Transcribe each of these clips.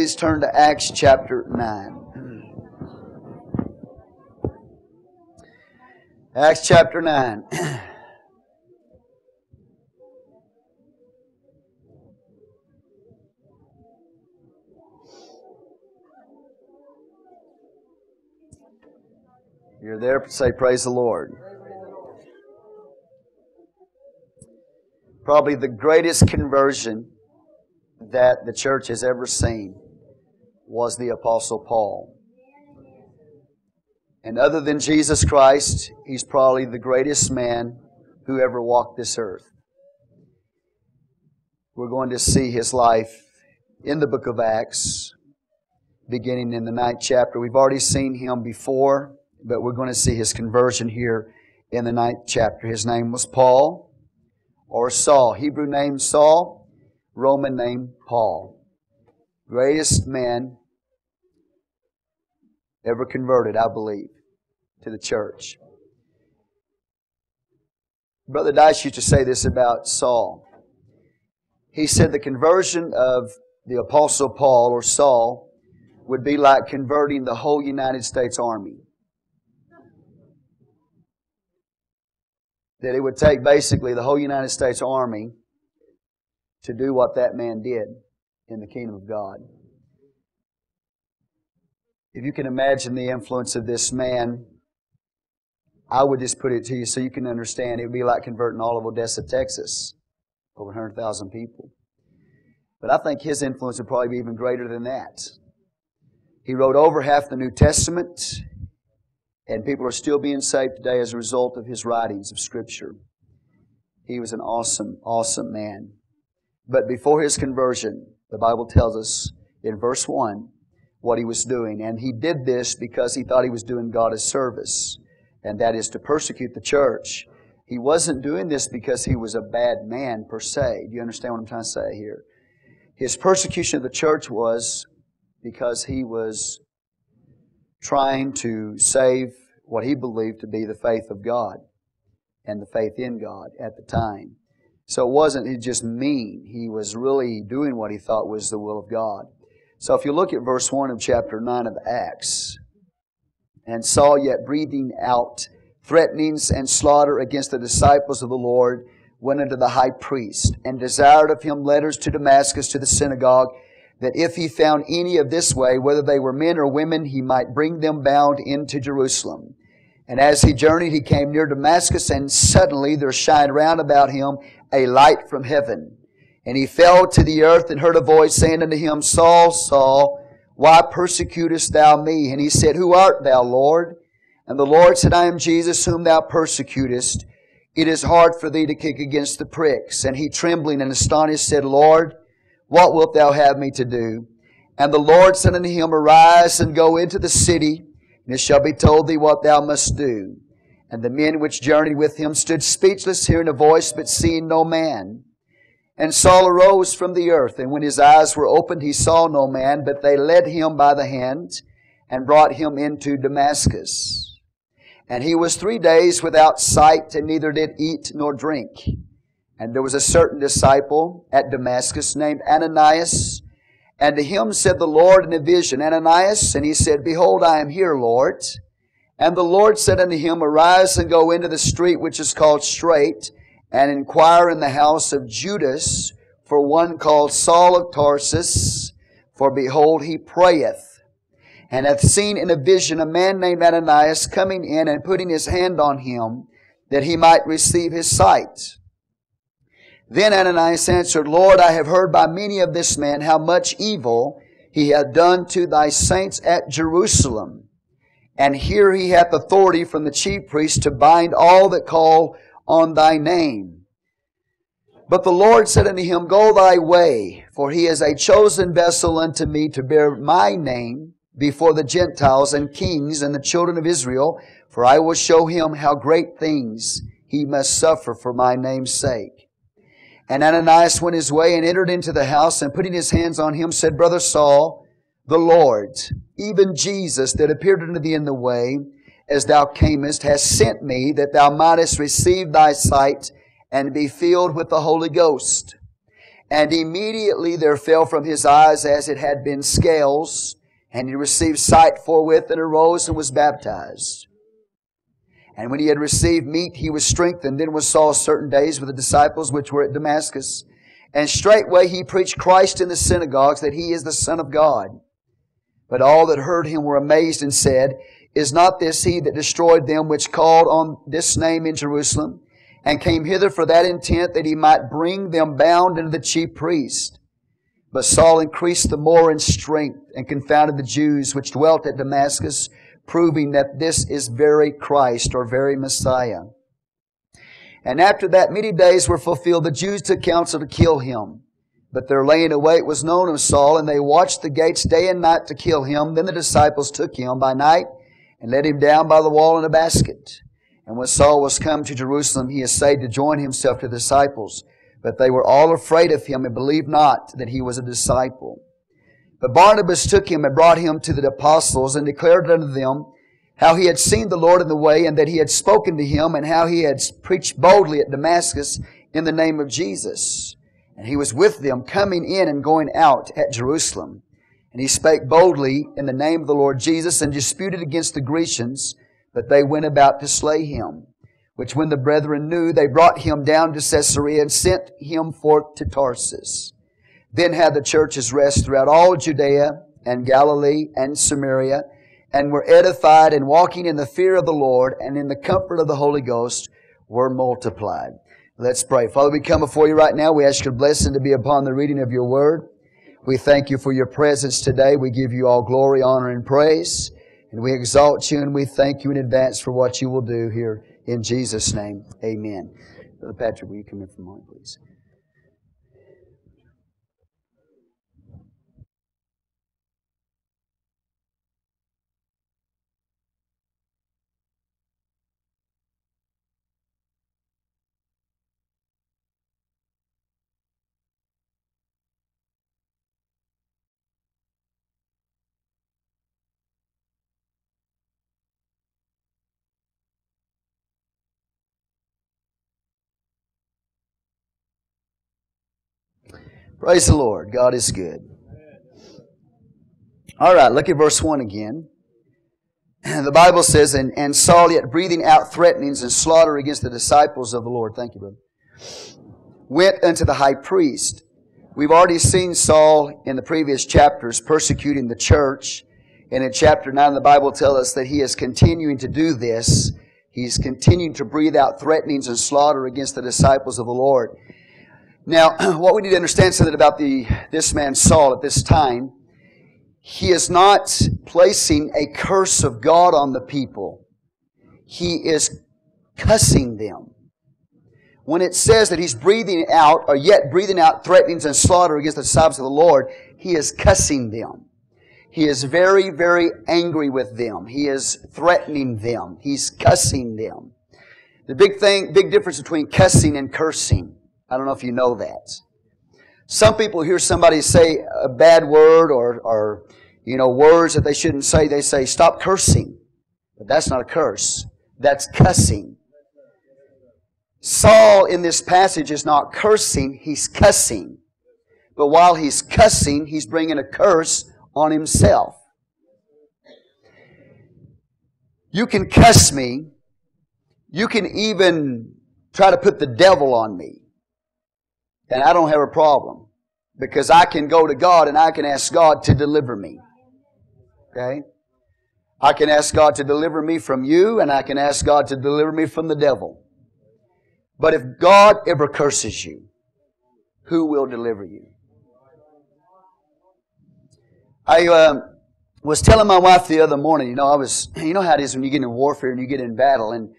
Please turn to Acts chapter 9. Acts chapter 9. You're there, say praise the Lord. Probably the greatest conversion that the church has ever seen was the Apostle Paul. And other than Jesus Christ, he's probably the greatest man who ever walked this earth. We're going to see his life in the book of Acts, beginning in the ninth chapter. We've already seen him before but we're going to see his conversion here in the ninth chapter. His name was Paul or Saul. Hebrew name Saul, Roman name Paul. Greatest man ever converted, I believe, to the church. Brother Dice used to say this about Saul. He said the conversion of the Apostle Paul or Saul would be like converting the whole United States Army. that it would take basically the whole United States Army to do what that man did in the kingdom of God. If you can imagine the influence of this man, I would just put it to you so you can understand. It would be like converting all of Odessa, Texas, over 100,000 people. But I think his influence would probably be even greater than that. He wrote over half the New Testament. And people are still being saved today as a result of his writings of Scripture. He was an awesome, awesome man. But before his conversion, the Bible tells us in verse 1 what he was doing. And he did this because he thought he was doing God a service, and that is to persecute the church. He wasn't doing this because he was a bad man per se. Do you understand what I'm trying to say here? His persecution of the church was because he was trying to save what he believed to be the faith of God and the faith in God at the time. So it wasn't just mean. He was really doing what he thought was the will of God. So if you look at verse 1 of chapter 9 of Acts, and Saul yet breathing out threatenings and slaughter against the disciples of the Lord, went unto the high priest, and desired of him letters to Damascus to the synagogue, that if he found any of this way, whether they were men or women, he might bring them bound into Jerusalem. And as he journeyed, he came near Damascus, and suddenly there shined round about him a light from heaven. And he fell to the earth and heard a voice saying unto him, Saul, Saul, why persecutest thou me? And he said, Who art thou, Lord? And the Lord said, I am Jesus whom thou persecutest. It is hard for thee to kick against the pricks. And he, trembling and astonished, said, Lord, what wilt thou have me to do? And the Lord said unto him, Arise and go into the city, and it shall be told thee what thou must do. And the men which journeyed with him stood speechless, hearing a voice, but seeing no man. And Saul arose from the earth, and when his eyes were opened, he saw no man, but they led him by the hand and brought him into Damascus. And he was three days without sight, and neither did eat nor drink. And there was a certain disciple at Damascus named Ananias, and to him said the Lord in a vision, Ananias, and he said, Behold, I am here, Lord. And the Lord said unto him, Arise and go into the street which is called Straight, and inquire in the house of Judas for one called Saul of Tarsus, for behold, he prayeth, and hath seen in a vision a man named Ananias coming in and putting his hand on him, that he might receive his sight. Then Ananias answered, Lord, I have heard by many of this man how much evil he hath done to thy saints at Jerusalem. And here he hath authority from the chief priest to bind all that call on thy name. But the Lord said unto him, Go thy way, for he is a chosen vessel unto me to bear my name before the Gentiles and kings and the children of Israel, for I will show him how great things he must suffer for my name's sake. And Ananias went his way and entered into the house and putting his hands on him said, Brother Saul, the Lord, even Jesus that appeared unto thee in the way, as thou camest, has sent me that thou mightest receive thy sight and be filled with the Holy Ghost. And immediately there fell from his eyes as it had been scales, and he received sight forthwith and arose and was baptized. And when he had received meat, he was strengthened. Then was Saul certain days with the disciples which were at Damascus. And straightway he preached Christ in the synagogues that he is the Son of God. But all that heard him were amazed and said, Is not this he that destroyed them which called on this name in Jerusalem, and came hither for that intent that he might bring them bound into the chief priest? But Saul increased the more in strength and confounded the Jews which dwelt at Damascus, proving that this is very Christ or very Messiah. And after that many days were fulfilled, the Jews took counsel to kill him. But their laying await was known of Saul, and they watched the gates day and night to kill him. Then the disciples took him by night and let him down by the wall in a basket. And when Saul was come to Jerusalem, he essayed to join himself to the disciples. But they were all afraid of him and believed not that he was a disciple. But Barnabas took him and brought him to the apostles and declared unto them how he had seen the Lord in the way and that he had spoken to him and how he had preached boldly at Damascus in the name of Jesus. And he was with them coming in and going out at Jerusalem. And he spake boldly in the name of the Lord Jesus and disputed against the Grecians, but they went about to slay him. Which when the brethren knew, they brought him down to Caesarea and sent him forth to Tarsus. Then had the churches rest throughout all Judea and Galilee and Samaria, and were edified and walking in the fear of the Lord and in the comfort of the Holy Ghost were multiplied. Let's pray. Father, we come before you right now. We ask your blessing to be upon the reading of your word. We thank you for your presence today. We give you all glory, honor, and praise. And we exalt you and we thank you in advance for what you will do here in Jesus' name. Amen. Brother Patrick, will you come in for a moment, please? Praise the Lord. God is good. All right, look at verse 1 again. The Bible says, and, and Saul, yet breathing out threatenings and slaughter against the disciples of the Lord, thank you, brother, went unto the high priest. We've already seen Saul in the previous chapters persecuting the church. And in chapter 9, the Bible tells us that he is continuing to do this. He's continuing to breathe out threatenings and slaughter against the disciples of the Lord. Now, what we need to understand something about the, this man Saul at this time, he is not placing a curse of God on the people. He is cussing them. When it says that he's breathing out, or yet breathing out threatenings and slaughter against the disciples of the Lord, he is cussing them. He is very, very angry with them. He is threatening them. He's cussing them. The big thing, big difference between cussing and cursing. I don't know if you know that. Some people hear somebody say a bad word or, or you know, words that they shouldn't say. They say, stop cursing. But that's not a curse. That's cussing. Saul in this passage is not cursing, he's cussing. But while he's cussing, he's bringing a curse on himself. You can cuss me. You can even try to put the devil on me and I don't have a problem because I can go to God and I can ask God to deliver me. Okay? I can ask God to deliver me from you and I can ask God to deliver me from the devil. But if God ever curses you, who will deliver you? I uh, was telling my wife the other morning, you know, I was, you know how it is when you get in warfare and you get in battle and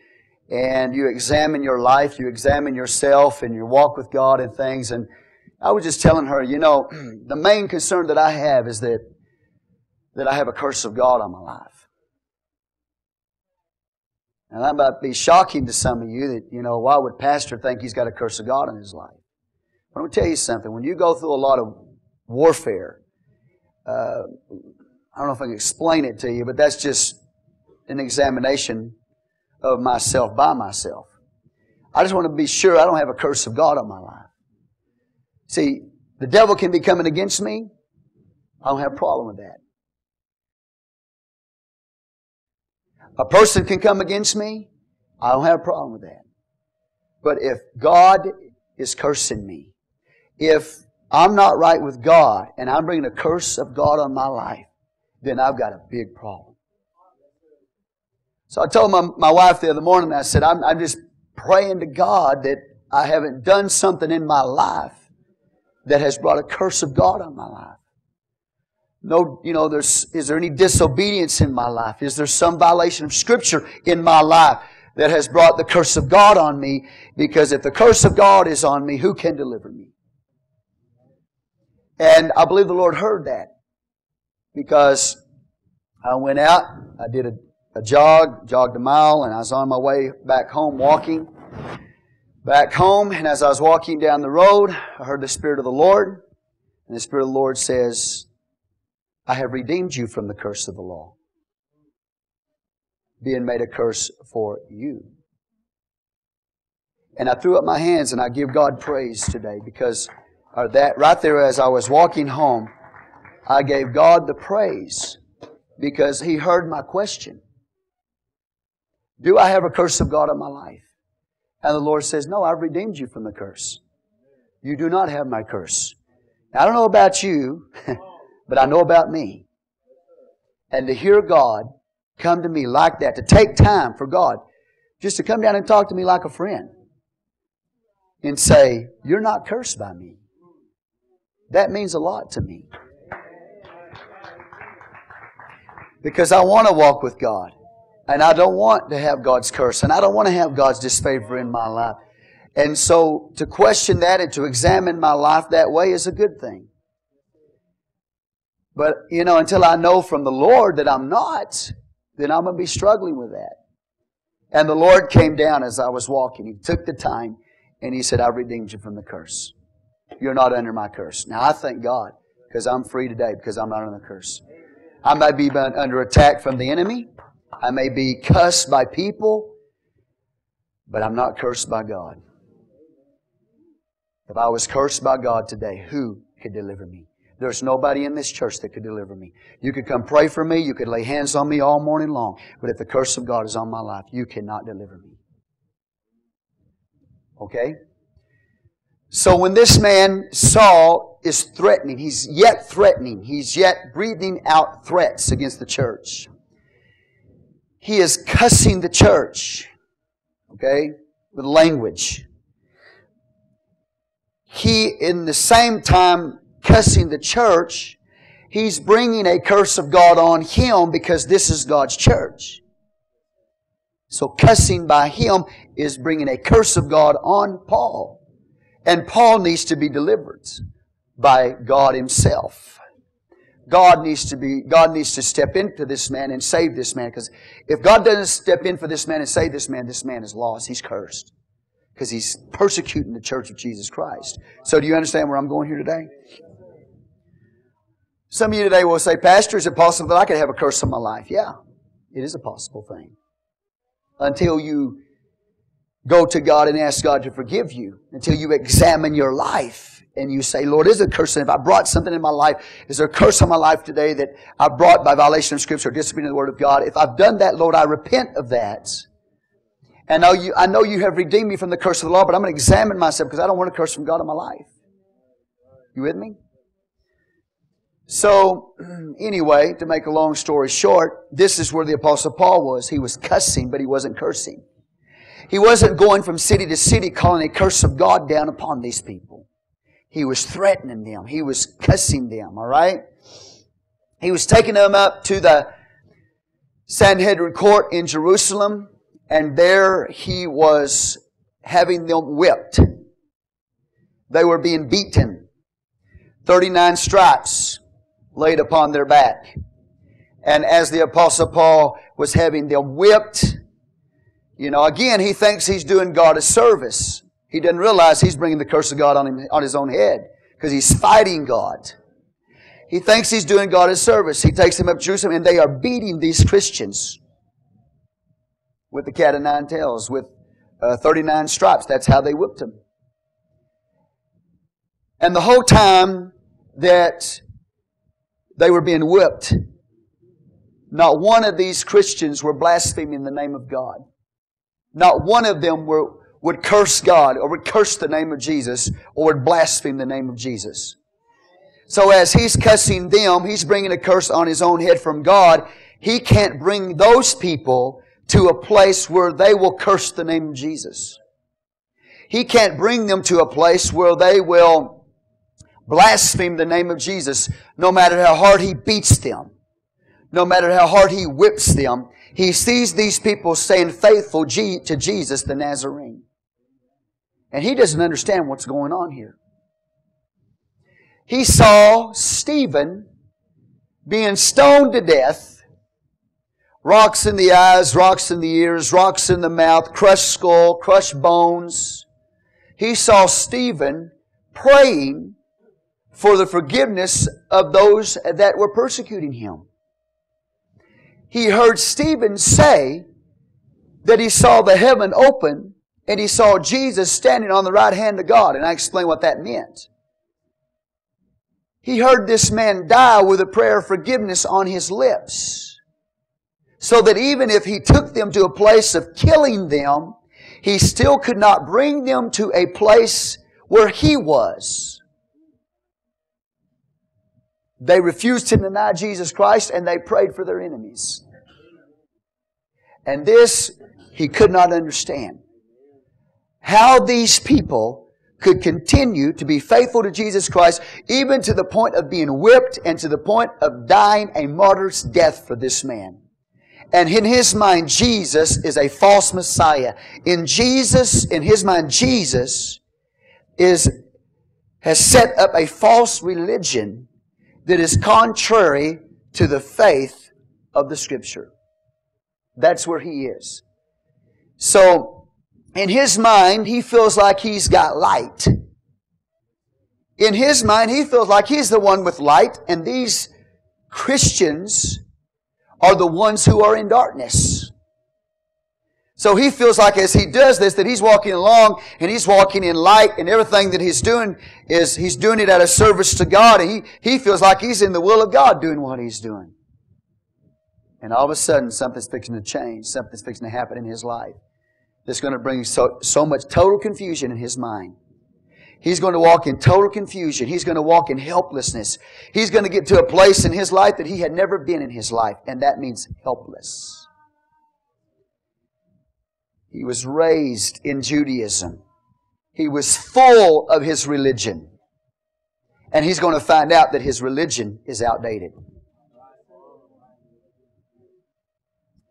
and you examine your life, you examine yourself and your walk with God and things. And I was just telling her, you know, the main concern that I have is that, that I have a curse of God on my life. And that might be shocking to some of you that, you know, why would pastor think he's got a curse of God in his life? But I'm going to tell you something. When you go through a lot of warfare, uh, I don't know if I can explain it to you, but that's just an examination of myself by myself. I just want to be sure I don't have a curse of God on my life. See, The devil can be coming against me. I don't have a problem with that. A person can come against me. I don't have a problem with that. But if God is cursing me, if I'm not right with God and I'm bringing a curse of God on my life, then I've got a big problem. So I told my, my wife the other morning, I said, I'm, I'm just praying to God that I haven't done something in my life that has brought a curse of God on my life. No, you know, there's, is there any disobedience in my life? Is there some violation of Scripture in my life that has brought the curse of God on me? Because if the curse of God is on me, who can deliver me? And I believe the Lord heard that because I went out, I did a, a jog, jogged a mile, and I was on my way back home walking. Back home, and as I was walking down the road, I heard the Spirit of the Lord, and the Spirit of the Lord says, I have redeemed you from the curse of the law, being made a curse for you. And I threw up my hands and I give God praise today because or that right there as I was walking home, I gave God the praise because He heard my question. Do I have a curse of God on my life? And the Lord says, No, I've redeemed you from the curse. You do not have my curse. Now, I don't know about you, but I know about me. And to hear God come to me like that, to take time for God, just to come down and talk to me like a friend and say, You're not cursed by me. That means a lot to me. Because I want to walk with God. And I don't want to have God's curse. And I don't want to have God's disfavor in my life. And so to question that and to examine my life that way is a good thing. But, you know, until I know from the Lord that I'm not, then I'm going to be struggling with that. And the Lord came down as I was walking. He took the time and He said, I redeemed you from the curse. You're not under my curse. Now, I thank God because I'm free today because I'm not under the curse. I may be under attack from the enemy. I may be cussed by people, but I'm not cursed by God. If I was cursed by God today, who could deliver me? There's nobody in this church that could deliver me. You could come pray for me. You could lay hands on me all morning long. But if the curse of God is on my life, you cannot deliver me. Okay? So when this man, Saul, is threatening, he's yet threatening, he's yet breathing out threats against the church. He is cussing the church, okay, with language. He, in the same time, cussing the church, he's bringing a curse of God on him because this is God's church. So cussing by him is bringing a curse of God on Paul. And Paul needs to be delivered by God Himself. God needs to be, God needs to step into this man and save this man. Because if God doesn't step in for this man and save this man, this man is lost. He's cursed. Because he's persecuting the church of Jesus Christ. So do you understand where I'm going here today? Some of you today will say, Pastor, is it possible that I could have a curse on my life? Yeah, it is a possible thing. Until you go to God and ask God to forgive you until you examine your life and you say, Lord, is it a curse? If I brought something in my life, is there a curse on my life today that I brought by violation of Scripture or disobedience of the Word of God? If I've done that, Lord, I repent of that. And I know you, I know you have redeemed me from the curse of the law, but I'm going to examine myself because I don't want a curse from God in my life. You with me? So, anyway, to make a long story short, this is where the Apostle Paul was. He was cussing, but he wasn't cursing. He wasn't going from city to city calling a curse of God down upon these people. He was threatening them. He was cussing them, all right? He was taking them up to the Sanhedrin court in Jerusalem, and there he was having them whipped. They were being beaten. 39 stripes laid upon their back. And as the apostle Paul was having them whipped, you know, again, he thinks he's doing God a service. He doesn't realize he's bringing the curse of God on, him, on his own head because he's fighting God. He thinks he's doing God a service. He takes him up to Jerusalem and they are beating these Christians with the cat of nine tails, with uh, 39 stripes. That's how they whipped them. And the whole time that they were being whipped, not one of these Christians were blaspheming the name of God. Not one of them were, would curse God or would curse the name of Jesus or would blaspheme the name of Jesus. So as he's cussing them, he's bringing a curse on his own head from God. He can't bring those people to a place where they will curse the name of Jesus. He can't bring them to a place where they will blaspheme the name of Jesus no matter how hard he beats them no matter how hard he whips them, he sees these people staying faithful to Jesus the Nazarene. And he doesn't understand what's going on here. He saw Stephen being stoned to death, rocks in the eyes, rocks in the ears, rocks in the mouth, crushed skull, crushed bones. He saw Stephen praying for the forgiveness of those that were persecuting him he heard Stephen say that he saw the heaven open and he saw Jesus standing on the right hand of God. And I explained what that meant. He heard this man die with a prayer of forgiveness on his lips. So that even if he took them to a place of killing them, he still could not bring them to a place where he was. They refused to deny Jesus Christ and they prayed for their enemies. And this he could not understand. How these people could continue to be faithful to Jesus Christ even to the point of being whipped and to the point of dying a martyr's death for this man. And in his mind, Jesus is a false Messiah. In Jesus, in his mind, Jesus is, has set up a false religion that is contrary to the faith of the Scripture. That's where he is. So, in his mind, he feels like he's got light. In his mind, he feels like he's the one with light, and these Christians are the ones who are in darkness. So he feels like as he does this, that he's walking along and he's walking in light and everything that he's doing is he's doing it out of service to God and he, he feels like he's in the will of God doing what he's doing. And all of a sudden something's fixing to change, something's fixing to happen in his life that's going to bring so, so much total confusion in his mind. He's going to walk in total confusion. He's going to walk in helplessness. He's going to get to a place in his life that he had never been in his life, and that means helpless. He was raised in Judaism. He was full of his religion. And he's going to find out that his religion is outdated.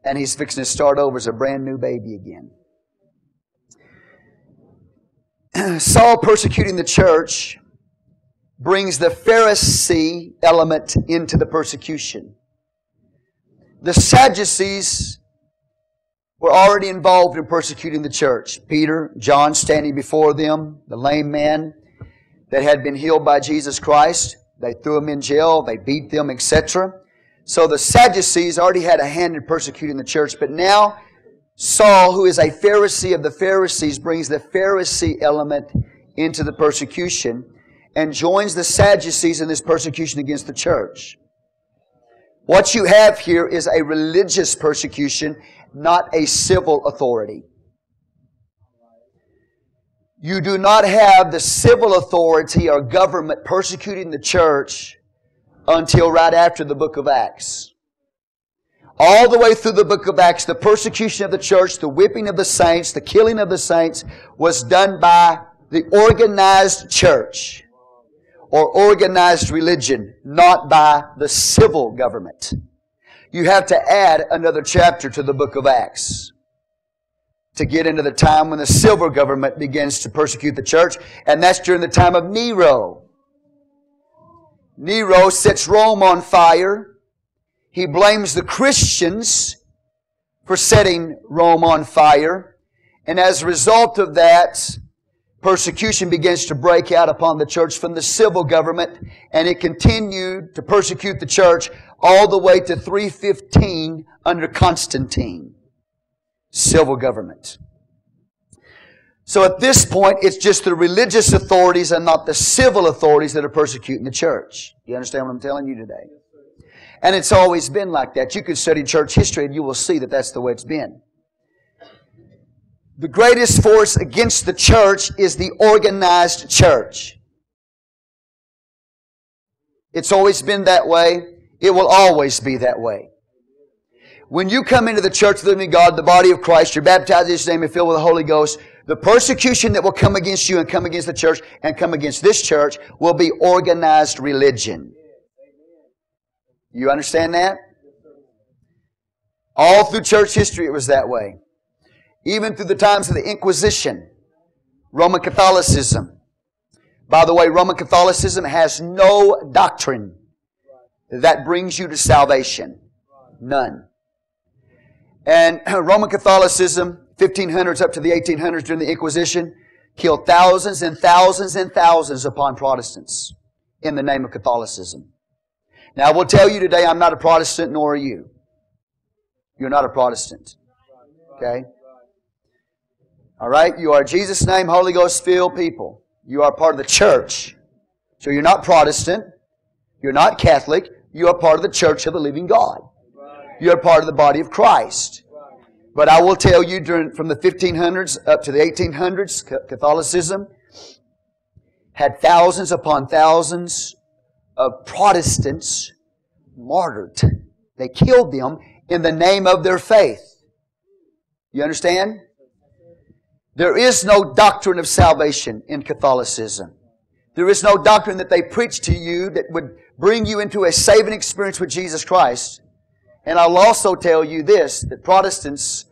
And he's fixing to start over as a brand new baby again. Saul persecuting the church brings the Pharisee element into the persecution. The Sadducees were already involved in persecuting the church. Peter, John standing before them, the lame man that had been healed by Jesus Christ. They threw him in jail, they beat them, etc. So the Sadducees already had a hand in persecuting the church, but now Saul, who is a Pharisee of the Pharisees, brings the Pharisee element into the persecution and joins the Sadducees in this persecution against the church. What you have here is a religious persecution not a civil authority. You do not have the civil authority or government persecuting the church until right after the book of Acts. All the way through the book of Acts, the persecution of the church, the whipping of the saints, the killing of the saints was done by the organized church or organized religion, not by the civil government you have to add another chapter to the book of Acts to get into the time when the civil government begins to persecute the church, and that's during the time of Nero. Nero sets Rome on fire. He blames the Christians for setting Rome on fire. And as a result of that, persecution begins to break out upon the church from the civil government, and it continued to persecute the church all the way to 315 under Constantine. Civil government. So at this point, it's just the religious authorities and not the civil authorities that are persecuting the church. You understand what I'm telling you today? And it's always been like that. You can study church history and you will see that that's the way it's been. The greatest force against the church is the organized church. It's always been that way. It will always be that way. When you come into the church of the living God, the body of Christ, you're baptized in His name and filled with the Holy Ghost, the persecution that will come against you and come against the church and come against this church will be organized religion. You understand that? All through church history it was that way. Even through the times of the Inquisition, Roman Catholicism. By the way, Roman Catholicism has no doctrine that brings you to salvation. None. And Roman Catholicism, 1500s up to the 1800s during the Inquisition, killed thousands and thousands and thousands upon Protestants in the name of Catholicism. Now, I will tell you today, I'm not a Protestant, nor are you. You're not a Protestant. Okay? All right? You are Jesus' name, Holy Ghost filled people. You are part of the church. So you're not Protestant. You're not Catholic. You are part of the church of the living God. You're part of the body of Christ. But I will tell you, during, from the 1500s up to the 1800s, Catholicism had thousands upon thousands of Protestants martyred. They killed them in the name of their faith. You understand? There is no doctrine of salvation in Catholicism. There is no doctrine that they preach to you that would bring you into a saving experience with Jesus Christ. And I'll also tell you this, that Protestants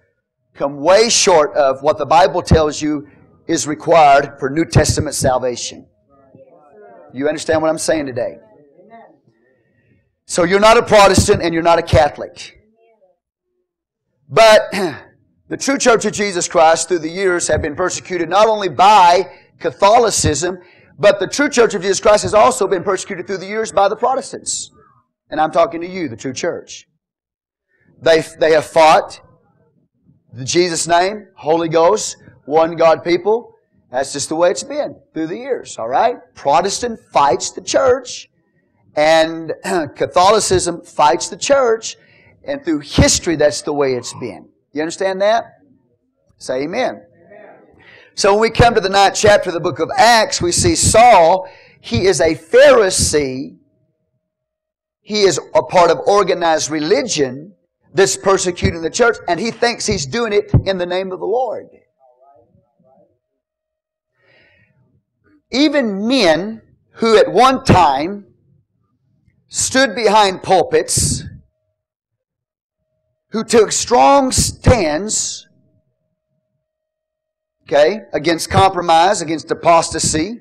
come way short of what the Bible tells you is required for New Testament salvation. You understand what I'm saying today? So you're not a Protestant and you're not a Catholic. But the true Church of Jesus Christ through the years have been persecuted not only by Catholicism, but the true Church of Jesus Christ has also been persecuted through the years by the Protestants. And I'm talking to you, the true church. They, they have fought the Jesus name, Holy Ghost, one God people. That's just the way it's been through the years, alright? Protestant fights the church. And Catholicism fights the church, and through history, that's the way it's been. You understand that? Say amen. amen. So when we come to the ninth chapter of the book of Acts, we see Saul, he is a Pharisee. He is a part of organized religion that's persecuting the church, and he thinks he's doing it in the name of the Lord. Even men who at one time stood behind pulpits who took strong stands, okay, against compromise, against apostasy,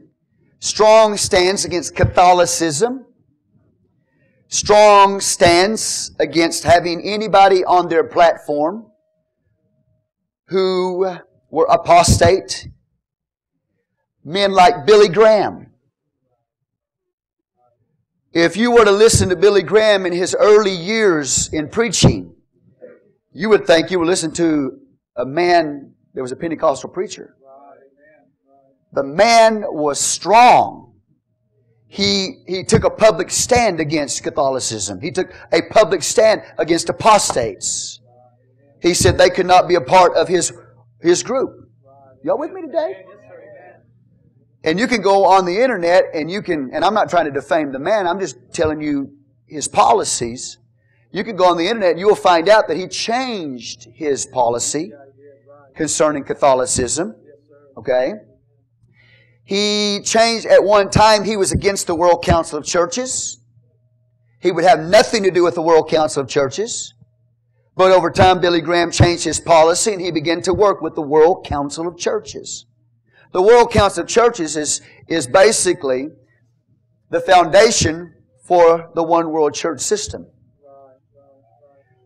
strong stands against Catholicism, strong stands against having anybody on their platform who were apostate. Men like Billy Graham, if you were to listen to Billy Graham in his early years in preaching, you would think you would listen to a man that was a Pentecostal preacher. The man was strong. He, he took a public stand against Catholicism. He took a public stand against apostates. He said they could not be a part of his, his group. Y'all with me today? And you can go on the internet and you can, and I'm not trying to defame the man, I'm just telling you his policies. You can go on the internet and you will find out that he changed his policy concerning Catholicism. Okay? He changed, at one time, he was against the World Council of Churches. He would have nothing to do with the World Council of Churches. But over time, Billy Graham changed his policy and he began to work with the World Council of Churches. The World Council of Churches is, is basically the foundation for the one world church system.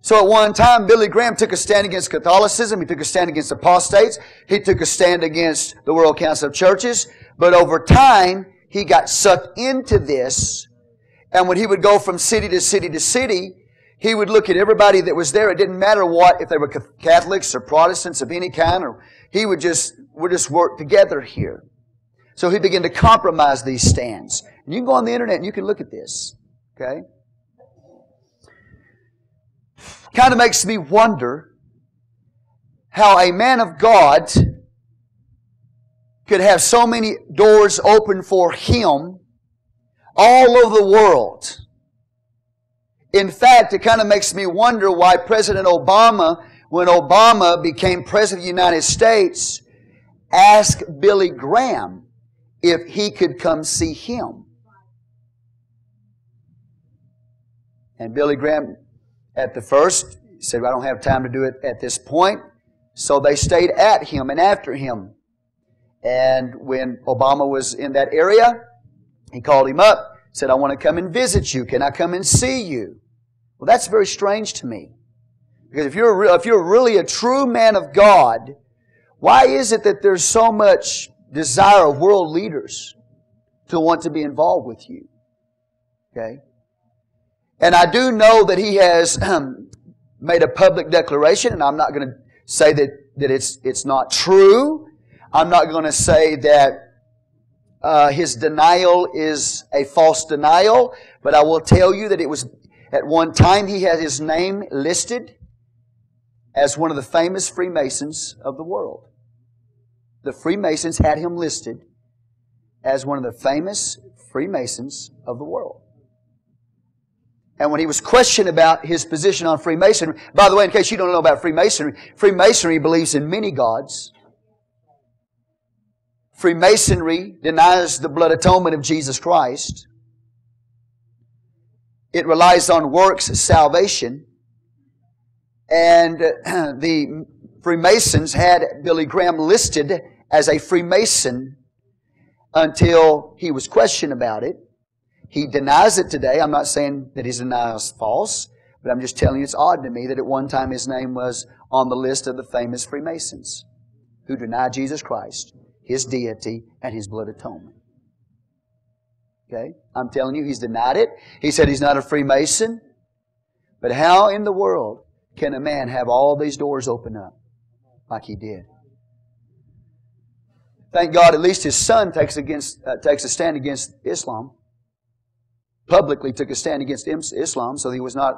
So at one time, Billy Graham took a stand against Catholicism. He took a stand against apostates. He took a stand against the World Council of Churches. But over time, he got sucked into this. And when he would go from city to city to city, he would look at everybody that was there. It didn't matter what, if they were Catholics or Protestants of any kind, or he would just we'll just work together here. So he began to compromise these stands. And you can go on the internet and you can look at this. Okay? Kind of makes me wonder how a man of God could have so many doors open for him all over the world. In fact, it kind of makes me wonder why President Obama, when Obama became President of the United States, asked Billy Graham if he could come see him. And Billy Graham, at the first, said, I don't have time to do it at this point. So they stayed at him and after him. And when Obama was in that area, he called him up, said, I want to come and visit you. Can I come and see you? Well, that's very strange to me. Because if you're, if you're really a true man of God, why is it that there's so much desire of world leaders to want to be involved with you? Okay? And I do know that he has um, made a public declaration, and I'm not going to say that, that it's, it's not true. I'm not going to say that uh, his denial is a false denial, but I will tell you that it was at one time he had his name listed as one of the famous Freemasons of the world. The Freemasons had him listed as one of the famous Freemasons of the world. And when he was questioned about his position on Freemasonry, by the way, in case you don't know about Freemasonry, Freemasonry believes in many gods. Freemasonry denies the blood atonement of Jesus Christ. It relies on works salvation. And the Freemasons had Billy Graham listed as a Freemason until he was questioned about it. He denies it today. I'm not saying that his denial is false, but I'm just telling you it's odd to me that at one time his name was on the list of the famous Freemasons who denied Jesus Christ, his deity, and his blood atonement. Okay? I'm telling you, he's denied it. He said he's not a Freemason. But how in the world can a man have all these doors open up like he did? Thank God, at least his son takes against uh, takes a stand against Islam. Publicly took a stand against Islam, so he was not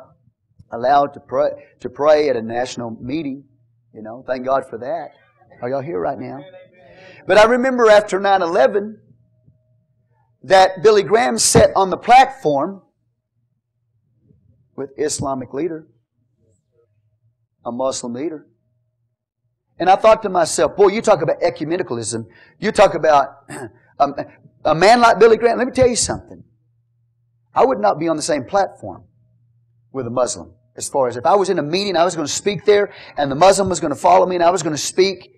allowed to pray to pray at a national meeting. You know, thank God for that. Are y'all here right now? But I remember after 9 11, that Billy Graham sat on the platform with Islamic leader, a Muslim leader. And I thought to myself, boy, you talk about ecumenicalism. You talk about a, um, a man like Billy Graham. Let me tell you something. I would not be on the same platform with a Muslim. As far as if I was in a meeting, I was going to speak there, and the Muslim was going to follow me, and I was going to speak,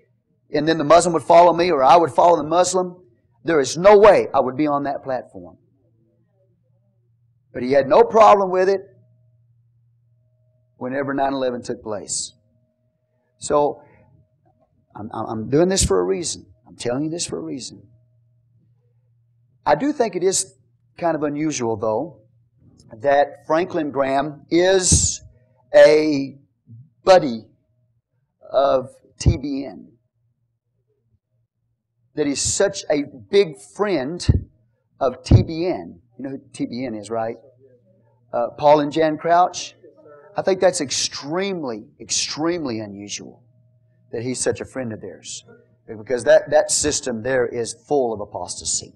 and then the Muslim would follow me, or I would follow the Muslim. There is no way I would be on that platform. But he had no problem with it whenever 9 11 took place. So, I'm, I'm doing this for a reason. I'm telling you this for a reason. I do think it is kind of unusual, though, that Franklin Graham is a buddy of TBN that he's such a big friend of TBN. You know who TBN is, right? Uh, Paul and Jan Crouch. I think that's extremely, extremely unusual that he's such a friend of theirs. Because that, that system there is full of apostasy.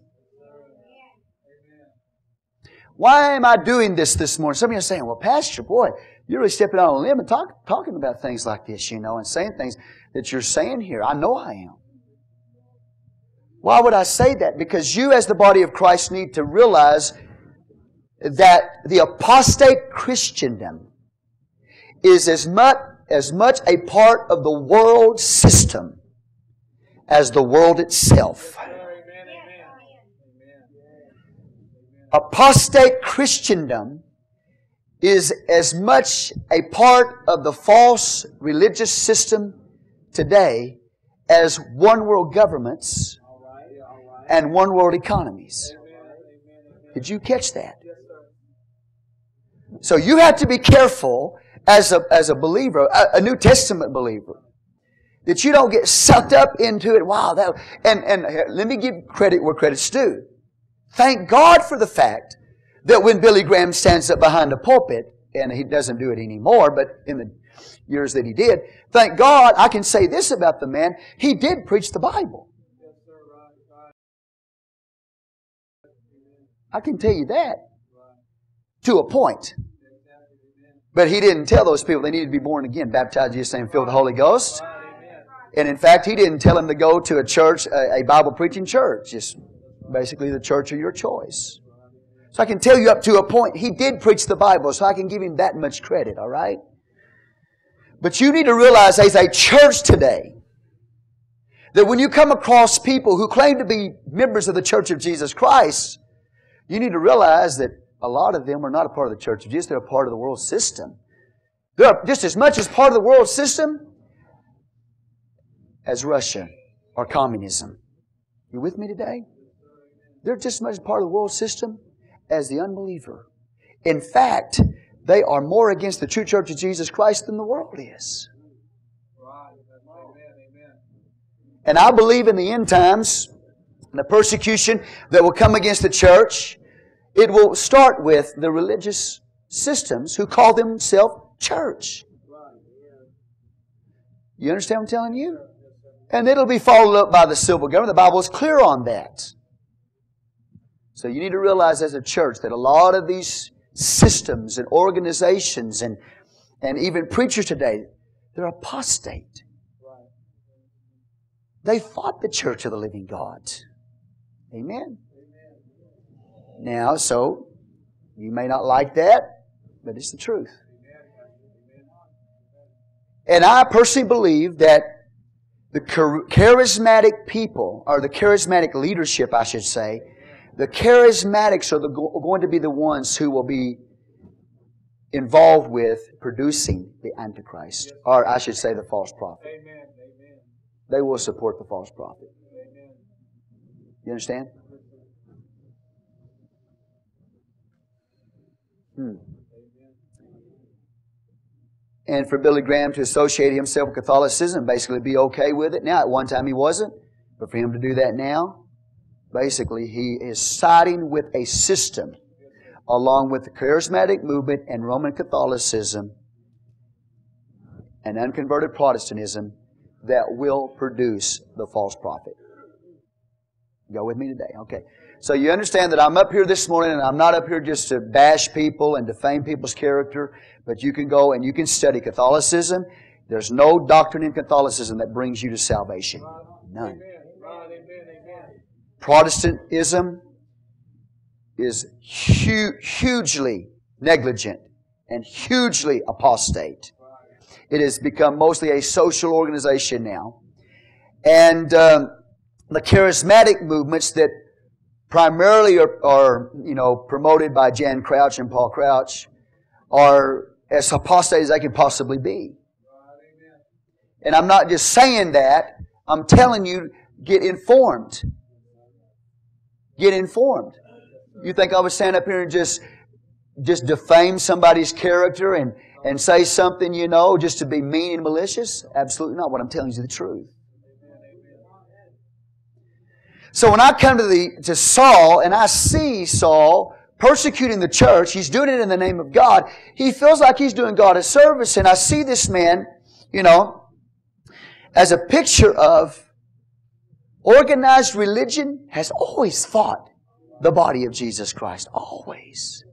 Why am I doing this this morning? Some of you are saying, well, Pastor, boy, you're really stepping out on a limb and talk, talking about things like this, you know, and saying things that you're saying here. I know I am. Why would I say that? Because you, as the body of Christ, need to realize that the apostate Christendom is as much, as much a part of the world system as the world itself. Apostate Christendom is as much a part of the false religious system today as one world governments and one world economies. Did you catch that? So you have to be careful as a, as a believer, a, a New Testament believer, That you don't get sucked up into it. Wow, that, and, and let me give credit where credit's due. Thank God for the fact that when Billy Graham stands up behind a pulpit, and he doesn't do it anymore, but in the years that he did, thank God I can say this about the man. He did preach the Bible. I can tell you that to a point. But he didn't tell those people they needed to be born again, baptized in Jesus' name, filled with the Holy Ghost. And in fact, he didn't tell them to go to a church, a, Bible preaching church, just basically the church of your choice. So I can tell you up to a point, he did preach the Bible, so I can give him that much credit, all right? But you need to realize as a church today, that when you come across people who claim to be members of the Church of Jesus Christ, you need to realize that a lot of them are not a part of the Church of Jesus, they're a part of the world system. They're just as much as part of the world system as Russia or communism. You with me today? They're just as much part of the world system as the unbeliever. In fact, they are more against the true church of Jesus Christ than the world is. And I believe in the end times, the persecution that will come against the church, it will start with the religious systems who call themselves church. You understand what I'm telling you? And it'll be followed up by the civil government. The Bible is clear on that. So you need to realize as a church that a lot of these systems and organizations and, and even preachers today, they're apostate. They fought the church of the living God. Amen. Now, so you may not like that, but it's the truth. And I personally believe that the charismatic people, or the charismatic leadership, I should say, the charismatics are the, going to be the ones who will be involved with producing the Antichrist, or I should say the false prophet. They will support the false prophet. You understand? Hmm. And for Billy Graham to associate himself with Catholicism, basically be okay with it. Now, at one time he wasn't, but for him to do that now, basically he is siding with a system along with the charismatic movement and Roman Catholicism and unconverted Protestantism that will produce the false prophet. Go with me today. Okay. So you understand that I'm up here this morning and I'm not up here just to bash people and defame people's character, but you can go and you can study Catholicism. There's no doctrine in Catholicism that brings you to salvation. None. Protestantism is hu- hugely negligent and hugely apostate. It has become mostly a social organization now. And um, the charismatic movements that primarily are, are, you know, promoted by Jan Crouch and Paul Crouch are as apostate as they can possibly be. And I'm not just saying that, I'm telling you, get informed. Get informed. You think I would stand up here and just just defame somebody's character and, and say something, you know, just to be mean and malicious? Absolutely not. What I'm telling you is the truth. So when I come to the to Saul and I see Saul persecuting the church, he's doing it in the name of God. He feels like he's doing God a service, and I see this man, you know, as a picture of organized religion has always fought the body of Jesus Christ. Always.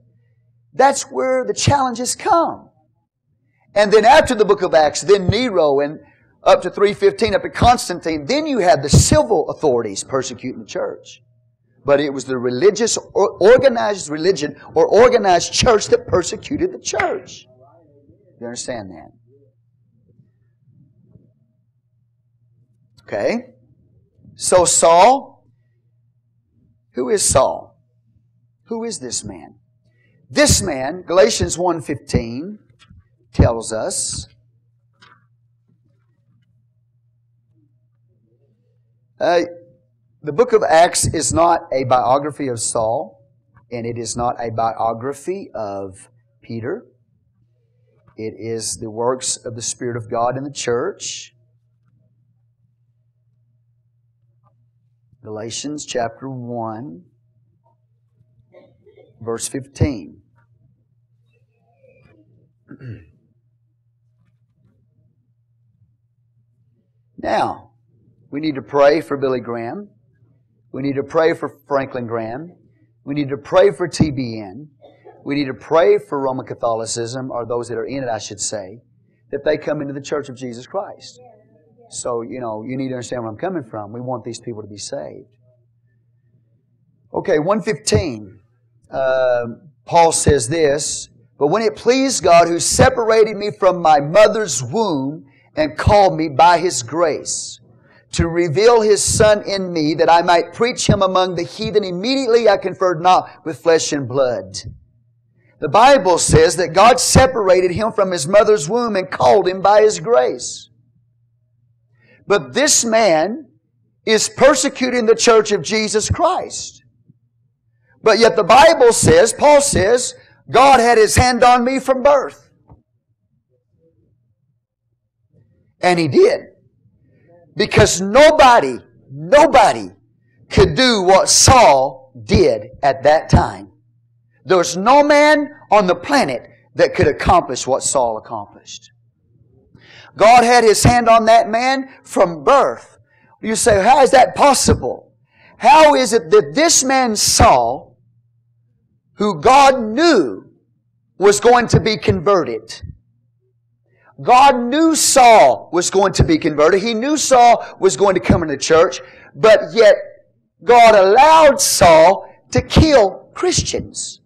That's where the challenges come. And then after the book of Acts, then Nero and up to 315, up to Constantine, then you had the civil authorities persecuting the church. But it was the religious, or organized religion or organized church that persecuted the church. You understand that? Okay? So Saul, who is Saul? Who is this man? This man, Galatians 1:15 tells us Uh, the book of Acts is not a biography of Saul, and it is not a biography of Peter. It is the works of the Spirit of God in the church. Galatians chapter 1, verse 15. now, we need to pray for Billy Graham. We need to pray for Franklin Graham. We need to pray for TBN. We need to pray for Roman Catholicism, or those that are in it, I should say, that they come into the Church of Jesus Christ. So, you know, you need to understand where I'm coming from. We want these people to be saved. Okay, 115. Uh, Paul says this, But when it pleased God who separated me from my mother's womb and called me by his grace, to reveal his son in me that I might preach him among the heathen, immediately I conferred not with flesh and blood. The Bible says that God separated him from his mother's womb and called him by his grace. But this man is persecuting the church of Jesus Christ. But yet the Bible says, Paul says, God had his hand on me from birth. And he did. Because nobody, nobody could do what Saul did at that time. There was no man on the planet that could accomplish what Saul accomplished. God had his hand on that man from birth. You say, how is that possible? How is it that this man Saul, who God knew was going to be converted, God knew Saul was going to be converted. He knew Saul was going to come into church, but yet God allowed Saul to kill Christians.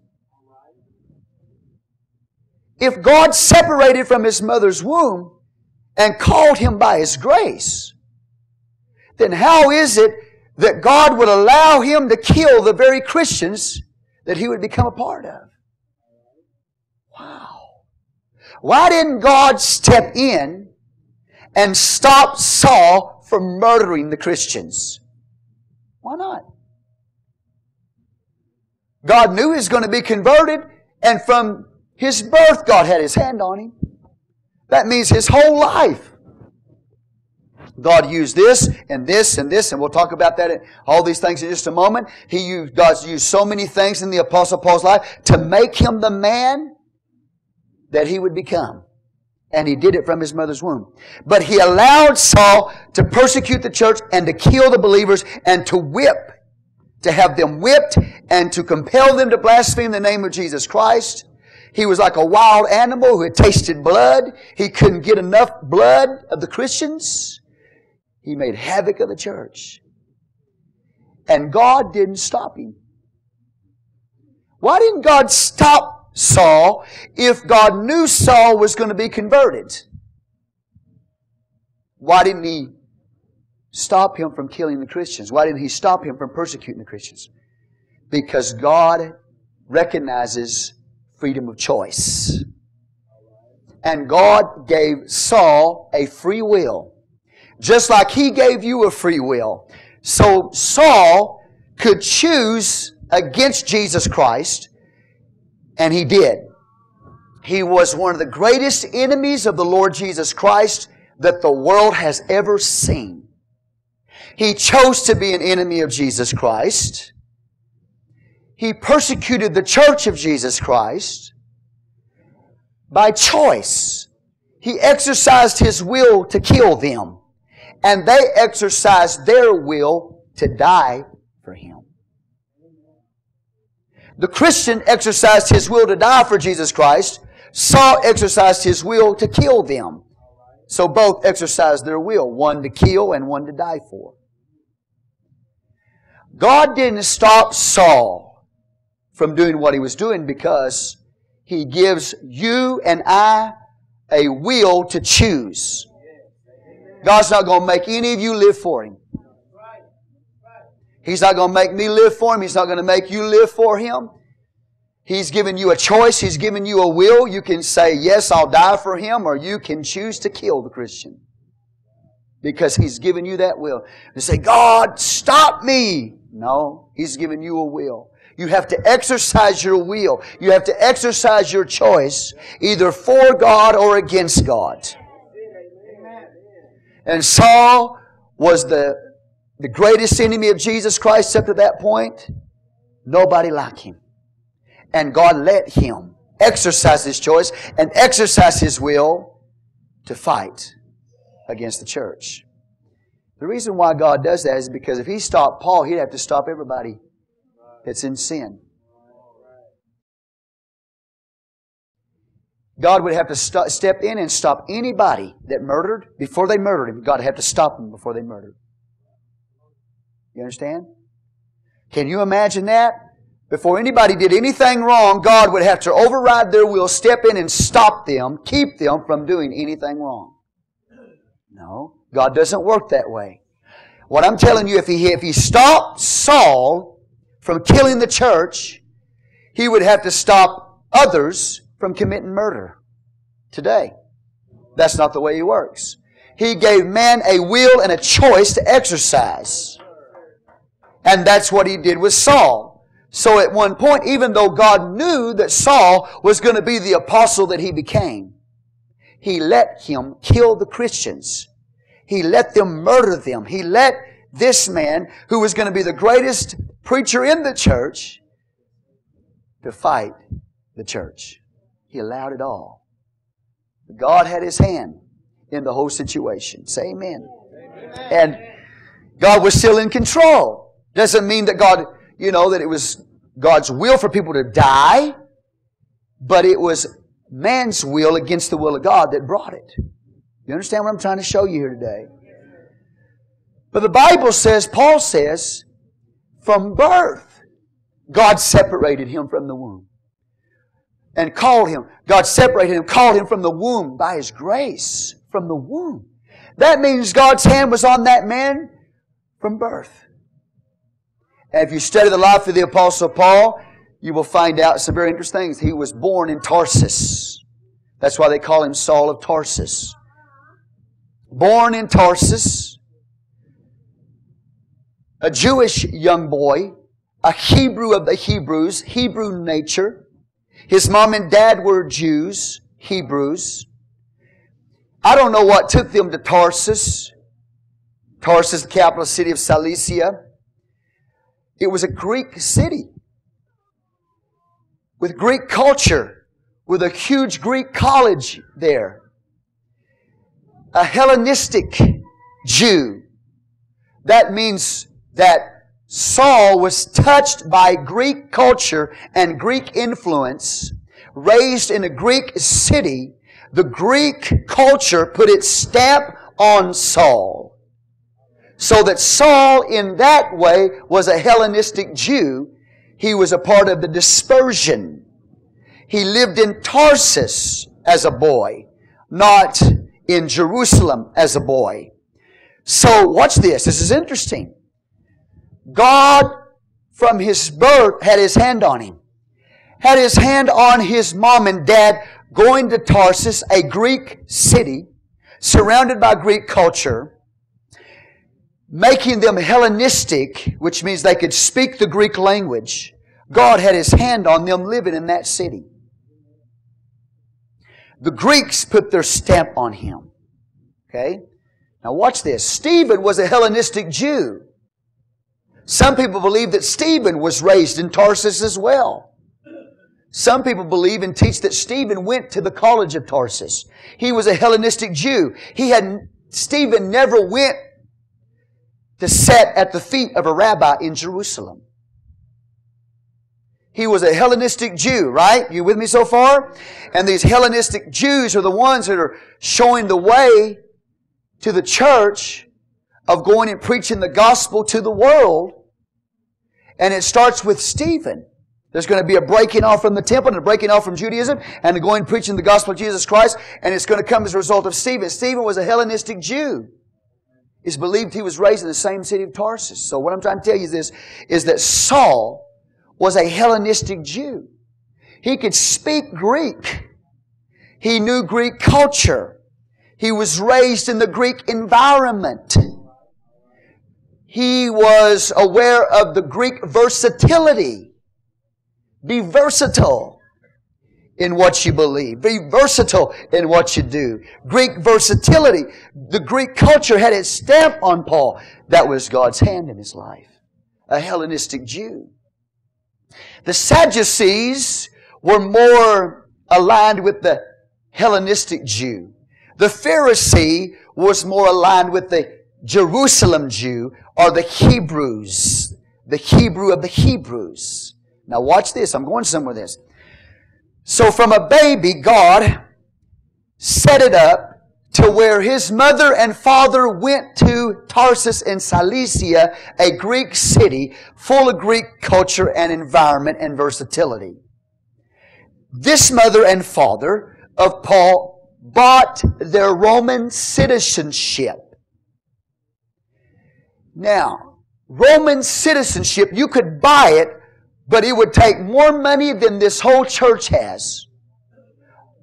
If God separated from his mother's womb and called him by his grace, then how is it that God would allow him to kill the very Christians that he would become a part of? Why didn't God step in and stop Saul from murdering the Christians? Why not? God knew he was going to be converted, and from his birth, God had his hand on him. That means his whole life. God used this and this and this, and we'll talk about that, all these things in just a moment. He used, God's used so many things in the Apostle Paul's life to make him the man that he would become. And he did it from his mother's womb. But he allowed Saul to persecute the church and to kill the believers and to whip, to have them whipped and to compel them to blaspheme the name of Jesus Christ. He was like a wild animal who had tasted blood. He couldn't get enough blood of the Christians. He made havoc of the church. And God didn't stop him. Why didn't God stop Saul if God knew Saul was going to be converted? Why didn't he stop him from killing the Christians? Why didn't he stop him from persecuting the Christians? Because God recognizes freedom of choice. And God gave Saul a free will. Just like he gave you a free will. So Saul could choose against Jesus Christ and he did. He was one of the greatest enemies of the Lord Jesus Christ that the world has ever seen. He chose to be an enemy of Jesus Christ. He persecuted the church of Jesus Christ by choice. He exercised his will to kill them, and they exercised their will to die for him. The Christian exercised his will to die for Jesus Christ. Saul exercised his will to kill them. So both exercised their will, one to kill and one to die for. God didn't stop Saul from doing what he was doing because he gives you and I a will to choose. God's not going to make any of you live for him. He's not going to make me live for Him. He's not going to make you live for Him. He's given you a choice. He's given you a will. You can say, yes, I'll die for Him, or you can choose to kill the Christian. Because He's given you that will. And say, God, stop me. No, He's given you a will. You have to exercise your will. You have to exercise your choice, either for God or against God. And Saul was the the greatest enemy of Jesus Christ up to that point, nobody like him. And God let him exercise his choice and exercise his will to fight against the church. The reason why God does that is because if he stopped Paul, he'd have to stop everybody that's in sin. God would have to st- step in and stop anybody that murdered before they murdered him. God would have to stop them before they murdered. You understand? Can you imagine that? Before anybody did anything wrong, God would have to override their will, step in and stop them, keep them from doing anything wrong. No, God doesn't work that way. What I'm telling you, if he, if he stopped Saul from killing the church, he would have to stop others from committing murder today. That's not the way he works. He gave man a will and a choice to exercise. And that's what he did with Saul. So at one point, even though God knew that Saul was going to be the apostle that he became, he let him kill the Christians. He let them murder them. He let this man, who was going to be the greatest preacher in the church, to fight the church. He allowed it all. God had his hand in the whole situation. Say amen. amen. And God was still in control. Doesn't mean that God, you know, that it was God's will for people to die, but it was man's will against the will of God that brought it. You understand what I'm trying to show you here today? But the Bible says, Paul says, from birth, God separated him from the womb. And called him. God separated him, called him from the womb by his grace. From the womb. That means God's hand was on that man from birth. And if you study the life of the Apostle Paul, you will find out some very interesting things. He was born in Tarsus. That's why they call him Saul of Tarsus. Born in Tarsus, a Jewish young boy, a Hebrew of the Hebrews, Hebrew nature. His mom and dad were Jews, Hebrews. I don't know what took them to Tarsus. Tarsus, the capital city of Cilicia. It was a Greek city with Greek culture, with a huge Greek college there. A Hellenistic Jew. That means that Saul was touched by Greek culture and Greek influence, raised in a Greek city. The Greek culture put its stamp on Saul. So that Saul, in that way, was a Hellenistic Jew. He was a part of the dispersion. He lived in Tarsus as a boy, not in Jerusalem as a boy. So, watch this. This is interesting. God, from his birth, had his hand on him. Had his hand on his mom and dad going to Tarsus, a Greek city, surrounded by Greek culture making them Hellenistic, which means they could speak the Greek language, God had His hand on them living in that city. The Greeks put their stamp on him. Okay? Now watch this. Stephen was a Hellenistic Jew. Some people believe that Stephen was raised in Tarsus as well. Some people believe and teach that Stephen went to the college of Tarsus. He was a Hellenistic Jew. He had, Stephen never went to sit at the feet of a rabbi in Jerusalem. He was a Hellenistic Jew, right? You with me so far? And these Hellenistic Jews are the ones that are showing the way to the church of going and preaching the gospel to the world. And it starts with Stephen. There's going to be a breaking off from the temple and a breaking off from Judaism and going preaching the gospel of Jesus Christ. And it's going to come as a result of Stephen. Stephen was a Hellenistic Jew is believed he was raised in the same city of Tarsus. So what I'm trying to tell you is this, is that Saul was a Hellenistic Jew. He could speak Greek. He knew Greek culture. He was raised in the Greek environment. He was aware of the Greek versatility. Be versatile in what you believe. Be versatile in what you do. Greek versatility. The Greek culture had its stamp on Paul. That was God's hand in his life. A Hellenistic Jew. The Sadducees were more aligned with the Hellenistic Jew. The Pharisee was more aligned with the Jerusalem Jew or the Hebrews. The Hebrew of the Hebrews. Now watch this. I'm going somewhere with this. So from a baby, God set it up to where his mother and father went to Tarsus in Cilicia, a Greek city full of Greek culture and environment and versatility. This mother and father of Paul bought their Roman citizenship. Now, Roman citizenship, you could buy it, but it would take more money than this whole church has.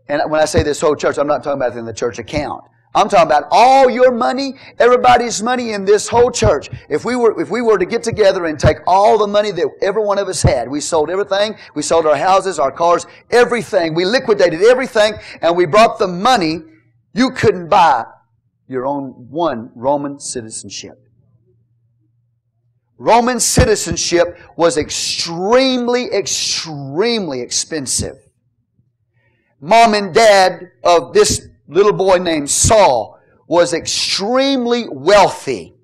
And when I say this whole church, I'm not talking about in the church account. I'm talking about all your money, everybody's money in this whole church. If we were, if we were to get together and take all the money that every one of us had, we sold everything, we sold our houses, our cars, everything, we liquidated everything, and we brought the money, you couldn't buy your own one Roman citizenship. Roman citizenship was extremely, extremely expensive. Mom and dad of this little boy named Saul was extremely wealthy.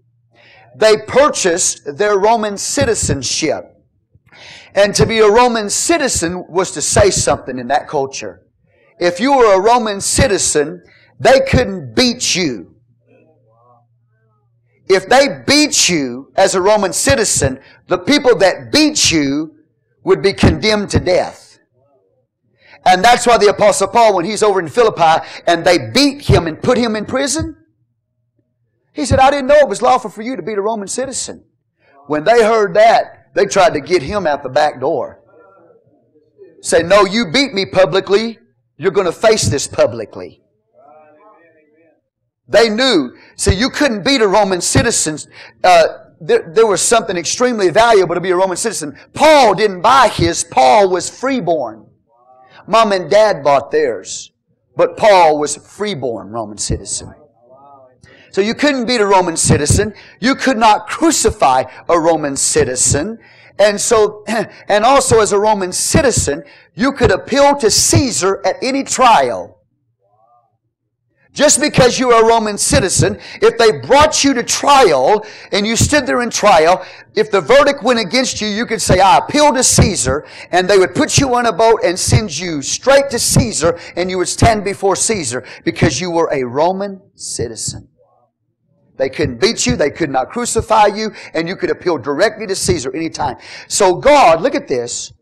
They purchased their Roman citizenship. And to be a Roman citizen was to say something in that culture. If you were a Roman citizen, they couldn't beat you if they beat you as a Roman citizen, the people that beat you would be condemned to death. And that's why the apostle Paul, when he's over in Philippi and they beat him and put him in prison, he said, I didn't know it was lawful for you to beat a Roman citizen. When they heard that, they tried to get him out the back door. Say, no, you beat me publicly. You're going to face this publicly. They knew. See, you couldn't beat a Roman citizen. Uh, there, there was something extremely valuable to be a Roman citizen. Paul didn't buy his. Paul was freeborn. Mom and dad bought theirs. But Paul was freeborn Roman citizen. So you couldn't beat a Roman citizen. You could not crucify a Roman citizen. And so, and also as a Roman citizen, you could appeal to Caesar at any trial. Just because you are a Roman citizen, if they brought you to trial and you stood there in trial, if the verdict went against you, you could say, I appeal to Caesar, and they would put you on a boat and send you straight to Caesar, and you would stand before Caesar because you were a Roman citizen. They couldn't beat you, they could not crucify you, and you could appeal directly to Caesar anytime. So God, look at this,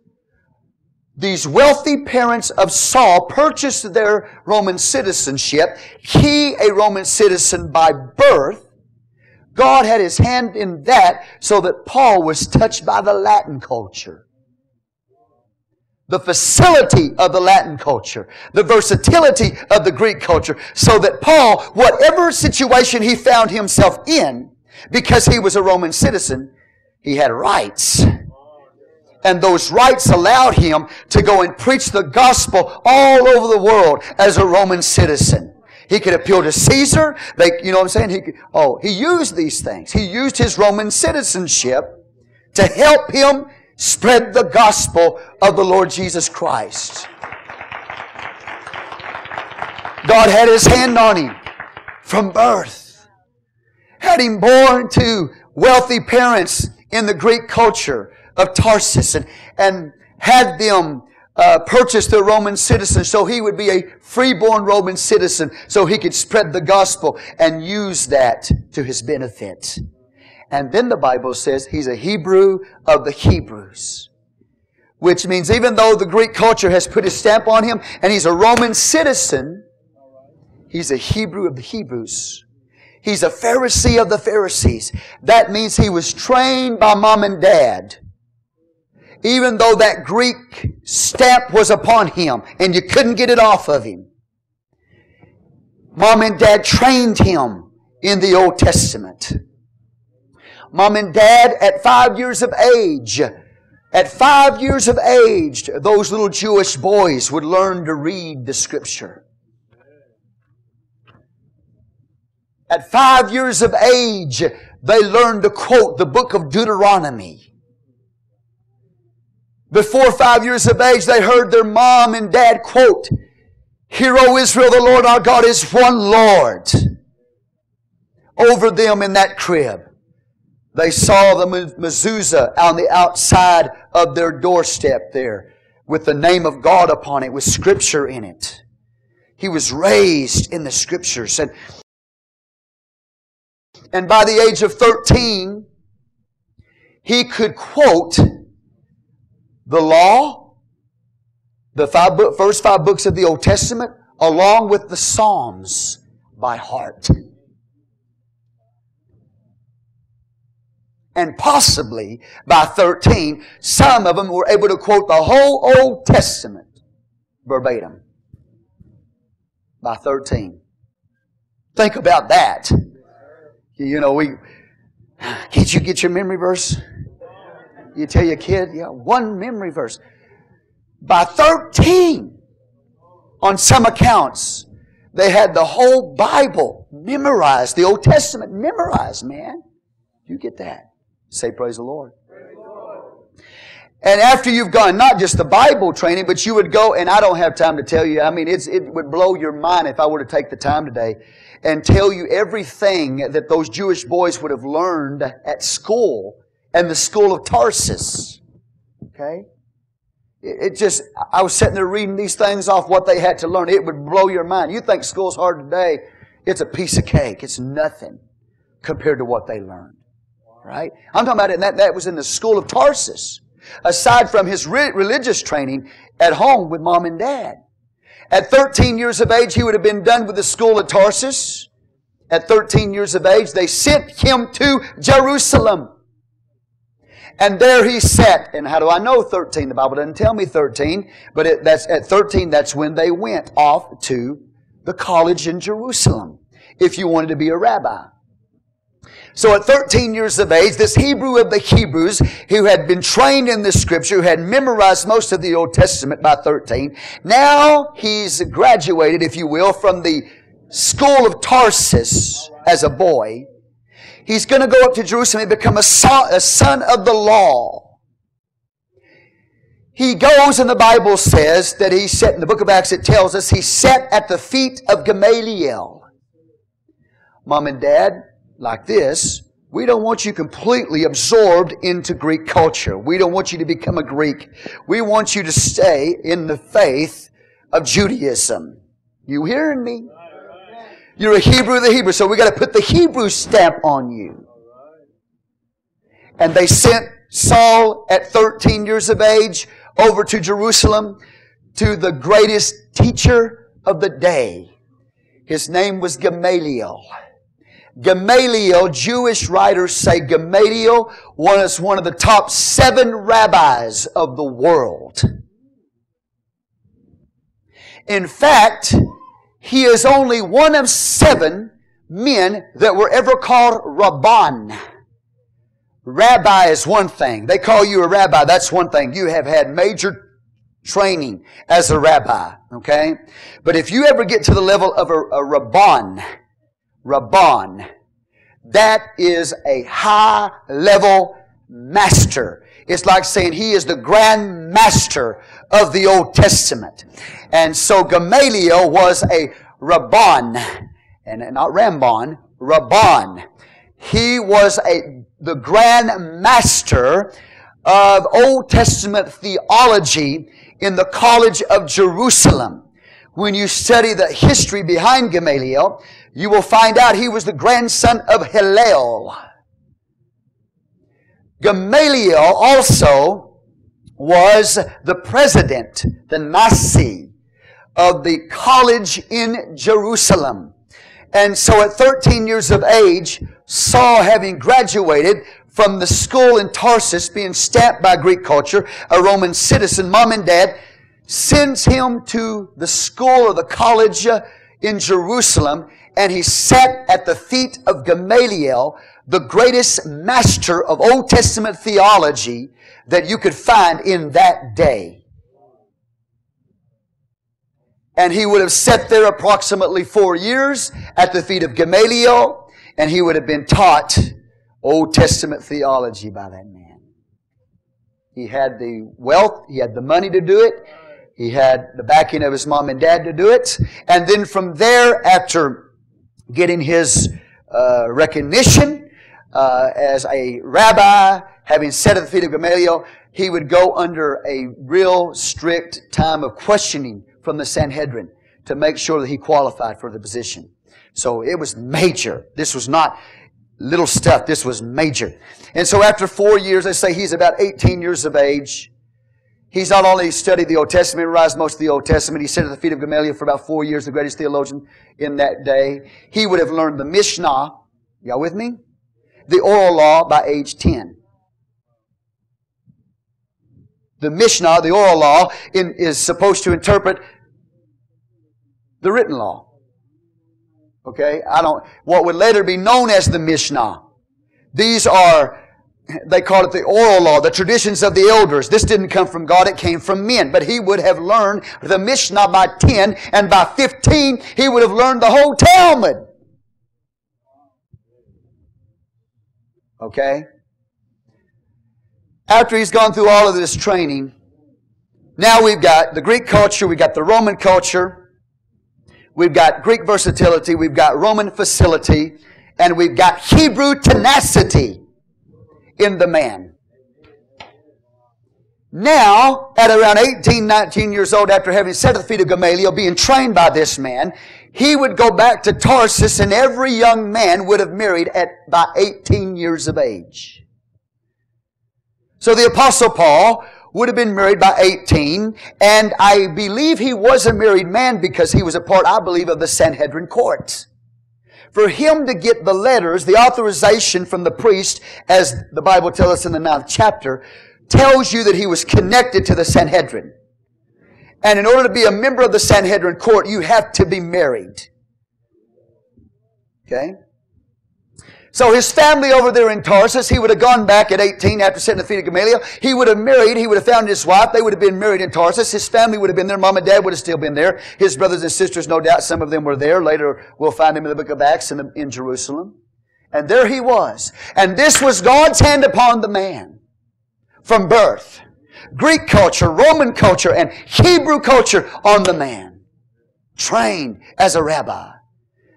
these wealthy parents of Saul purchased their Roman citizenship. He, a Roman citizen by birth, God had his hand in that so that Paul was touched by the Latin culture. The facility of the Latin culture, the versatility of the Greek culture, so that Paul, whatever situation he found himself in, because he was a Roman citizen, he had rights and those rights allowed him to go and preach the gospel all over the world as a Roman citizen. He could appeal to Caesar. They, you know what I'm saying? He could, oh, he used these things. He used his Roman citizenship to help him spread the gospel of the Lord Jesus Christ. God had his hand on him from birth. Had him born to wealthy parents in the Greek culture of Tarsus and, and had them uh, purchase the Roman citizen so he would be a freeborn Roman citizen so he could spread the gospel and use that to his benefit. And then the Bible says he's a Hebrew of the Hebrews. Which means even though the Greek culture has put his stamp on him and he's a Roman citizen, he's a Hebrew of the Hebrews. He's a Pharisee of the Pharisees. That means he was trained by mom and dad even though that Greek stamp was upon him and you couldn't get it off of him. Mom and dad trained him in the Old Testament. Mom and dad at five years of age At five years of age, those little Jewish boys would learn to read the scripture. At five years of age, they learned to quote the book of Deuteronomy. Before five years of age, they heard their mom and dad quote, Hear, O Israel, the Lord our God is one Lord. Over them in that crib. They saw the mezuzah on the outside of their doorstep there with the name of God upon it, with scripture in it. He was raised in the scriptures. And, and by the age of 13, he could quote the law, the five book, first five books of the Old Testament, along with the Psalms by heart. And possibly by 13, some of them were able to quote the whole Old Testament verbatim. By 13. Think about that. You know, we, can't you get your memory verse? You tell your kid, yeah, one memory verse. By 13, on some accounts, they had the whole Bible memorized, the Old Testament memorized, man. You get that? Say, Praise the Lord. And after you've gone, not just the Bible training, but you would go, and I don't have time to tell you, I mean, it would blow your mind if I were to take the time today and tell you everything that those Jewish boys would have learned at school and the school of Tarsus. Okay? It, it just, I was sitting there reading these things off what they had to learn. It would blow your mind. You think school's hard today. It's a piece of cake. It's nothing compared to what they learned right? I'm talking about it, and that, that was in the school of Tarsus. Aside from his re- religious training at home with mom and dad. At 13 years of age, he would have been done with the school of Tarsus. At 13 years of age, they sent him to Jerusalem. And there he sat. And how do I know 13? The Bible doesn't tell me 13, but it, that's at 13, that's when they went off to the college in Jerusalem. If you wanted to be a rabbi. So at 13 years of age, this Hebrew of the Hebrews, who had been trained in the scripture, who had memorized most of the Old Testament by 13, now he's graduated, if you will, from the school of Tarsus as a boy. He's going to go up to Jerusalem and become a son, a son of the law. He goes, and the Bible says that he sat, in the book of Acts, it tells us, he sat at the feet of Gamaliel. Mom and dad, like this, we don't want you completely absorbed into Greek culture. We don't want you to become a Greek. We want you to stay in the faith of Judaism. You hearing me? You're a Hebrew of the Hebrew, so we got to put the Hebrew stamp on you. And they sent Saul at 13 years of age over to Jerusalem to the greatest teacher of the day. His name was Gamaliel. Gamaliel, Jewish writers say Gamaliel was one of the top seven rabbis of the world. In fact, he is only one of seven men that were ever called Rabban. Rabbi is one thing. They call you a rabbi. That's one thing. You have had major training as a rabbi. Okay? But if you ever get to the level of a, a Rabban, Rabban. That is a high level master. It's like saying he is the grand master of the Old Testament. And so Gamaliel was a Rabban, and not Rambon, Rabban. He was a, the grand master of Old Testament theology in the College of Jerusalem. When you study the history behind Gamaliel, you will find out he was the grandson of Hillel. Gamaliel also was the president, the Nasi, of the college in Jerusalem. And so at 13 years of age, Saul, having graduated from the school in Tarsus, being stamped by Greek culture, a Roman citizen, mom and dad, sends him to the school or the college uh, in Jerusalem and he sat at the feet of Gamaliel, the greatest master of Old Testament theology that you could find in that day. And he would have sat there approximately four years at the feet of Gamaliel, and he would have been taught Old Testament theology by that man. He had the wealth, he had the money to do it, he had the backing of his mom and dad to do it, and then from there, after getting his uh, recognition uh, as a rabbi, having sat at the feet of Gamaliel, he would go under a real strict time of questioning from the Sanhedrin to make sure that he qualified for the position. So it was major. This was not little stuff. This was major. And so after four years, they say he's about 18 years of age. He's not only studied the Old Testament, memorized most of the Old Testament, he sat at the feet of Gamaliel for about four years, the greatest theologian in that day. He would have learned the Mishnah, y'all with me? The oral law by age 10. The Mishnah, the oral law, in, is supposed to interpret the written law. Okay? I don't, what would later be known as the Mishnah. These are they call it the oral law, the traditions of the elders. This didn't come from God, it came from men. But he would have learned the Mishnah by 10, and by 15, he would have learned the whole Talmud. Okay? After he's gone through all of this training, now we've got the Greek culture, we've got the Roman culture, we've got Greek versatility, we've got Roman facility, and we've got Hebrew tenacity in the man. Now, at around 18, 19 years old, after having sat at the feet of Gamaliel, being trained by this man, he would go back to Tarsus and every young man would have married at by 18 years of age. So the apostle Paul would have been married by 18, and I believe he was a married man because he was a part, I believe, of the Sanhedrin court for him to get the letters, the authorization from the priest, as the Bible tells us in the ninth chapter, tells you that he was connected to the Sanhedrin. And in order to be a member of the Sanhedrin court, you have to be married. Okay? So his family over there in Tarsus, he would have gone back at 18 after sitting at the feet of Gamaliel. He would have married, he would have found his wife. They would have been married in Tarsus. His family would have been there. Mom and dad would have still been there. His brothers and sisters, no doubt, some of them were there. Later, we'll find him in the book of Acts in, the, in Jerusalem. And there he was. And this was God's hand upon the man from birth. Greek culture, Roman culture, and Hebrew culture on the man. Trained as a rabbi.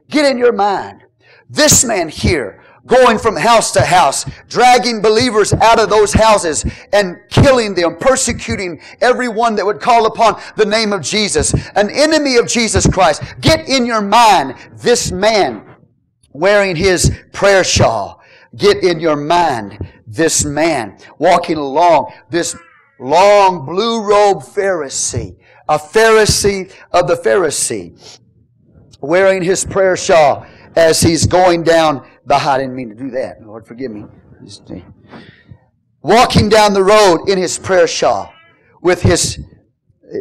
Get in your mind. This man here going from house to house, dragging believers out of those houses and killing them, persecuting everyone that would call upon the name of Jesus, an enemy of Jesus Christ. Get in your mind this man wearing his prayer shawl. Get in your mind this man walking along, this long blue robe Pharisee, a Pharisee of the Pharisee, wearing his prayer shawl as he's going down the I didn't mean to do that. Lord, forgive me. Eh. Walking down the road in his prayer shawl with his,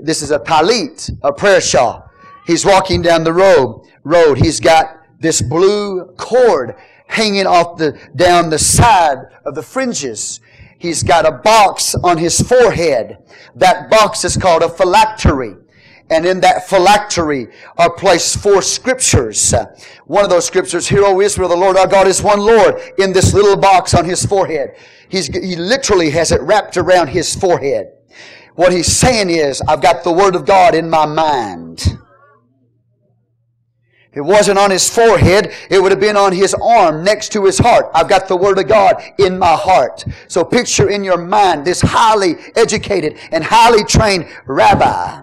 this is a talit, a prayer shawl. He's walking down the road, road. He's got this blue cord hanging off the, down the side of the fringes. He's got a box on his forehead. That box is called a phylactery. And in that phylactery are placed four scriptures. One of those scriptures, Hear, O Israel, the Lord our God is one Lord, in this little box on his forehead. He's, he literally has it wrapped around his forehead. What he's saying is, I've got the Word of God in my mind. If it wasn't on his forehead, it would have been on his arm next to his heart. I've got the Word of God in my heart. So picture in your mind this highly educated and highly trained rabbi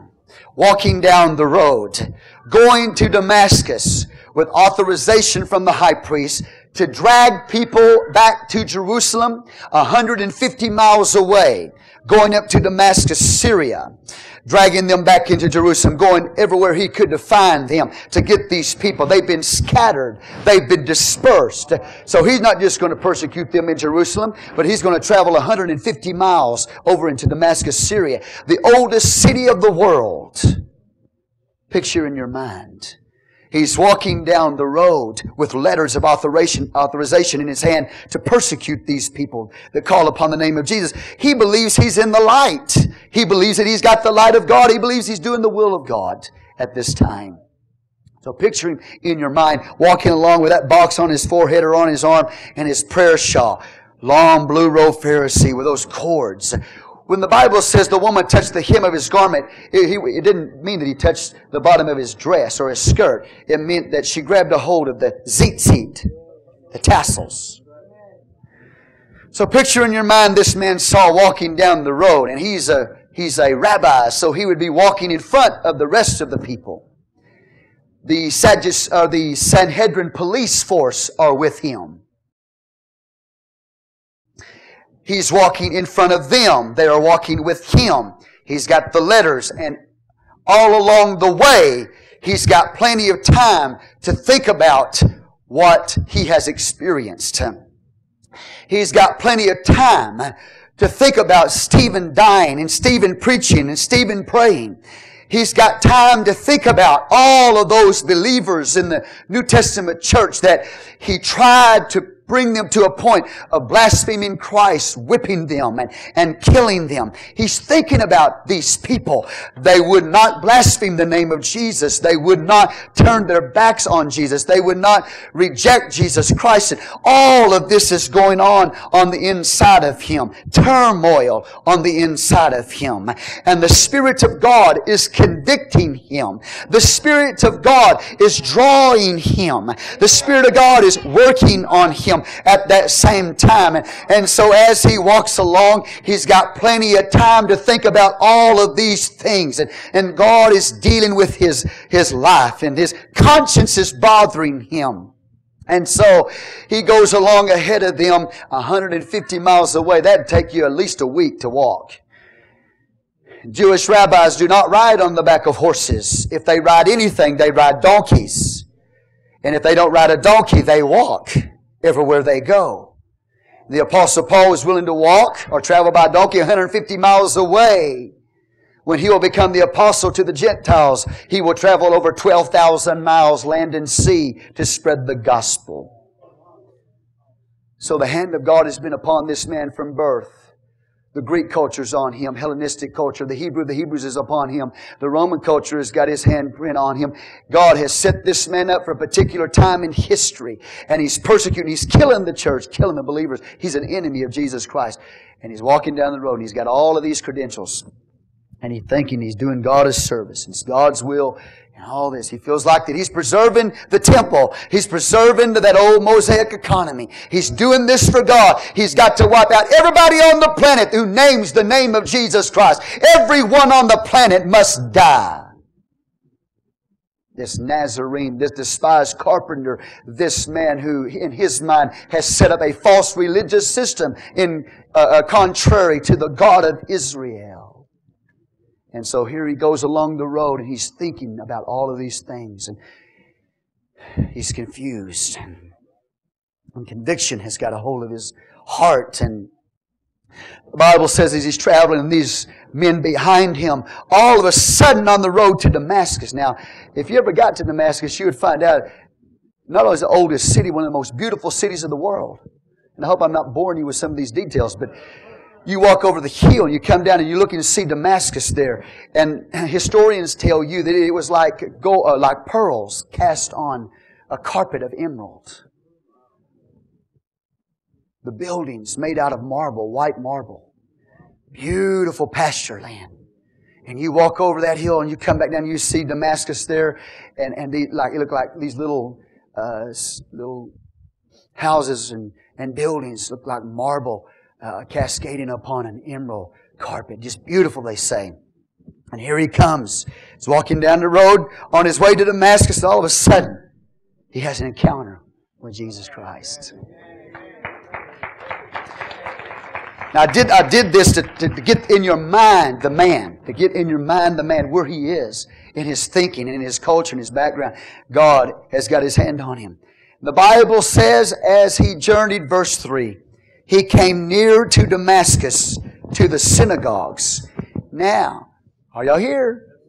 walking down the road, going to Damascus with authorization from the high priest to drag people back to Jerusalem 150 miles away, going up to Damascus, Syria, dragging them back into Jerusalem, going everywhere he could to find them, to get these people. They've been scattered. They've been dispersed. So he's not just going to persecute them in Jerusalem, but he's going to travel 150 miles over into Damascus, Syria, the oldest city of the world. Picture in your mind He's walking down the road with letters of authorization, authorization in his hand to persecute these people that call upon the name of Jesus. He believes he's in the light. He believes that he's got the light of God. He believes he's doing the will of God at this time. So picture him in your mind walking along with that box on his forehead or on his arm and his prayer shawl. Long blue robe Pharisee with those cords when the Bible says the woman touched the hem of his garment, it, it, didn't mean that he touched the bottom of his dress or his skirt. It meant that she grabbed a hold of the tzitzit, the tassels. So picture in your mind this man Saul walking down the road, and he's a, he's a rabbi, so he would be walking in front of the rest of the people. The, Sadduce, uh, the Sanhedrin police force are with him. He's walking in front of them. They are walking with him. He's got the letters and all along the way, he's got plenty of time to think about what he has experienced. He's got plenty of time to think about Stephen dying and Stephen preaching and Stephen praying. He's got time to think about all of those believers in the New Testament church that he tried to bring them to a point of blaspheming Christ, whipping them and, and killing them. He's thinking about these people. They would not blaspheme the name of Jesus. They would not turn their backs on Jesus. They would not reject Jesus Christ. And all of this is going on on the inside of him. Turmoil on the inside of him. And the Spirit of God is convicting him. The Spirit of God is drawing him. The Spirit of God is working on him at that same time. And, and so as he walks along, he's got plenty of time to think about all of these things. And, and God is dealing with his, his life and his conscience is bothering him. And so he goes along ahead of them 150 miles away. That'd take you at least a week to walk. Jewish rabbis do not ride on the back of horses. If they ride anything, they ride donkeys. And if they don't ride a donkey, they walk everywhere they go. The apostle Paul was willing to walk or travel by donkey 150 miles away. When he will become the apostle to the Gentiles, he will travel over 12,000 miles land and sea to spread the gospel. So the hand of God has been upon this man from birth. The Greek culture is on him, Hellenistic culture. The Hebrew, the Hebrews is upon him. The Roman culture has got his handprint on him. God has set this man up for a particular time in history. And he's persecuting, he's killing the church, killing the believers. He's an enemy of Jesus Christ. And he's walking down the road and he's got all of these credentials. And he's thinking he's doing God a service. It's God's will and all this. He feels like that he's preserving the temple. He's preserving that old Mosaic economy. He's doing this for God. He's got to wipe out everybody on the planet who names the name of Jesus Christ. Everyone on the planet must die. This Nazarene, this despised carpenter, this man who, in his mind, has set up a false religious system in uh, uh, contrary to the God of Israel. And so here he goes along the road and he's thinking about all of these things and he's confused. And conviction has got a hold of his heart and the Bible says as he's traveling and these men behind him, all of a sudden on the road to Damascus. Now, if you ever got to Damascus, you would find out not only is the oldest city, one of the most beautiful cities of the world. And I hope I'm not boring you with some of these details, but you walk over the hill and you come down and you look and see Damascus there. And historians tell you that it was like go, uh, like pearls cast on a carpet of emeralds. The buildings made out of marble, white marble. Beautiful pasture land. And you walk over that hill and you come back down and you see Damascus there and, and the, like, it look like these little, uh, little houses and, and buildings look like marble uh, cascading upon an emerald carpet. Just beautiful, they say. And here he comes. He's walking down the road on his way to Damascus, and all of a sudden, he has an encounter with Jesus Christ. Now, I did, I did this to, to, to, get in your mind the man, to get in your mind the man where he is in his thinking, in his culture, in his background. God has got his hand on him. The Bible says, as he journeyed, verse 3, he came near to Damascus, to the synagogues. Now, are y'all here?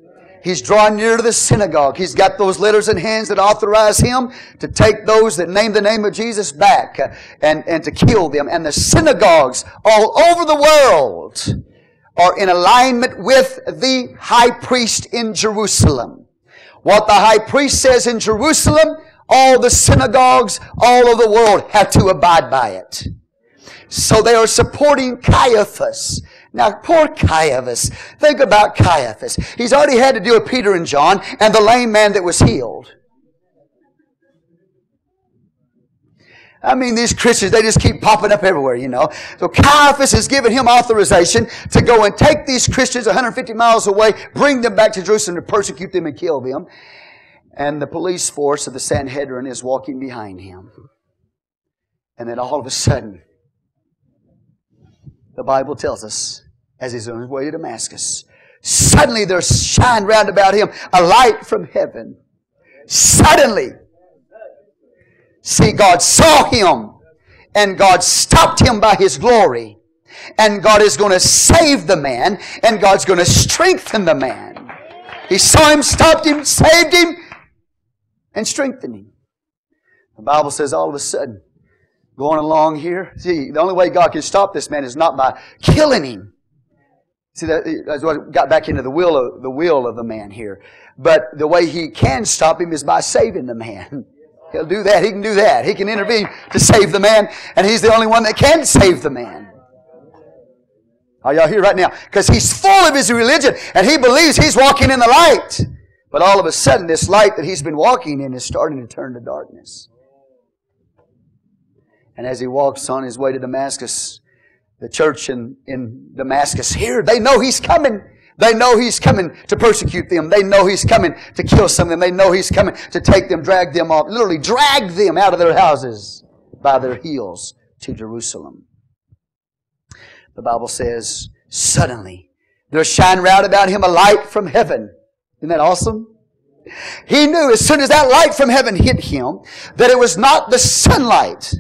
He's drawing near to the synagogue. He's got those letters in hands that authorize him to take those that name the name of Jesus back uh, and, and to kill them. And the synagogues all over the world are in alignment with the high priest in Jerusalem. What the high priest says in Jerusalem, all the synagogues all over the world have to abide by it. So they are supporting Caiaphas. Now, poor Caiaphas. Think about Caiaphas. He's already had to deal with Peter and John and the lame man that was healed. I mean, these Christians, they just keep popping up everywhere, you know. So Caiaphas has given him authorization to go and take these Christians 150 miles away, bring them back to Jerusalem to persecute them and kill them. And the police force of the Sanhedrin is walking behind him. And then all of a sudden, the Bible tells us, as he's on his way to Damascus, suddenly there shined round about him a light from heaven. Suddenly, See, God saw him and God stopped him by his glory. And God is going to save the man and God's going to strengthen the man. He saw him, stopped him, saved him, and strengthened him. The Bible says all of a sudden, going along here, see, the only way God can stop this man is not by killing him. See, that's what got back into the will of the will of the man here. But the way he can stop him is by saving the man. He'll do that. He can do that. He can intervene to save the man, and He's the only one that can save the man. Are y'all here right now? Because he's full of his religion, and he believes he's walking in the light. But all of a sudden, this light that he's been walking in is starting to turn to darkness. And as he walks on his way to Damascus, the church in, in Damascus here, they know he's coming. They know he's coming to persecute them. They know he's coming to kill some of them. They know he's coming to take them, drag them off, literally drag them out of their houses by their heels to Jerusalem. The Bible says, suddenly there shined round about him a light from heaven. Isn't that awesome? He knew as soon as that light from heaven hit him that it was not the sunlight.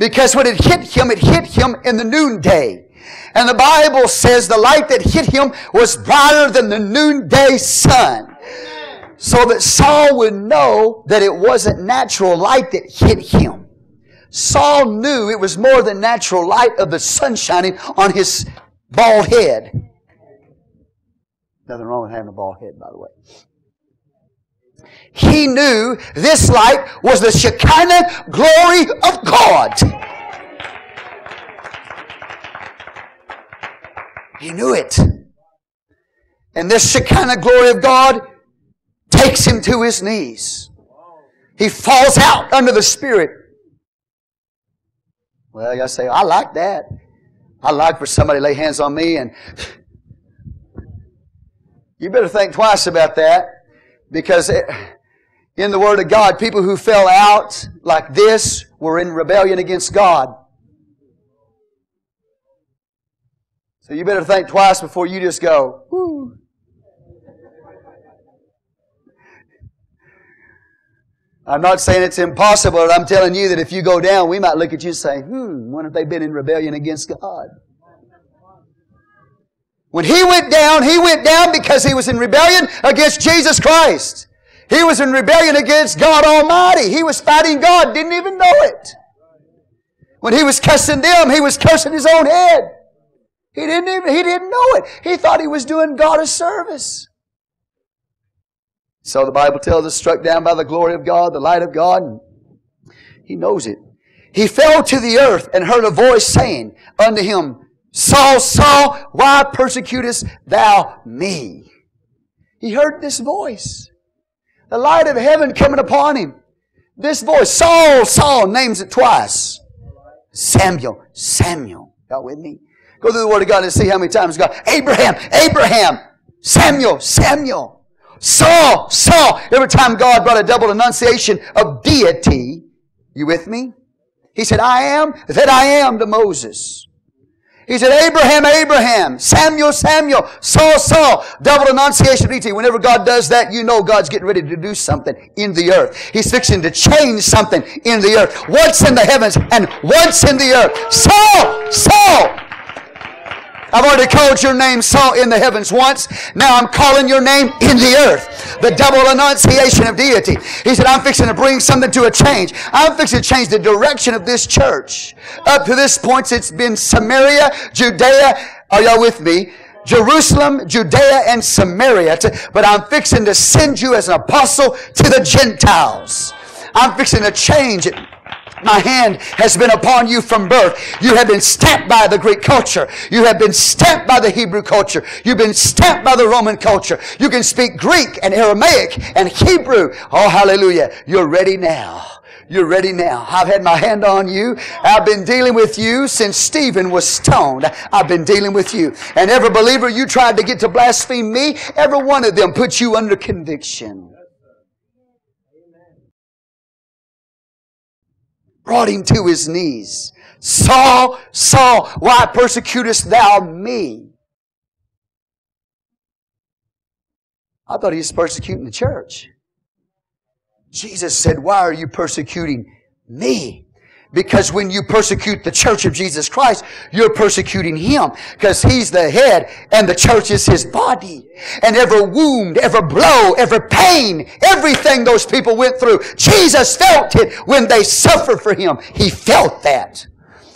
Because when it hit him, it hit him in the noonday. And the Bible says the light that hit him was brighter than the noonday sun. So that Saul would know that it wasn't natural light that hit him. Saul knew it was more than natural light of the sun shining on his bald head. Nothing wrong with having a bald head, by the way. He knew this light was the Shekinah glory of God. He knew it. And this Shekinah glory of God takes him to his knees. He falls out under the Spirit. Well, gotta say, I like that. I like for somebody to lay hands on me and you better think twice about that because it, in the Word of God, people who fell out like this were in rebellion against God. So you better think twice before you just go. I'm not saying it's impossible, but I'm telling you that if you go down, we might look at you and say, hmm, when have they been in rebellion against God? When he went down, he went down because he was in rebellion against Jesus Christ. He was in rebellion against God Almighty. He was fighting God, didn't even know it. When he was cussing them, he was cursing his own head. He didn't even, he didn't know it. He thought he was doing God a service. So the Bible tells us, struck down by the glory of God, the light of God, he knows it. He fell to the earth and heard a voice saying unto him, Saul, Saul, why persecutest thou me? He heard this voice. The light of heaven coming upon him. This voice, Saul, Saul, names it twice. Samuel, Samuel. Y'all with me? Go through the Word of God and see how many times God, Abraham, Abraham, Samuel, Samuel, Saul, Saul. Every time God brought a double enunciation of deity, you with me? He said, I am that I am to Moses. He said, Abraham, Abraham, Samuel, Samuel, Saul, Saul. Double enunciation deity. Whenever God does that, you know God's getting ready to do something in the earth. He's fixing to change something in the earth. Once in the heavens and once in the earth. Saul, Saul, I've already called your name Saul in the heavens once. Now I'm calling your name in the earth. The double enunciation of deity. He said, I'm fixing to bring something to a change. I'm fixing to change the direction of this church. Up to this point, it's been Samaria, Judea. Are y'all with me? Jerusalem, Judea, and Samaria. To, but I'm fixing to send you as an apostle to the Gentiles. I'm fixing to change it. My hand has been upon you from birth. You have been stamped by the Greek culture. You have been stamped by the Hebrew culture. You've been stamped by the Roman culture. You can speak Greek and Aramaic and Hebrew. Oh, hallelujah. You're ready now. You're ready now. I've had my hand on you. I've been dealing with you since Stephen was stoned. I've been dealing with you. And every believer you tried to get to blaspheme me, every one of them put you under conviction. Brought him to his knees. Saul, Saul, why persecutest thou me? I thought he was persecuting the church. Jesus said, Why are you persecuting me? Because when you persecute the church of Jesus Christ, you're persecuting Him. Because He's the head and the church is His body. And every wound, every blow, every pain, everything those people went through, Jesus felt it when they suffered for Him. He felt that.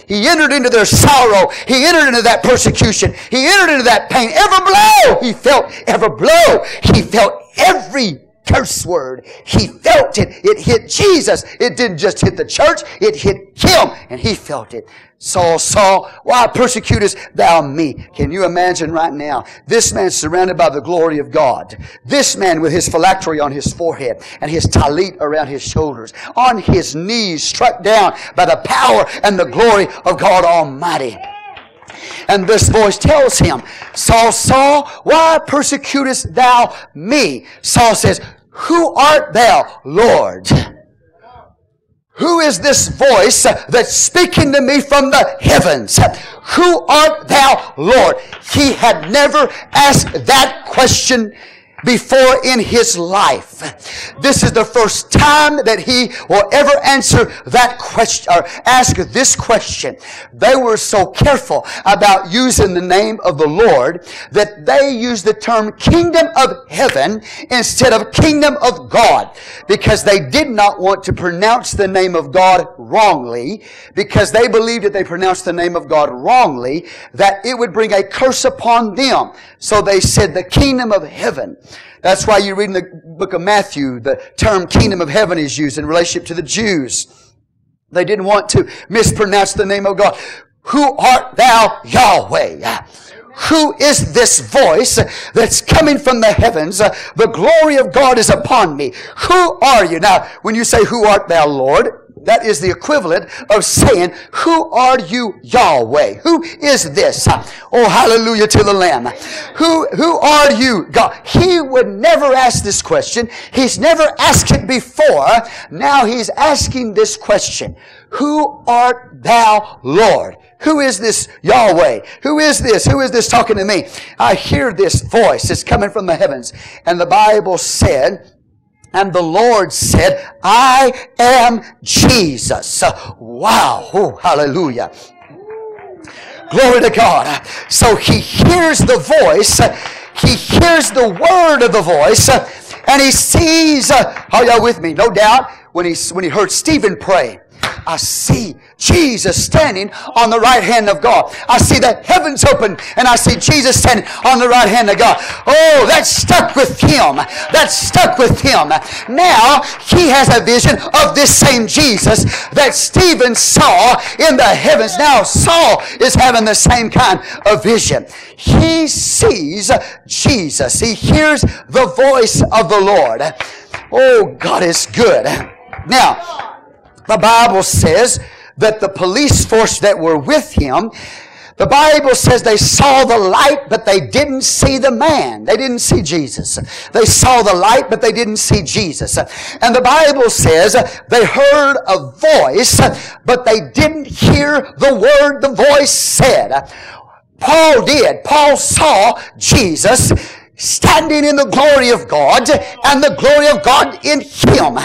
He entered into their sorrow. He entered into that persecution. He entered into that pain. Every blow, he felt every blow. He felt every curse word. He felt it. It hit Jesus. It didn't just hit the church. It hit him and he felt it. Saul, Saul, why persecutest thou me? Can you imagine right now? This man surrounded by the glory of God. This man with his phylactery on his forehead and his talit around his shoulders. On his knees struck down by the power and the glory of God Almighty. And this voice tells him, Saul, Saul, why persecutest thou me? Saul says, Who art thou, Lord? Who is this voice that's speaking to me from the heavens? Who art thou, Lord? He had never asked that question before in his life. This is the first time that he will ever answer that question or ask this question. They were so careful about using the name of the Lord that they used the term kingdom of heaven instead of kingdom of God because they did not want to pronounce the name of God wrongly because they believed that they pronounced the name of God wrongly that it would bring a curse upon them. So they said the kingdom of heaven. That's why you read in the book of Matthew, the term kingdom of heaven is used in relationship to the Jews. They didn't want to mispronounce the name of God. Who art thou, Yahweh? Who is this voice that's coming from the heavens? The glory of God is upon me. Who are you? Now, when you say, Who art thou, Lord? That is the equivalent of saying, Who are you, Yahweh? Who is this? Oh, hallelujah to the Lamb. Who, who are you, God? He would never ask this question. He's never asked it before. Now he's asking this question. Who art thou, Lord? Who is this Yahweh? Who is this? Who is this talking to me? I hear this voice. It's coming from the heavens. And the Bible said, and the Lord said, I am Jesus. Wow. Oh, hallelujah. Glory to God. So he hears the voice. He hears the word of the voice. And he sees, uh, are y'all with me? No doubt when he, when he heard Stephen pray. I see Jesus standing on the right hand of God. I see the heavens open and I see Jesus standing on the right hand of God. Oh, that stuck with him. That stuck with him. Now he has a vision of this same Jesus that Stephen saw in the heavens. Now Saul is having the same kind of vision. He sees Jesus. He hears the voice of the Lord. Oh, God is good. Now, the Bible says that the police force that were with him the Bible says they saw the light, but they didn't see the man. They didn't see Jesus. They saw the light, but they didn't see Jesus. And the Bible says they heard a voice, but they didn't hear the word the voice said. Paul did. Paul saw Jesus standing in the glory of God and the glory of God in him.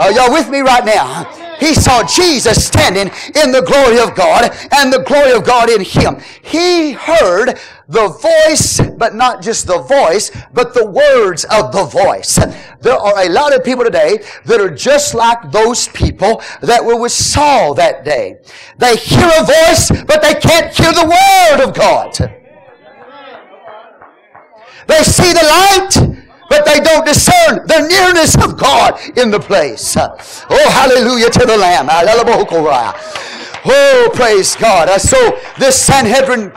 Are y'all with me right now? He saw Jesus standing in the glory of God and the glory of God in him. He heard the voice, but not just the voice, but the words of the voice. There are a lot of people today that are just like those people that were with Saul that day. They hear a voice, but they can't hear the word of God. They see the light, but they don't discern the nearness of God in the place. Oh, hallelujah to the Lamb. Oh, praise God. So this Sanhedrin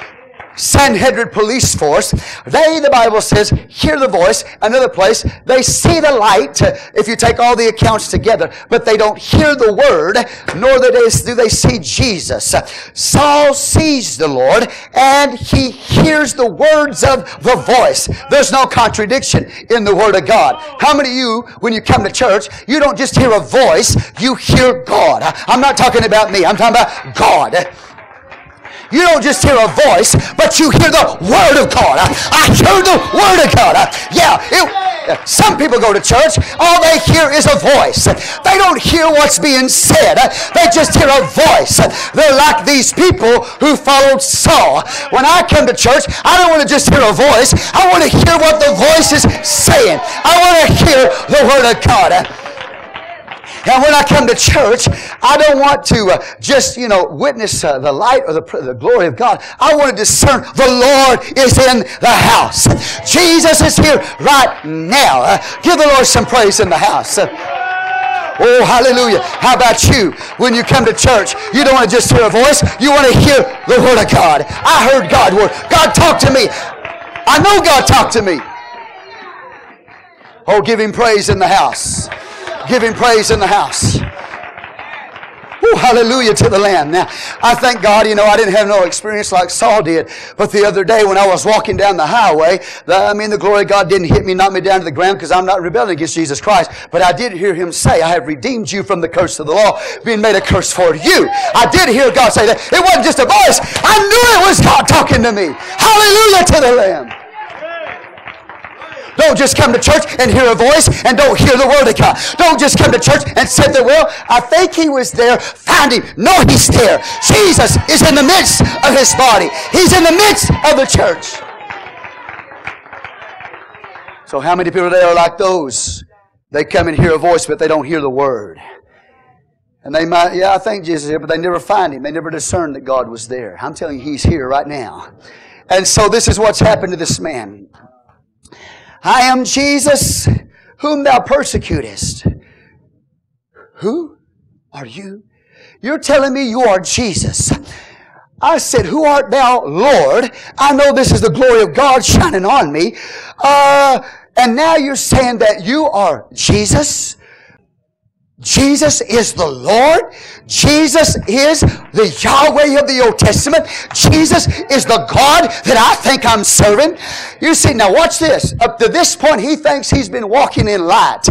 Sanhedrin police force, they, the Bible says, hear the voice. Another place, they see the light, if you take all the accounts together, but they don't hear the word, nor do they see Jesus. Saul sees the Lord, and he hears the words of the voice. There's no contradiction in the word of God. How many of you, when you come to church, you don't just hear a voice, you hear God. I'm not talking about me, I'm talking about God. You don't just hear a voice, but you hear the Word of God. I hear the Word of God. Yeah, it, some people go to church, all they hear is a voice. They don't hear what's being said. They just hear a voice. They're like these people who followed Saul. When I come to church, I don't want to just hear a voice. I want to hear what the voice is saying. I want to hear the Word of God. And when I come to church, I don't want to uh, just, you know, witness uh, the light or the, the glory of God. I want to discern the Lord is in the house. Jesus is here right now. Uh, give the Lord some praise in the house. Oh, hallelujah. How about you? When you come to church, you don't want to just hear a voice. You want to hear the word of God. I heard God word. God talked to me. I know God talked to me. Oh, give him praise in the house. Give him praise in the house. Ooh, hallelujah to the Lamb. Now, I thank God, you know, I didn't have no experience like Saul did. But the other day when I was walking down the highway, the, I mean, the glory of God didn't hit me, knock me down to the ground because I'm not rebelling against Jesus Christ. But I did hear him say, I have redeemed you from the curse of the law, being made a curse for you. I did hear God say that. It wasn't just a voice. I knew it was God talking to me. Hallelujah to the Lamb. Don't just come to church and hear a voice and don't hear the word of God. Don't just come to church and say well, I think he was there. Find him. No, he's there. Jesus is in the midst of his body. He's in the midst of the church. So how many people today are like those? They come and hear a voice, but they don't hear the word. And they might, yeah, I think Jesus is here, but they never find him. They never discern that God was there. I'm telling you, he's here right now. And so this is what's happened to this man. I am Jesus whom thou persecutest. Who are you? You're telling me you are Jesus. I said, Who art thou, Lord? I know this is the glory of God shining on me. Uh, and now you're saying that you are Jesus? Jesus is the Lord. Jesus is the Yahweh of the Old Testament. Jesus is the God that I think I'm serving. You see, now watch this. Up to this point, he thinks he's been walking in light.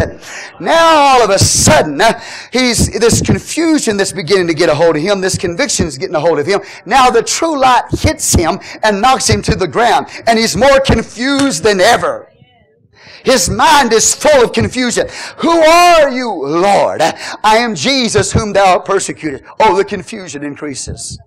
Now all of a sudden, uh, he's, this confusion that's beginning to get a hold of him, this conviction is getting a hold of him. Now the true light hits him and knocks him to the ground. And he's more confused than ever. His mind is full of confusion. Who are you, Lord? I am Jesus whom thou persecuted. Oh, the confusion increases.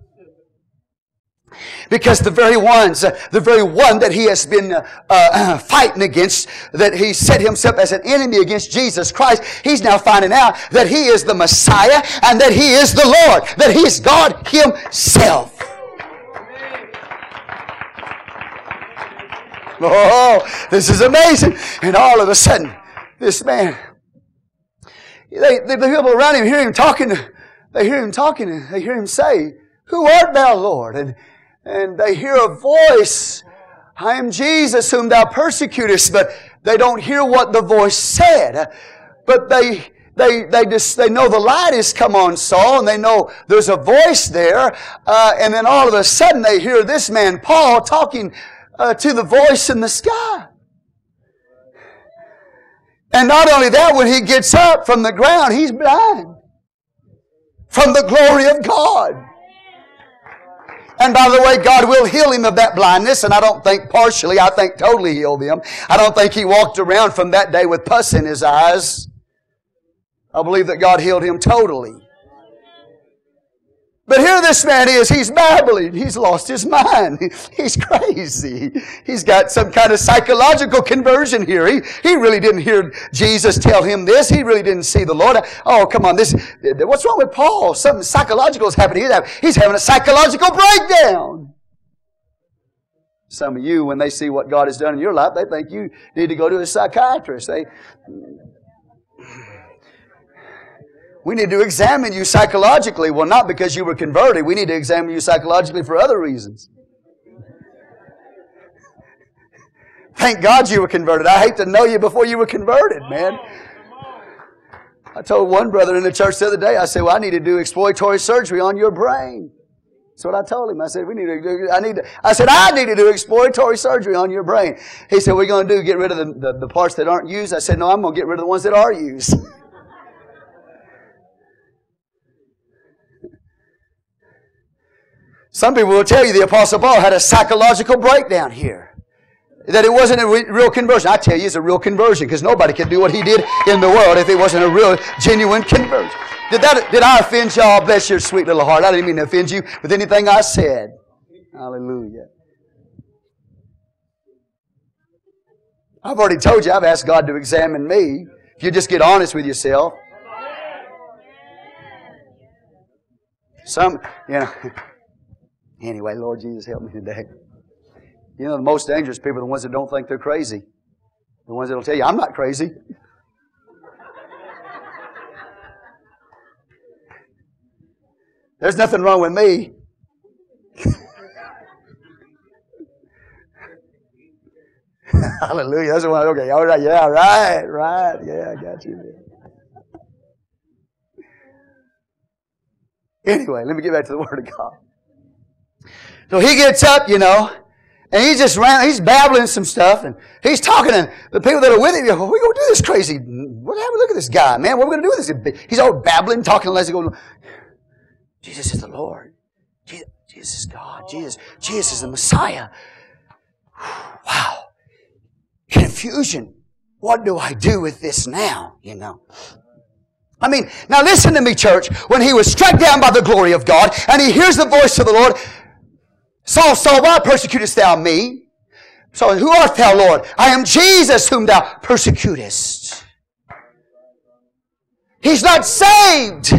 Because the very ones, the very one that he has been uh, uh, fighting against, that he set himself as an enemy against Jesus Christ, he's now finding out that he is the Messiah and that he is the Lord, that he is God himself. Oh, this is amazing. And all of a sudden, this man, they, the people around him hear him talking, they hear him talking, and they hear him say, Who art thou, Lord? And, and they hear a voice, I am Jesus whom thou persecutest, but they don't hear what the voice said. But they, they, they just, they know the light has come on Saul and they know there's a voice there. Uh, and then all of a sudden they hear this man, Paul, talking uh, to the voice in the sky. And not only that, when he gets up from the ground, he's blind from the glory of God. And by the way, God will heal him of that blindness, and I don't think partially, I think totally healed him. I don't think he walked around from that day with pus in his eyes. I believe that God healed him totally. But here this man is, he's babbling. He's lost his mind. He's crazy. He's got some kind of psychological conversion here. He, he really didn't hear Jesus tell him this. He really didn't see the Lord. Oh, come on. This, what's wrong with Paul? Something psychological is happening. He's having a psychological breakdown. Some of you, when they see what God has done in your life, they think you need to go to a psychiatrist. They, we need to examine you psychologically. Well, not because you were converted. We need to examine you psychologically for other reasons. Thank God you were converted. I hate to know you before you were converted, man. I told one brother in the church the other day, I said, well, I need to do exploratory surgery on your brain. That's what I told him. I said, we need to do, I need to, I said, I need to do exploratory surgery on your brain. He said, what are you going to do? Get rid of the, the, the parts that aren't used? I said, no, I'm going to get rid of the ones that are used. Some people will tell you the Apostle Paul had a psychological breakdown here. That it wasn't a re- real conversion. I tell you, it's a real conversion because nobody could do what he did in the world if it wasn't a real, genuine conversion. Did that, did I offend y'all? Bless your sweet little heart. I didn't mean to offend you with anything I said. Hallelujah. I've already told you, I've asked God to examine me. If you just get honest with yourself. Some, you know. Anyway, Lord Jesus, help me today. You know, the most dangerous people are the ones that don't think they're crazy. The ones that'll tell you, I'm not crazy. There's nothing wrong with me. Hallelujah. That's the one. Okay. All right. Yeah. Right. Right. Yeah. I got you. Anyway, let me get back to the Word of God. So he gets up, you know, and he's just around, he's babbling some stuff, and he's talking to the people that are with him. You know, we gonna do this crazy? What happened? Look at this guy, man. What are we gonna do with this? He's all babbling, talking, unless he goes, Jesus is the Lord. Jesus, Jesus is God. Jesus, Jesus is the Messiah. Wow. Confusion. What do I do with this now? You know. I mean, now listen to me, church. When he was struck down by the glory of God and he hears the voice of the Lord, Saul, Saul, why persecutest thou me? So who art thou, Lord? I am Jesus whom thou persecutest. He's not saved.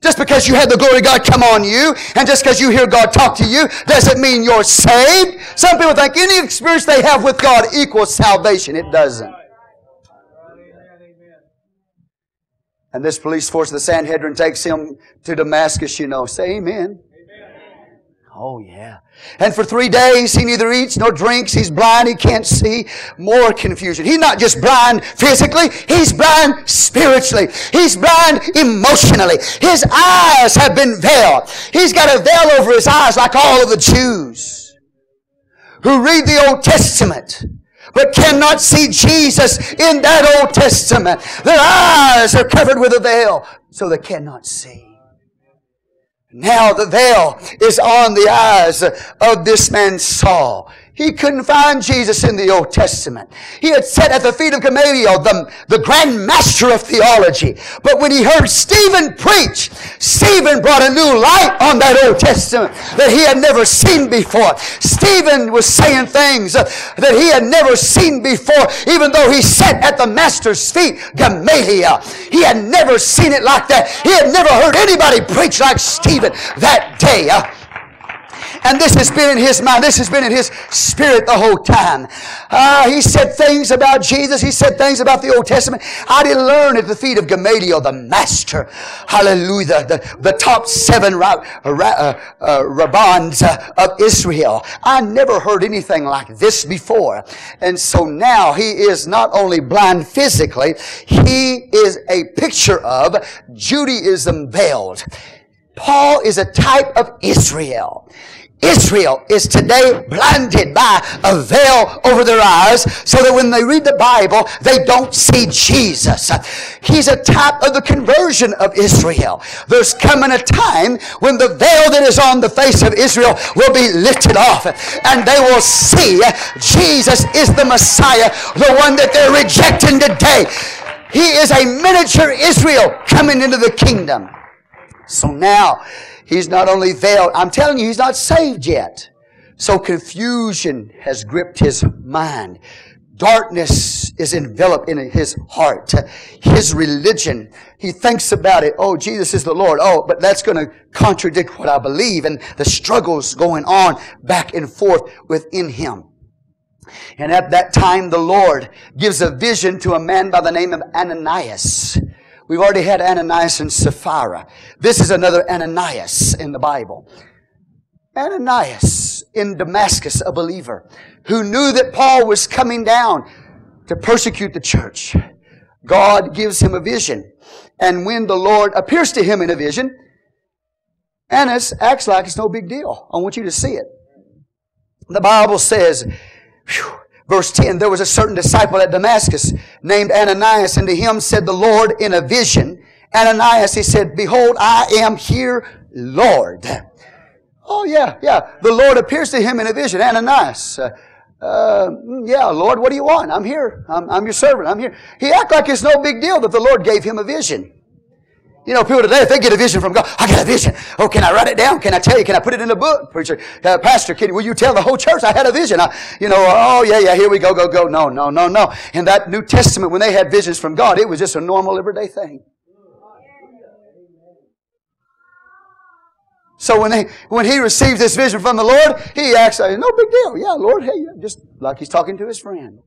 Just because you had the glory of God come on you, and just because you hear God talk to you, doesn't mean you're saved. Some people think any experience they have with God equals salvation. It doesn't. And this police force, the Sanhedrin, takes him to Damascus, you know. Say amen. Oh, yeah. And for three days, he neither eats nor drinks. He's blind. He can't see. More confusion. He's not just blind physically. He's blind spiritually. He's blind emotionally. His eyes have been veiled. He's got a veil over his eyes like all of the Jews who read the Old Testament but cannot see Jesus in that Old Testament. Their eyes are covered with a veil, so they cannot see. Now the veil is on the eyes of this man Saul. He couldn't find Jesus in the Old Testament. He had sat at the feet of Gamaliel, the, the grand master of theology. But when he heard Stephen preach, Stephen brought a new light on that Old Testament that he had never seen before. Stephen was saying things uh, that he had never seen before, even though he sat at the master's feet, Gamaliel. He had never seen it like that. He had never heard anybody preach like Stephen that day. Uh. And this has been in his mind. This has been in his spirit the whole time. Uh, he said things about Jesus. He said things about the Old Testament. I didn't learn at the feet of Gamaliel, the master. Hallelujah. The, the top seven ra- ra- uh, uh, rabbans uh, of Israel. I never heard anything like this before. And so now he is not only blind physically, he is a picture of Judaism veiled. Paul is a type of Israel. Israel is today blinded by a veil over their eyes so that when they read the Bible, they don't see Jesus. He's a type of the conversion of Israel. There's coming a time when the veil that is on the face of Israel will be lifted off and they will see Jesus is the Messiah, the one that they're rejecting today. He is a miniature Israel coming into the kingdom. So now, he's not only veiled, I'm telling you, he's not saved yet. So confusion has gripped his mind. Darkness is enveloped in his heart. His religion, he thinks about it. Oh, Jesus is the Lord. Oh, but that's going to contradict what I believe and the struggles going on back and forth within him. And at that time, the Lord gives a vision to a man by the name of Ananias. We've already had Ananias and Sapphira. This is another Ananias in the Bible. Ananias in Damascus, a believer, who knew that Paul was coming down to persecute the church. God gives him a vision. And when the Lord appears to him in a vision, Ananias acts like it's no big deal. I want you to see it. The Bible says, whew, verse 10, there was a certain disciple at Damascus named Ananias, and to him said the Lord in a vision, Ananias, he said, Behold, I am here, Lord. Oh, yeah, yeah. The Lord appears to him in a vision. Ananias. Uh, uh, yeah, Lord, what do you want? I'm here. I'm, I'm your servant. I'm here. He act like it's no big deal that the Lord gave him a vision. You know, people today, if they get a vision from God, I got a vision. Oh, can I write it down? Can I tell you? Can I put it in a book? Preacher, uh, pastor, can, will you tell the whole church I had a vision? I, you know, oh yeah, yeah, here we go, go, go. No, no, no, no. In that New Testament, when they had visions from God, it was just a normal everyday thing. So when he, when he receives this vision from the Lord, he acts like, no big deal. Yeah, Lord, hey, just like he's talking to his friend.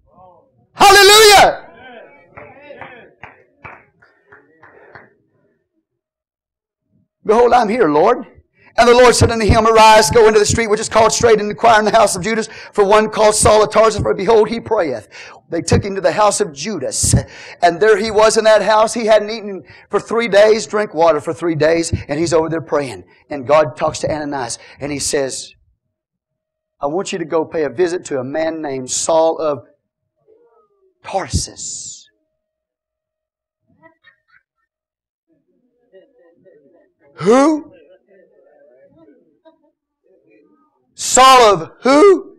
Hallelujah! Behold, I'm here, Lord. And the Lord said unto him, Arise, go into the street which is called Straight, and inquire in the house of Judas for one called Saul of Tarsus, for behold, he prayeth. They took him to the house of Judas. And there he was in that house. He hadn't eaten for three days, drink water for three days, and he's over there praying. And God talks to Ananias, and he says, I want you to go pay a visit to a man named Saul of Tarsus. Who? Saul of who?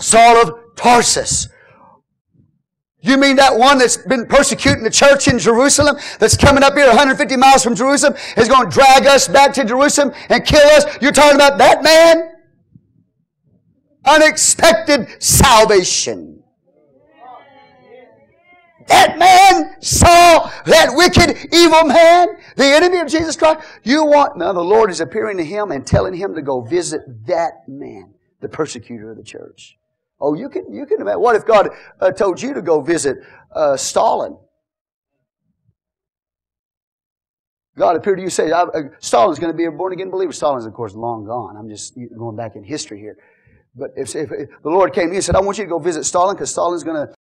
Saul of Tarsus. You mean that one that's been persecuting the church in Jerusalem, that's coming up here 150 miles from Jerusalem, is going to drag us back to Jerusalem and kill us? You're talking about that man? Unexpected salvation. That man saw that wicked, evil man, the enemy of Jesus Christ. You want, now the Lord is appearing to him and telling him to go visit that man, the persecutor of the church. Oh, you can, you can imagine. What if God uh, told you to go visit uh, Stalin? God appeared to you say, uh, Stalin's going to be a born again believer. Stalin's, of course, long gone. I'm just going back in history here. But if, if, if the Lord came to you and said, I want you to go visit Stalin because Stalin's going to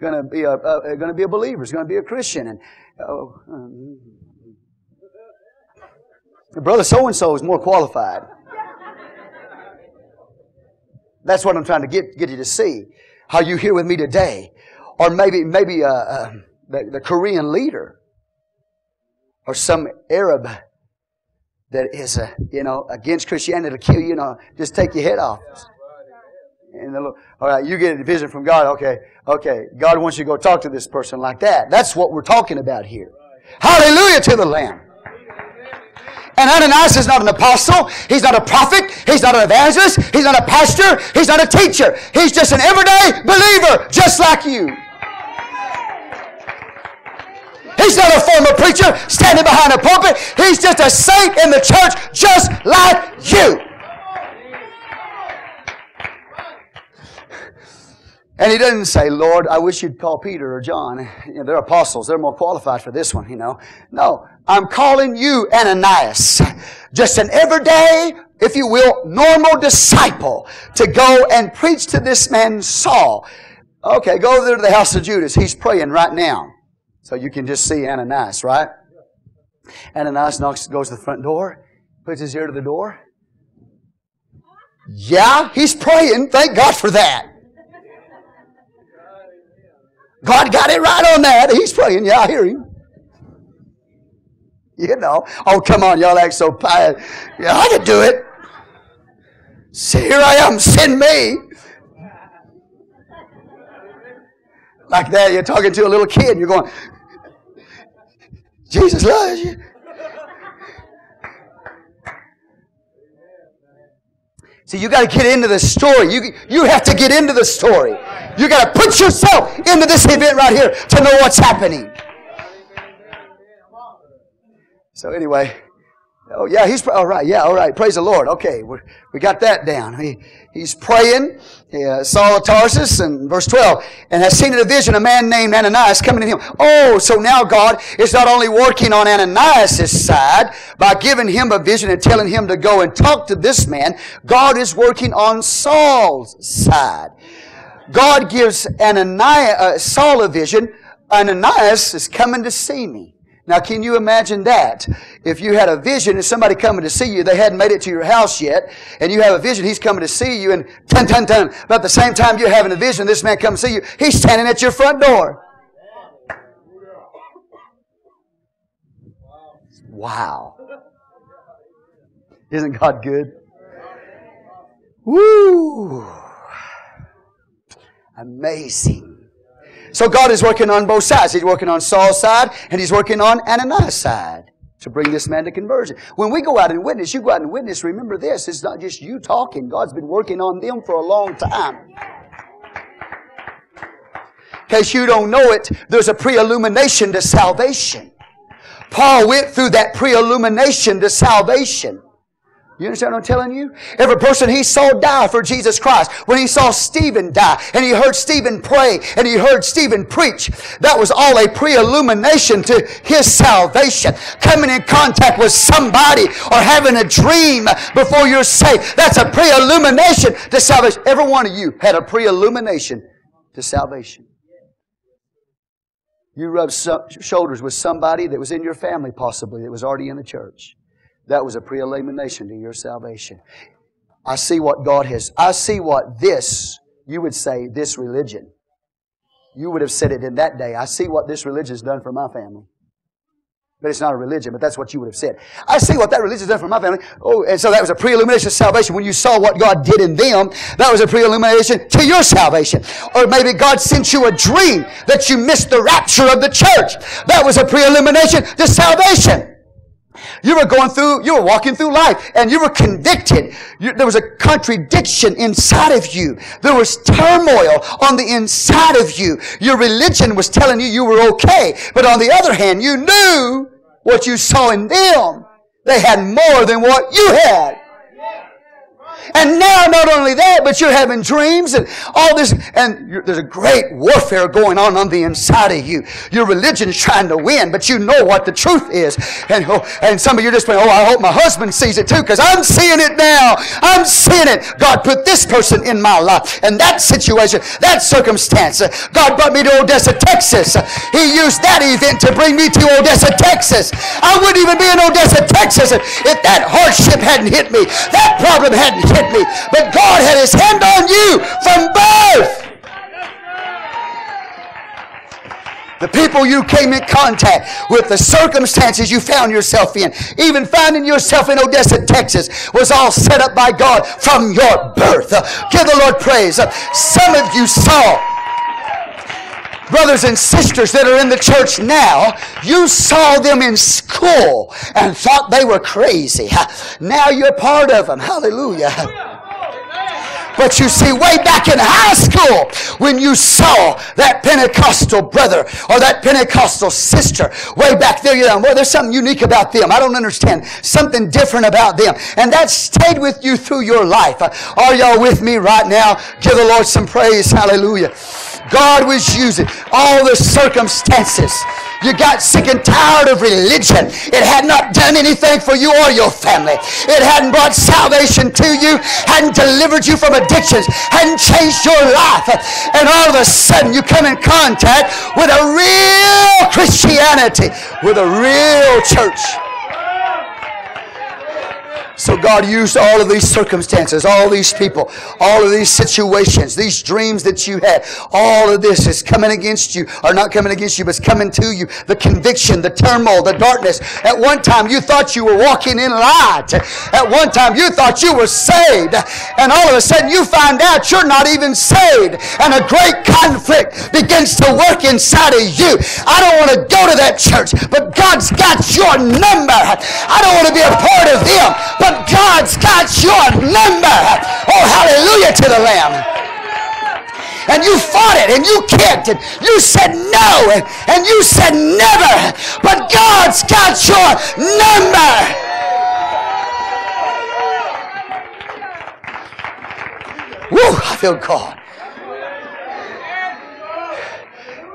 going to be a, a going to be a believer. He's going to be a Christian. And oh, um, brother so and so is more qualified. That's what I'm trying to get get you to see. How you here with me today, or maybe maybe uh, uh, the, the Korean leader, or some Arab that is, uh, you know, against Christianity to kill you, you know, just take your head off. And the Lord, all right, you get a vision from God. Okay, okay. God wants you to go talk to this person like that. That's what we're talking about here. Hallelujah to the Lamb. And Ananias is not an apostle. He's not a prophet. He's not an evangelist. He's not a pastor. He's not a teacher. He's just an everyday believer, just like you. He's not a former preacher standing behind a pulpit. He's just a saint in the church, just like you. And he doesn't say, Lord, I wish you'd call Peter or John. You know, they're apostles. They're more qualified for this one, you know. No. I'm calling you Ananias. Just an everyday, if you will, normal disciple to go and preach to this man Saul. Okay, go there to the house of Judas. He's praying right now. So you can just see Ananias, right? Ananias knocks, goes to the front door, puts his ear to the door. Yeah, he's praying. Thank God for that. God got it right on that. He's praying. Yeah, I hear him. You know. Oh, come on, y'all act so pious. Yeah, I could do it. See, here I am. Send me. Like that, you're talking to a little kid. You're going, Jesus loves you. See, you got to get into the story. You, you have to get into the story. You got to put yourself into this event right here to know what's happening. So anyway, Oh, yeah, he's, all right, yeah, all right, praise the Lord. Okay, we we got that down. He, he's praying, uh, Saul of Tarsus, and verse 12, and has seen in a vision a man named Ananias coming to him. Oh, so now God is not only working on Ananias' side by giving him a vision and telling him to go and talk to this man, God is working on Saul's side. God gives Ananias, uh, Saul a vision, Ananias is coming to see me. Now, can you imagine that? If you had a vision and somebody coming to see you, they hadn't made it to your house yet, and you have a vision, he's coming to see you, and ten. About the same time you're having a vision, this man comes to see you, he's standing at your front door. Wow. Isn't God good? Woo! Amazing. So God is working on both sides. He's working on Saul's side and he's working on Ananias' side to bring this man to conversion. When we go out and witness, you go out and witness, remember this, it's not just you talking. God's been working on them for a long time. In case you don't know it, there's a pre-illumination to salvation. Paul went through that pre-illumination to salvation. You understand what I'm telling you? Every person he saw die for Jesus Christ. When he saw Stephen die and he heard Stephen pray and he heard Stephen preach, that was all a pre-illumination to his salvation. Coming in contact with somebody or having a dream before you're saved. That's a pre-illumination to salvation. Every one of you had a pre-illumination to salvation. You rubbed shoulders with somebody that was in your family possibly that was already in the church. That was a pre-illumination to your salvation. I see what God has, I see what this, you would say, this religion. You would have said it in that day. I see what this religion has done for my family. But it's not a religion, but that's what you would have said. I see what that religion has done for my family. Oh, and so that was a pre-illumination salvation. When you saw what God did in them, that was a pre-illumination to your salvation. Or maybe God sent you a dream that you missed the rapture of the church. That was a pre-illumination to salvation. You were going through, you were walking through life and you were convicted. You, there was a contradiction inside of you. There was turmoil on the inside of you. Your religion was telling you you were okay. But on the other hand, you knew what you saw in them. They had more than what you had. And now, not only that, but you're having dreams and all this, and there's a great warfare going on on the inside of you. Your religion's trying to win, but you know what the truth is. And, oh, and some of you just saying, oh, I hope my husband sees it too, because I'm seeing it now. I'm seeing it. God put this person in my life, and that situation, that circumstance. God brought me to Odessa, Texas. He used that event to bring me to Odessa, Texas. I wouldn't even be in Odessa, Texas if that hardship hadn't hit me, that problem hadn't hit me. But God had his hand on you from birth. The people you came in contact with, the circumstances you found yourself in, even finding yourself in Odessa, Texas, was all set up by God from your birth. Give the Lord praise. Some of you saw brothers and sisters that are in the church now, you saw them in school and thought they were crazy. Now you're part of them. Hallelujah. But you see, way back in high school, when you saw that Pentecostal brother or that Pentecostal sister, way back there, you know, well, there's something unique about them. I don't understand. Something different about them. And that stayed with you through your life. Are y'all with me right now? Give the Lord some praise. Hallelujah. God was using all the circumstances. You got sick and tired of religion. It had not done anything for you or your family. It hadn't brought salvation to you, hadn't delivered you from addictions, hadn't changed your life. And all of a sudden you come in contact with a real Christianity, with a real church. So God used all of these circumstances, all these people, all of these situations, these dreams that you had. All of this is coming against you, or not coming against you, but it's coming to you. The conviction, the turmoil, the darkness. At one time you thought you were walking in light. At one time you thought you were saved. And all of a sudden you find out you're not even saved. And a great conflict begins to work inside of you. I don't want to go to that church, but God's got your number. I don't want to be a part of them, but God's got your number. Oh, hallelujah to the Lamb and you fought it and you kicked it. You said no and you said never. But God's got your number. Woo, I feel God.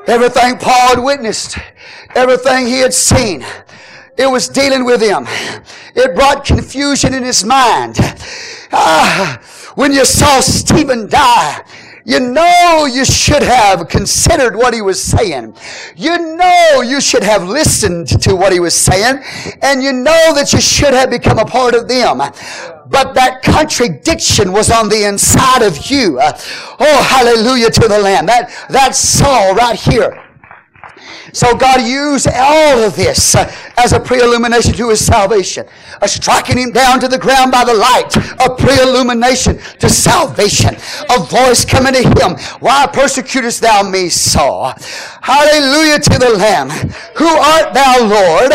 Everything Paul had witnessed, everything he had seen, it was dealing with him. It brought confusion in his mind. Ah, when you saw Stephen die, you know you should have considered what he was saying. You know you should have listened to what he was saying. And you know that you should have become a part of them. But that contradiction was on the inside of you. Oh, hallelujah to the Lamb. That, that Saul right here. So God used all of this uh, as a pre-illumination to his salvation. A striking him down to the ground by the light. A pre-illumination to salvation. A voice coming to him. Why persecutest thou me, Saul? Hallelujah to the Lamb. Who art thou, Lord?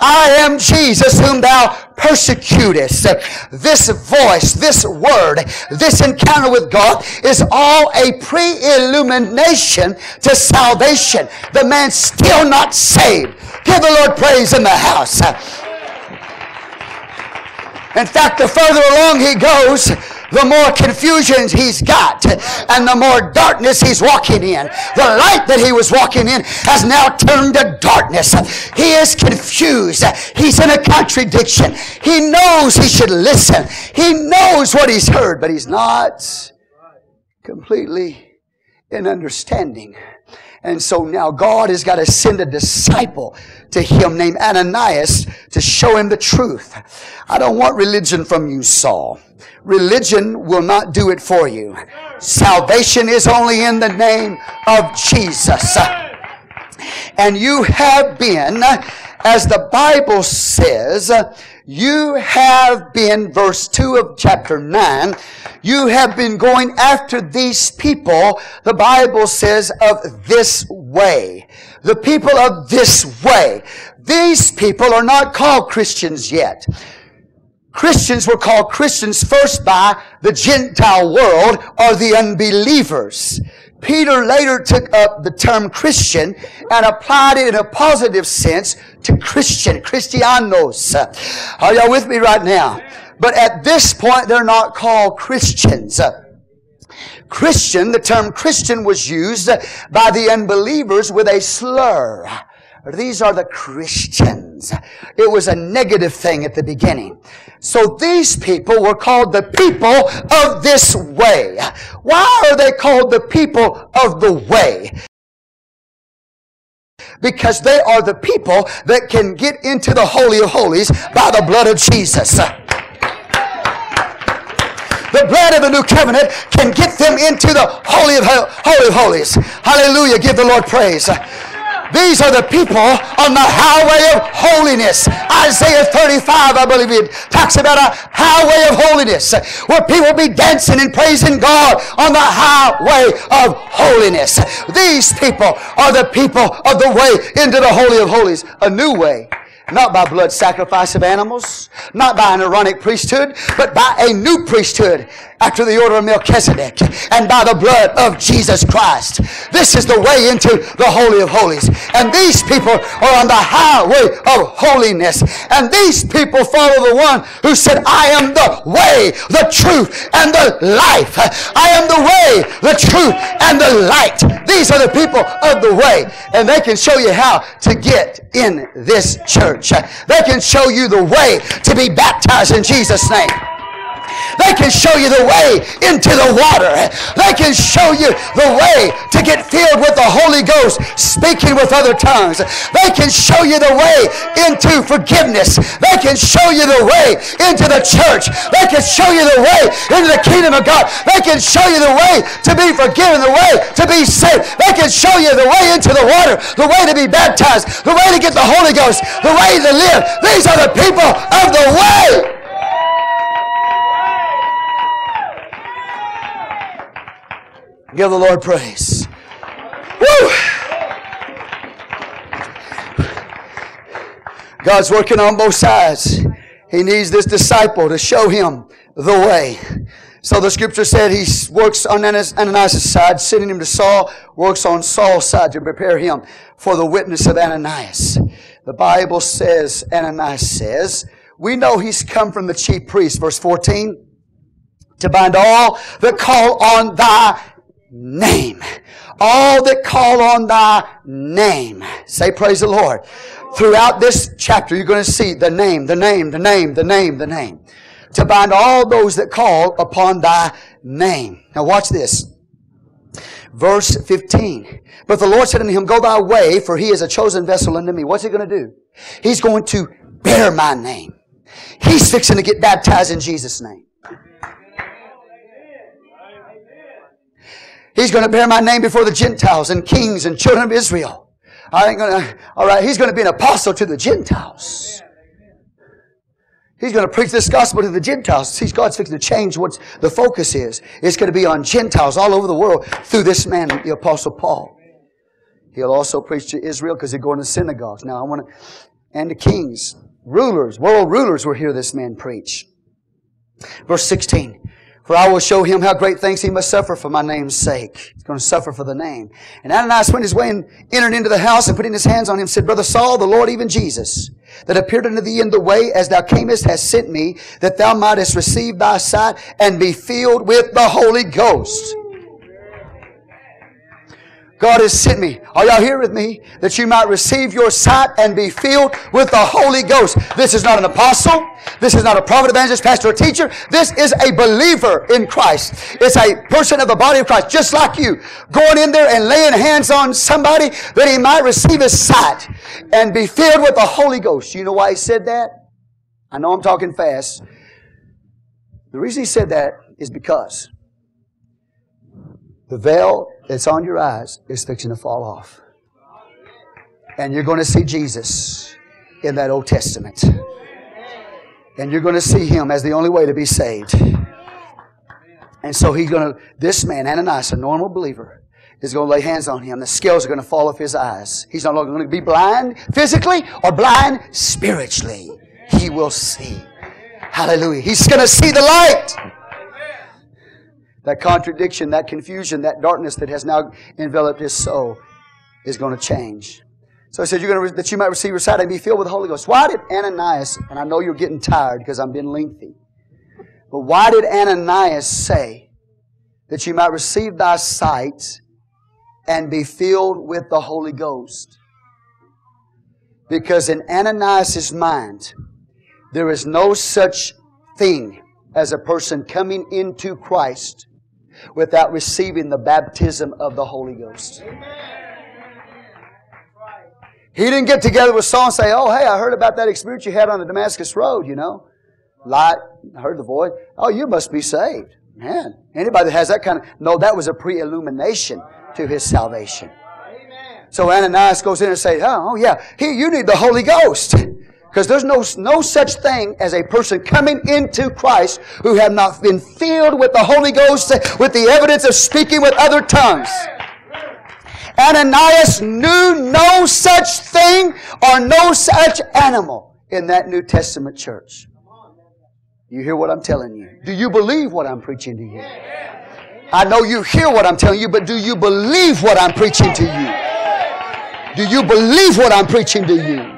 I am Jesus whom thou persecutest. This voice, this word, this encounter with God is all a pre-illumination to salvation. The man's still not saved. Give the Lord praise in the house. In fact, the further along he goes, the more confusions he's got and the more darkness he's walking in. The light that he was walking in has now turned to darkness. He is confused. He's in a contradiction. He knows he should listen. He knows what he's heard, but he's not completely in understanding. And so now God has got to send a disciple to him named Ananias to show him the truth. I don't want religion from you, Saul. Religion will not do it for you. Salvation is only in the name of Jesus. And you have been, as the Bible says, you have been, verse 2 of chapter 9, you have been going after these people, the Bible says, of this way. The people of this way. These people are not called Christians yet. Christians were called Christians first by the Gentile world or the unbelievers. Peter later took up the term Christian and applied it in a positive sense to Christian, Christianos. Are y'all with me right now? But at this point, they're not called Christians. Christian, the term Christian was used by the unbelievers with a slur. These are the Christians. It was a negative thing at the beginning. So these people were called the people of this way. Why are they called the people of the way? Because they are the people that can get into the Holy of Holies by the blood of Jesus. The blood of the new covenant can get them into the Holy of, Holy Holies. Hallelujah. Give the Lord praise. These are the people on the highway of holiness. Isaiah 35, I believe it talks about a highway of holiness where people be dancing and praising God on the highway of holiness. These people are the people of the way into the Holy of Holies, a new way. Not by blood sacrifice of animals, not by an Aaronic priesthood, but by a new priesthood after the order of Melchizedek and by the blood of Jesus Christ. This is the way into the Holy of Holies. And these people are on the highway of holiness. And these people follow the one who said, I am the way, the truth, and the life. I am the way, the truth, and the light. These are the people of the way. And they can show you how to get in this church. They can show you the way to be baptized in Jesus' name. They can show you the way into the water. They can show you the way to get filled with the Holy Ghost, speaking with other tongues. They can show you the way into forgiveness. They can show you the way into the church. They can show you the way into the kingdom of God. They can show you the way to be forgiven, the way to be saved. They can show you the way into the water, the way to be baptized, the way to get the Holy Ghost, the way to live. These are the people of the way. Give the Lord praise. Woo! God's working on both sides. He needs this disciple to show him the way. So the scripture said he works on Ananias' side, sending him to Saul, works on Saul's side to prepare him for the witness of Ananias. The Bible says, Ananias says, we know he's come from the chief priest, verse 14, to bind all that call on thy name. All that call on thy name. Say praise the Lord. Throughout this chapter, you're going to see the name, the name, the name, the name, the name. To bind all those that call upon thy name. Now watch this. Verse 15. But the Lord said unto him, Go thy way, for he is a chosen vessel unto me. What's he going to do? He's going to bear my name. He's fixing to get baptized in Jesus' name. He's going to bear my name before the Gentiles and kings and children of Israel. I ain't going to, all right, he's going to be an apostle to the Gentiles. He's going to preach this gospel to the Gentiles. See, God's fixing to change what the focus is. It's going to be on Gentiles all over the world through this man, the apostle Paul. He'll also preach to Israel because he's going to synagogues. Now I want to, and to kings, rulers, world rulers will hear this man preach. Verse 16. For I will show him how great things he must suffer for my name's sake. He's going to suffer for the name. And Ananias went his way and entered into the house and putting his hands on him said, Brother Saul, the Lord, even Jesus, that appeared unto thee in the way as thou camest, has sent me, that thou mightest receive thy sight and be filled with the Holy Ghost. God has sent me. Are y'all here with me? That you might receive your sight and be filled with the Holy Ghost. This is not an apostle. This is not a prophet, evangelist, pastor, or teacher. This is a believer in Christ. It's a person of the body of Christ, just like you, going in there and laying hands on somebody that he might receive his sight and be filled with the Holy Ghost. You know why he said that? I know I'm talking fast. The reason he said that is because the veil that's on your eyes is fixing to fall off. And you're going to see Jesus in that Old Testament. And you're going to see him as the only way to be saved. And so he's going to, this man, Ananias, a normal believer, is going to lay hands on him. The scales are going to fall off his eyes. He's not going to be blind physically or blind spiritually. He will see. Hallelujah. He's going to see the light. That contradiction, that confusion, that darkness that has now enveloped his soul is going to change. So he said, You're going to, that you might receive your sight and be filled with the Holy Ghost. Why did Ananias, and I know you're getting tired because I'm being lengthy, but why did Ananias say that you might receive thy sight and be filled with the Holy Ghost? Because in Ananias' mind, there is no such thing as a person coming into Christ without receiving the baptism of the Holy Ghost. He didn't get together with Saul and say, Oh, hey, I heard about that experience you had on the Damascus Road, you know. Light, heard the voice. Oh, you must be saved. Man, anybody that has that kind of, no, that was a pre-illumination to his salvation. So Ananias goes in and says, oh, oh yeah, here you need the Holy Ghost. Because there's no, no such thing as a person coming into Christ who have not been filled with the Holy Ghost with the evidence of speaking with other tongues. Ananias knew no such thing or no such animal in that New Testament church. You hear what I'm telling you? Do you believe what I'm preaching to you? I know you hear what I'm telling you, but do you believe what I'm preaching to you? Do you believe what I'm preaching to you?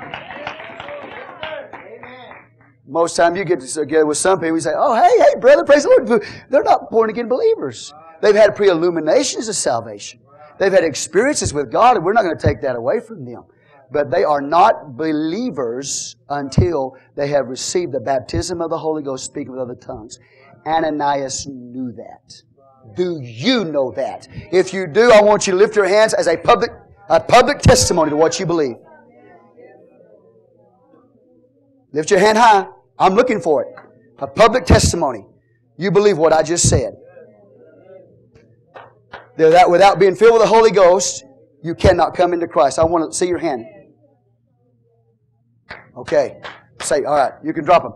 Most time you get together with some people, you say, "Oh, hey, hey, brother, praise the Lord." They're not born again believers. They've had pre-illuminations of salvation. They've had experiences with God, and we're not going to take that away from them. But they are not believers until they have received the baptism of the Holy Ghost, speaking with other tongues. Ananias knew that. Do you know that? If you do, I want you to lift your hands as a public, a public testimony to what you believe. Lift your hand high. I'm looking for it. A public testimony. You believe what I just said. That without being filled with the Holy Ghost, you cannot come into Christ. I want to see your hand. Okay. Say, all right, you can drop them.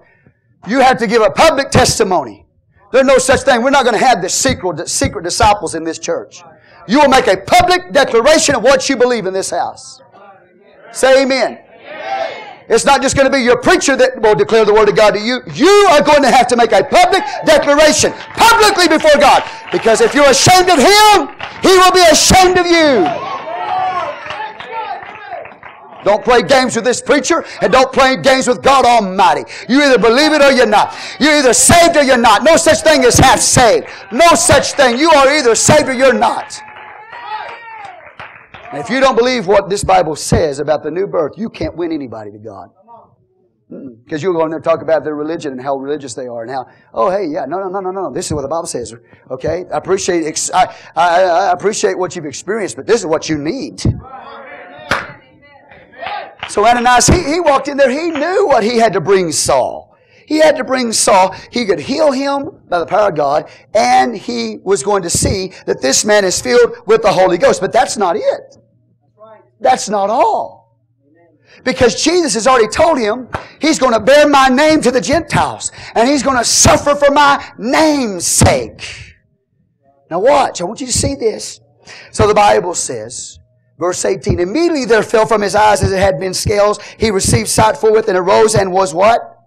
You have to give a public testimony. There's no such thing. We're not going to have the secret, secret disciples in this church. You will make a public declaration of what you believe in this house. Say amen. It's not just going to be your preacher that will declare the Word of God to you. You are going to have to make a public declaration, publicly before God. Because if you're ashamed of Him, He will be ashamed of you. Don't play games with this preacher and don't play games with God Almighty. You either believe it or you're not. You're either saved or you're not. No such thing as half saved. No such thing. You are either saved or you're not. And if you don't believe what this Bible says about the new birth, you can't win anybody to God. Because you're going to talk about their religion and how religious they are and how, oh, hey, yeah, no, no, no, no, no. This is what the Bible says. Okay? I appreciate, I, I, I appreciate what you've experienced, but this is what you need. So Ananias, he, he walked in there. He knew what he had to bring Saul. He had to bring Saul. He could heal him by the power of God, and he was going to see that this man is filled with the Holy Ghost. But that's not it. That's not all. Because Jesus has already told him he's going to bear my name to the Gentiles and he's going to suffer for my name's sake. Now watch, I want you to see this. So the Bible says, verse 18, immediately there fell from his eyes as it had been scales. He received sight forthwith and arose and was what?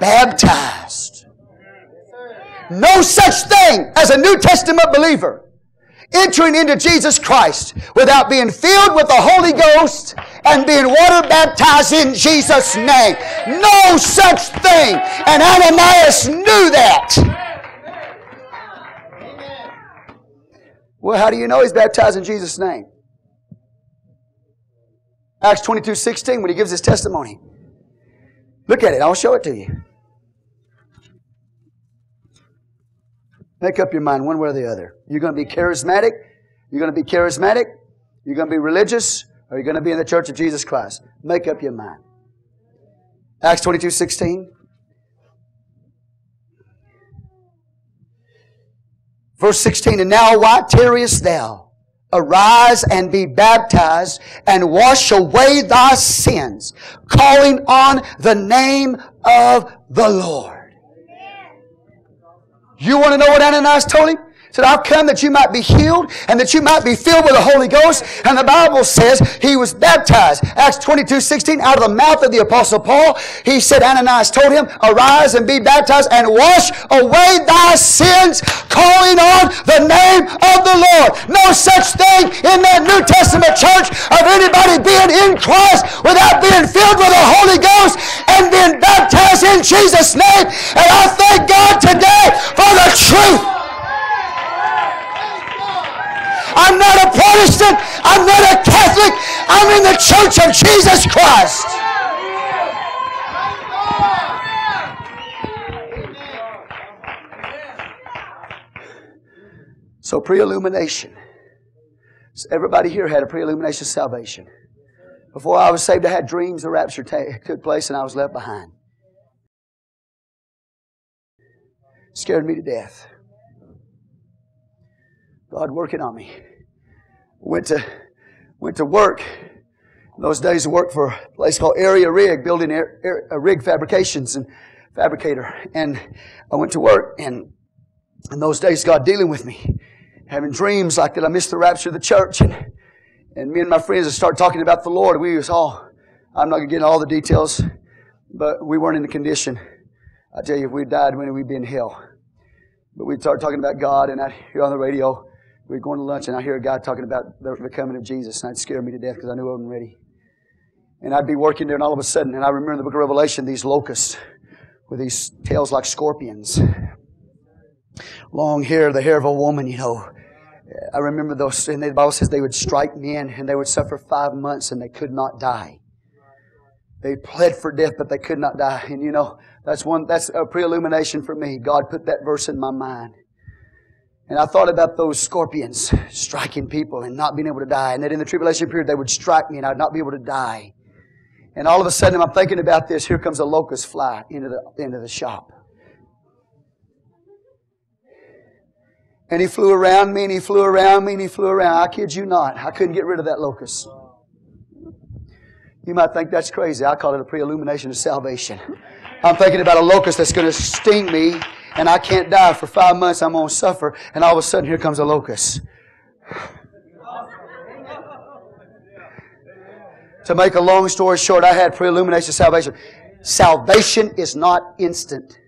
Baptized. No such thing as a New Testament believer entering into Jesus Christ without being filled with the Holy Ghost and being water baptized in Jesus' name. No such thing. And Ananias knew that. Well, how do you know he's baptized in Jesus' name? Acts 22 16, when he gives his testimony. Look at it, I'll show it to you. Make up your mind one way or the other. You're going to be charismatic. You're going to be charismatic. You're going to be religious. Or you're going to be in the church of Jesus Christ. Make up your mind. Acts 22 16. Verse 16, and now why tarriest thou? Arise and be baptized and wash away thy sins, calling on the name of the Lord. You want to know what Ananias told him? Said, I've come that you might be healed and that you might be filled with the Holy Ghost. And the Bible says he was baptized. Acts 22, 16, out of the mouth of the Apostle Paul, he said, Ananias told him, arise and be baptized and wash away thy sins, calling on the name of the Lord. No such thing in that New Testament church of anybody being in Christ without being filled with the Holy Ghost and being baptized in Jesus' name. And I thank God today for the truth. I'm not a Protestant. I'm not a Catholic. I'm in the church of Jesus Christ. So pre-illumination. So everybody here had a pre-illumination salvation. Before I was saved, I had dreams the rapture took place and I was left behind. Scared me to death. God working on me. Went to, went to work. In those days, I worked for a place called Area Rig, building air, air, uh, rig fabrications and fabricator. And I went to work, and in those days, God dealing with me, having dreams like that. I missed the rapture of the church, and and me and my friends started talking about the Lord. We was all, I'm not gonna get into all the details, but we weren't in the condition. I tell you, if we died, when we'd be in hell. But we'd start talking about God, and I'd hear on the radio, we were going to lunch, and I hear a guy talking about the, the coming of Jesus, and it scared me to death because I knew I wasn't ready. And I'd be working there, and all of a sudden, and I remember in the book of Revelation, these locusts with these tails like scorpions. Long hair, the hair of a woman, you know. I remember those, and the Bible says they would strike men, and they would suffer five months, and they could not die. They pled for death, but they could not die. And you know, that's one, that's a pre-illumination for me. God put that verse in my mind. And I thought about those scorpions striking people and not being able to die. And that in the tribulation period, they would strike me and I'd not be able to die. And all of a sudden, I'm thinking about this. Here comes a locust fly into the, into the shop. And he flew around me and he flew around me and he flew around. I kid you not. I couldn't get rid of that locust. You might think that's crazy. I call it a pre illumination of salvation. I'm thinking about a locust that's going to sting me and I can't die for five months. I'm going to suffer. And all of a sudden, here comes a locust. to make a long story short, I had pre-illumination salvation. Salvation is not instant.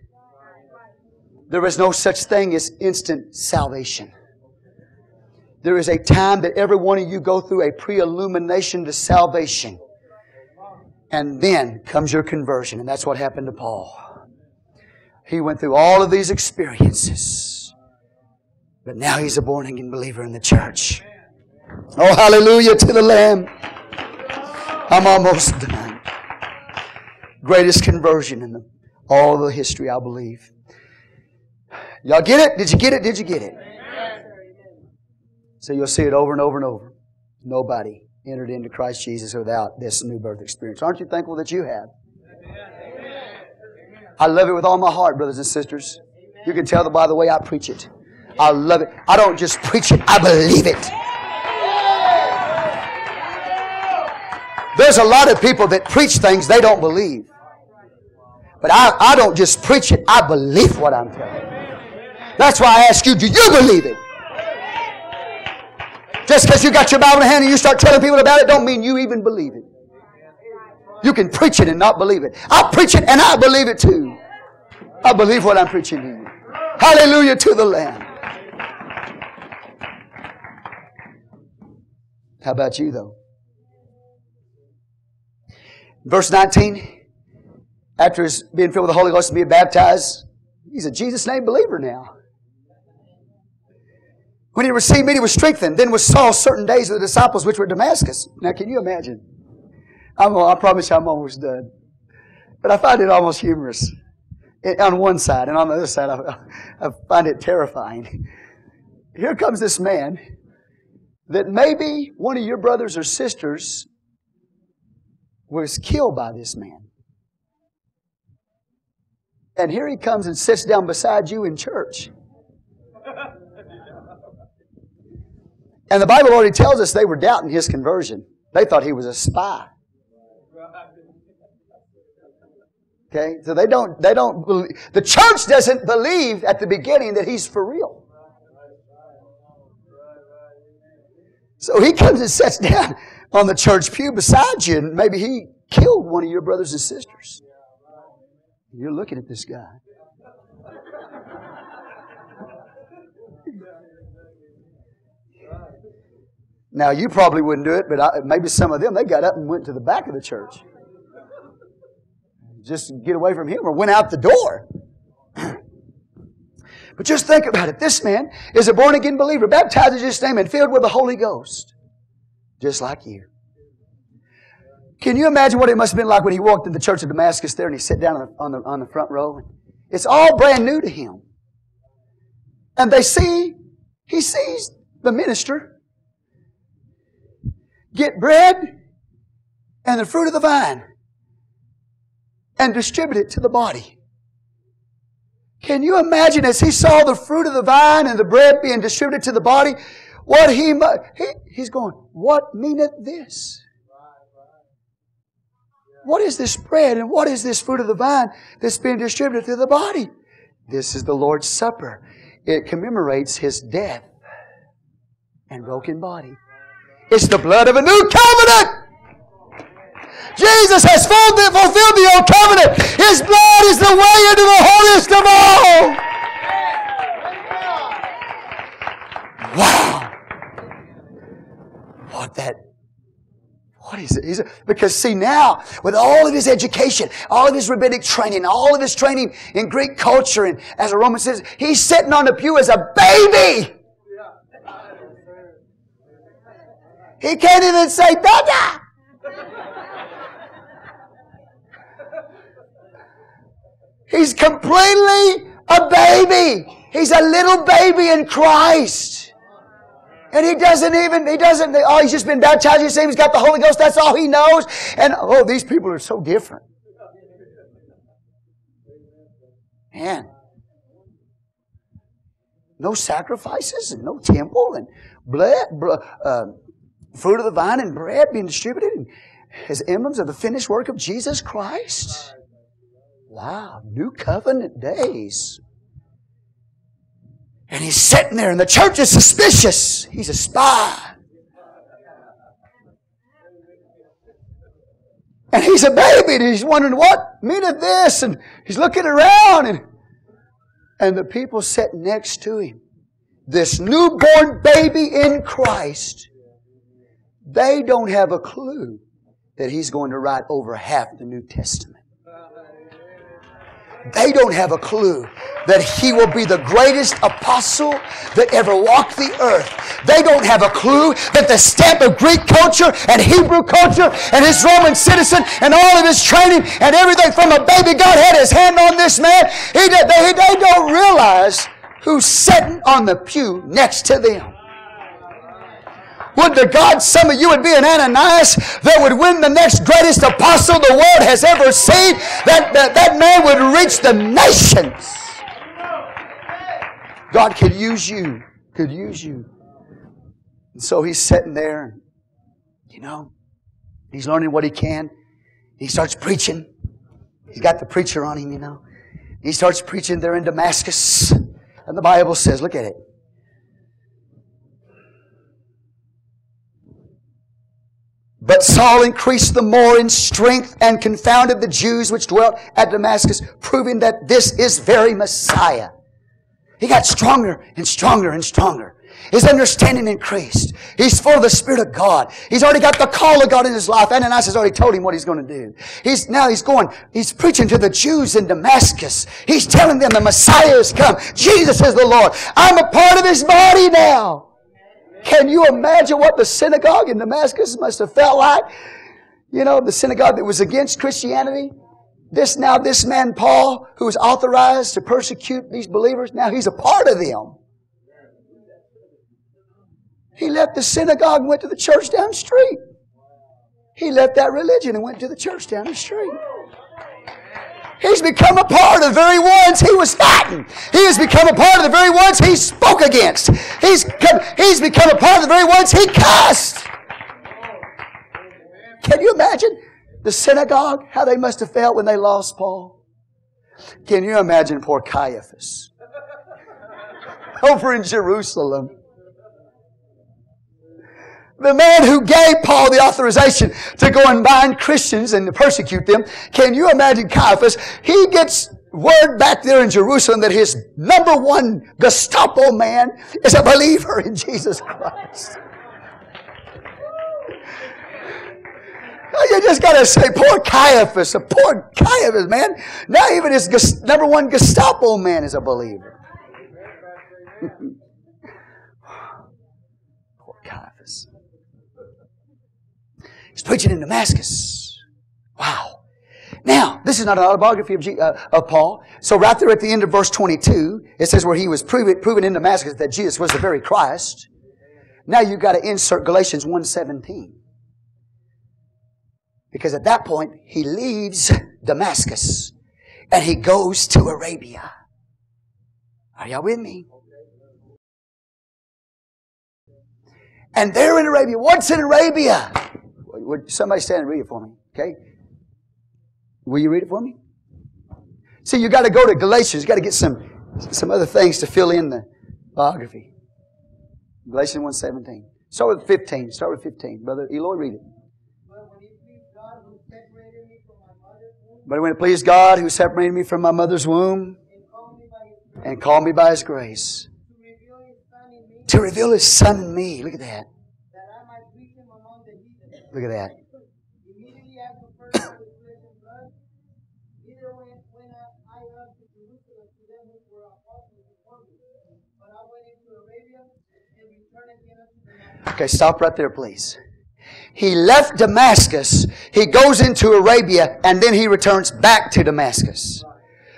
There is no such thing as instant salvation. There is a time that every one of you go through a pre-illumination to salvation. And then comes your conversion. And that's what happened to Paul. He went through all of these experiences. But now he's a born again believer in the church. Oh, hallelujah to the Lamb. I'm almost done. Greatest conversion in the, all the history, I believe. Y'all get it? Did you get it? Did you get it? So you'll see it over and over and over. Nobody entered into Christ Jesus without this new birth experience. Aren't you thankful that you have? I love it with all my heart, brothers and sisters. You can tell by the way I preach it. I love it. I don't just preach it, I believe it. There's a lot of people that preach things they don't believe. But I, I don't just preach it, I believe what I'm telling. That's why I ask you, do you believe it? Just because you got your Bible in hand and you start telling people about it don't mean you even believe it. You can preach it and not believe it. I preach it and I believe it too. I believe what I'm preaching to you. Hallelujah to the Lamb. How about you, though? Verse 19, after his being filled with the Holy Ghost and being baptized, he's a Jesus name believer now. When he received me, he was strengthened. Then was Saul certain days of the disciples which were at Damascus. Now, can you imagine? I'm, I promise you I'm almost done. But I find it almost humorous on one side, and on the other side, I, I find it terrifying. Here comes this man that maybe one of your brothers or sisters was killed by this man. And here he comes and sits down beside you in church. And the Bible already tells us they were doubting his conversion. They thought he was a spy. Okay? So they don't, they don't believe, the church doesn't believe at the beginning that he's for real. So he comes and sits down on the church pew beside you, and maybe he killed one of your brothers and sisters. You're looking at this guy. Now, you probably wouldn't do it, but I, maybe some of them, they got up and went to the back of the church just get away from him or went out the door. but just think about it. This man is a born again believer, baptized in Jesus' name and filled with the Holy Ghost, just like you. Can you imagine what it must have been like when he walked in the church of Damascus there and he sat down on the, on the, on the front row? It's all brand new to him. And they see, he sees the minister get bread and the fruit of the vine and distribute it to the body. Can you imagine as he saw the fruit of the vine and the bread being distributed to the body, what he, he he's going, what meaneth this? What is this bread and what is this fruit of the vine that's being distributed to the body? This is the Lord's Supper. It commemorates His death and broken body. It's the blood of a new covenant. Jesus has fulfilled the old covenant. His blood is the way into the holiest of all. Wow. What that what is it? Is it? Because see now, with all of his education, all of his rabbinic training, all of his training in Greek culture, and as a Roman citizen, he's sitting on the pew as a baby. He can't even say Dada. He's completely a baby. He's a little baby in Christ. And he doesn't even, he doesn't, oh, he's just been baptized. You say he's got the Holy Ghost. That's all he knows. And, oh, these people are so different. Man. No sacrifices and no temple and blood, uh, fruit of the vine and bread being distributed as emblems of the finished work of Jesus Christ. Wow, new covenant days. And he's sitting there, and the church is suspicious. He's a spy. And he's a baby, and he's wondering what meaneth this, and he's looking around, and and the people sitting next to him, this newborn baby in Christ, they don't have a clue that he's going to write over half the New Testament. They don't have a clue that he will be the greatest apostle that ever walked the earth. They don't have a clue that the stamp of Greek culture and Hebrew culture and his Roman citizen and all of his training and everything from a baby God had his hand on this man. He, they, they don't realize who's sitting on the pew next to them. Would to God some of you would be an Ananias that would win the next greatest apostle the world has ever seen. That, that, that man would reach the nations. God could use you, could use you. And so he's sitting there, you know, he's learning what he can. He starts preaching. He's got the preacher on him, you know. He starts preaching there in Damascus. And the Bible says, look at it. But Saul increased the more in strength and confounded the Jews which dwelt at Damascus, proving that this is very Messiah. He got stronger and stronger and stronger. His understanding increased. He's full of the Spirit of God. He's already got the call of God in his life. Ananias has already told him what he's going to do. He's, now he's going, he's preaching to the Jews in Damascus. He's telling them the Messiah has come. Jesus is the Lord. I'm a part of his body now. Can you imagine what the synagogue in Damascus must have felt like? You know, the synagogue that was against Christianity. This now, this man Paul, who was authorized to persecute these believers, now he's a part of them. He left the synagogue and went to the church down the street. He left that religion and went to the church down the street. He's become a part of the very ones he was fighting. He has become a part of the very ones he spoke against. He's, come, he's become a part of the very ones he cussed. Can you imagine the synagogue, how they must have felt when they lost Paul? Can you imagine poor Caiaphas over in Jerusalem? The man who gave Paul the authorization to go and bind Christians and to persecute them. Can you imagine Caiaphas? He gets word back there in Jerusalem that his number one Gestapo man is a believer in Jesus Christ. You just gotta say, poor Caiaphas, a poor Caiaphas, man. Now even his number one Gestapo man is a believer. He's preaching in Damascus. Wow. Now, this is not an autobiography of, G, uh, of Paul. So right there at the end of verse 22, it says where he was proven, proven in Damascus that Jesus was the very Christ. Now you've got to insert Galatians 1.17. Because at that point, he leaves Damascus and he goes to Arabia. Are y'all with me? And there in Arabia, what's in Arabia? Would somebody stand and read it for me? Okay? Will you read it for me? See, you got to go to Galatians. You got to get some some other things to fill in the biography. Galatians 1.17. Start with 15. Start with 15. Brother Eloy, read it. But when it pleased God who separated me from my mother's womb and called me by his grace to reveal his son in me. Look at that. Look at that. Immediately after first flesh and blood, neither went, went I up to Jerusalem to them which were apostles before me, but I went into Arabia and returned again unto Okay, stop right there, please. He left Damascus, he goes into Arabia, and then he returns back to Damascus.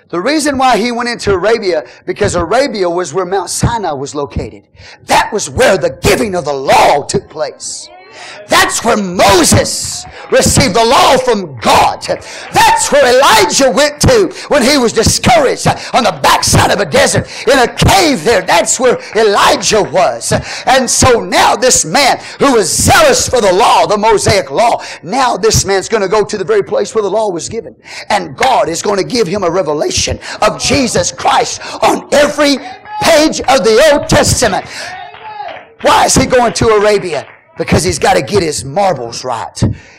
The reason why he went into Arabia, because Arabia was where Mount Sinai was located. That was where the giving of the law took place. That's where Moses received the law from God. That's where Elijah went to when he was discouraged on the backside of a desert in a cave there. That's where Elijah was. And so now this man who was zealous for the law, the Mosaic law, now this man's going to go to the very place where the law was given. And God is going to give him a revelation of Jesus Christ on every page of the Old Testament. Why is he going to Arabia? Because he's got to get his marbles right.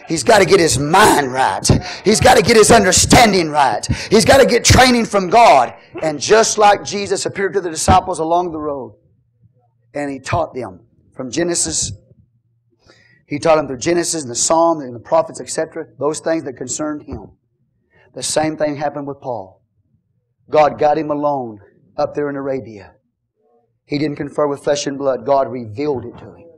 He's got to get his mind right. He's got to get his understanding right. He's got to get training from God. And just like Jesus appeared to the disciples along the road, and he taught them from Genesis, he taught them through Genesis and the Psalms and the prophets, etc., those things that concerned him. The same thing happened with Paul. God got him alone up there in Arabia. He didn't confer with flesh and blood. God revealed it to him.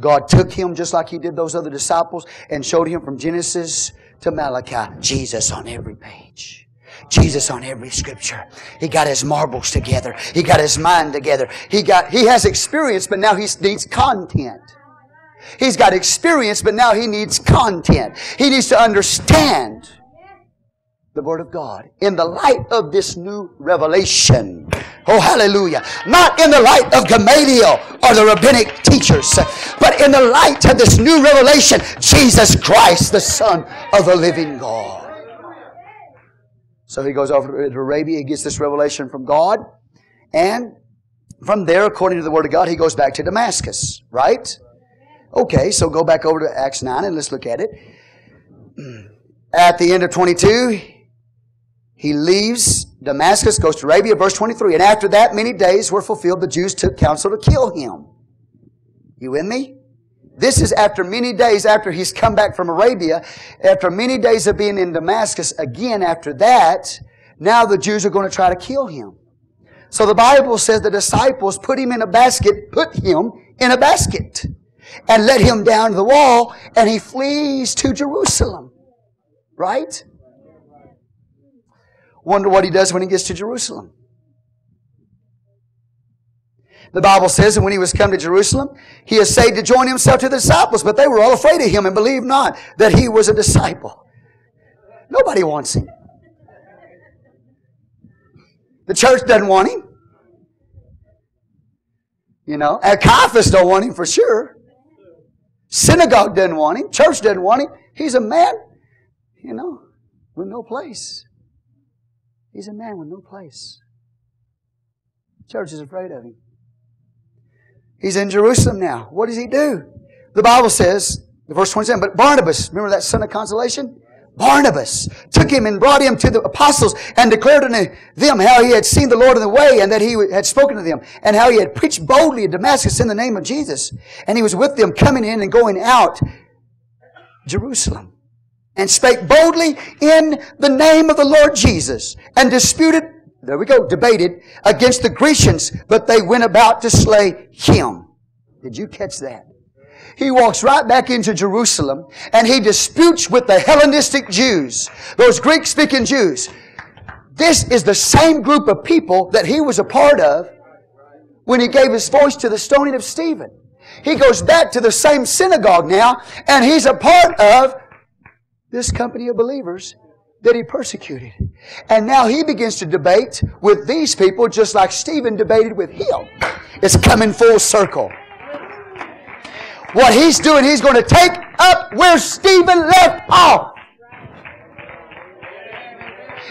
God took him just like he did those other disciples and showed him from Genesis to Malachi Jesus on every page. Jesus on every scripture. He got his marbles together. He got his mind together. He got, he has experience, but now he needs content. He's got experience, but now he needs content. He needs to understand the Word of God in the light of this new revelation. Oh, hallelujah. Not in the light of Gamaliel or the rabbinic teachers, but in the light of this new revelation, Jesus Christ, the Son of the living God. So he goes over to Arabia, he gets this revelation from God, and from there, according to the Word of God, he goes back to Damascus, right? Okay, so go back over to Acts 9 and let's look at it. At the end of 22, he leaves Damascus, goes to Arabia, verse 23. And after that, many days were fulfilled. The Jews took counsel to kill him. You with me? This is after many days after he's come back from Arabia. After many days of being in Damascus, again after that, now the Jews are going to try to kill him. So the Bible says the disciples put him in a basket, put him in a basket, and let him down the wall, and he flees to Jerusalem. Right? Wonder what he does when he gets to Jerusalem. The Bible says that when he was come to Jerusalem, he essayed to join himself to the disciples, but they were all afraid of him and believed not that he was a disciple. Nobody wants him. The church doesn't want him. You know, and Caiaphas don't want him for sure. Synagogue doesn't want him. Church doesn't want him. He's a man, you know, with no place. He's a man with no place. Church is afraid of him. He's in Jerusalem now. What does he do? The Bible says, the verse 27, but Barnabas, remember that son of consolation? Barnabas took him and brought him to the apostles and declared unto them how he had seen the Lord in the way and that he had spoken to them and how he had preached boldly in Damascus in the name of Jesus. And he was with them coming in and going out Jerusalem and spake boldly in the name of the Lord Jesus and disputed, there we go, debated against the Grecians, but they went about to slay him. Did you catch that? He walks right back into Jerusalem and he disputes with the Hellenistic Jews, those Greek speaking Jews. This is the same group of people that he was a part of when he gave his voice to the stoning of Stephen. He goes back to the same synagogue now and he's a part of this company of believers that he persecuted. And now he begins to debate with these people just like Stephen debated with him. It's coming full circle. What he's doing, he's going to take up where Stephen left off.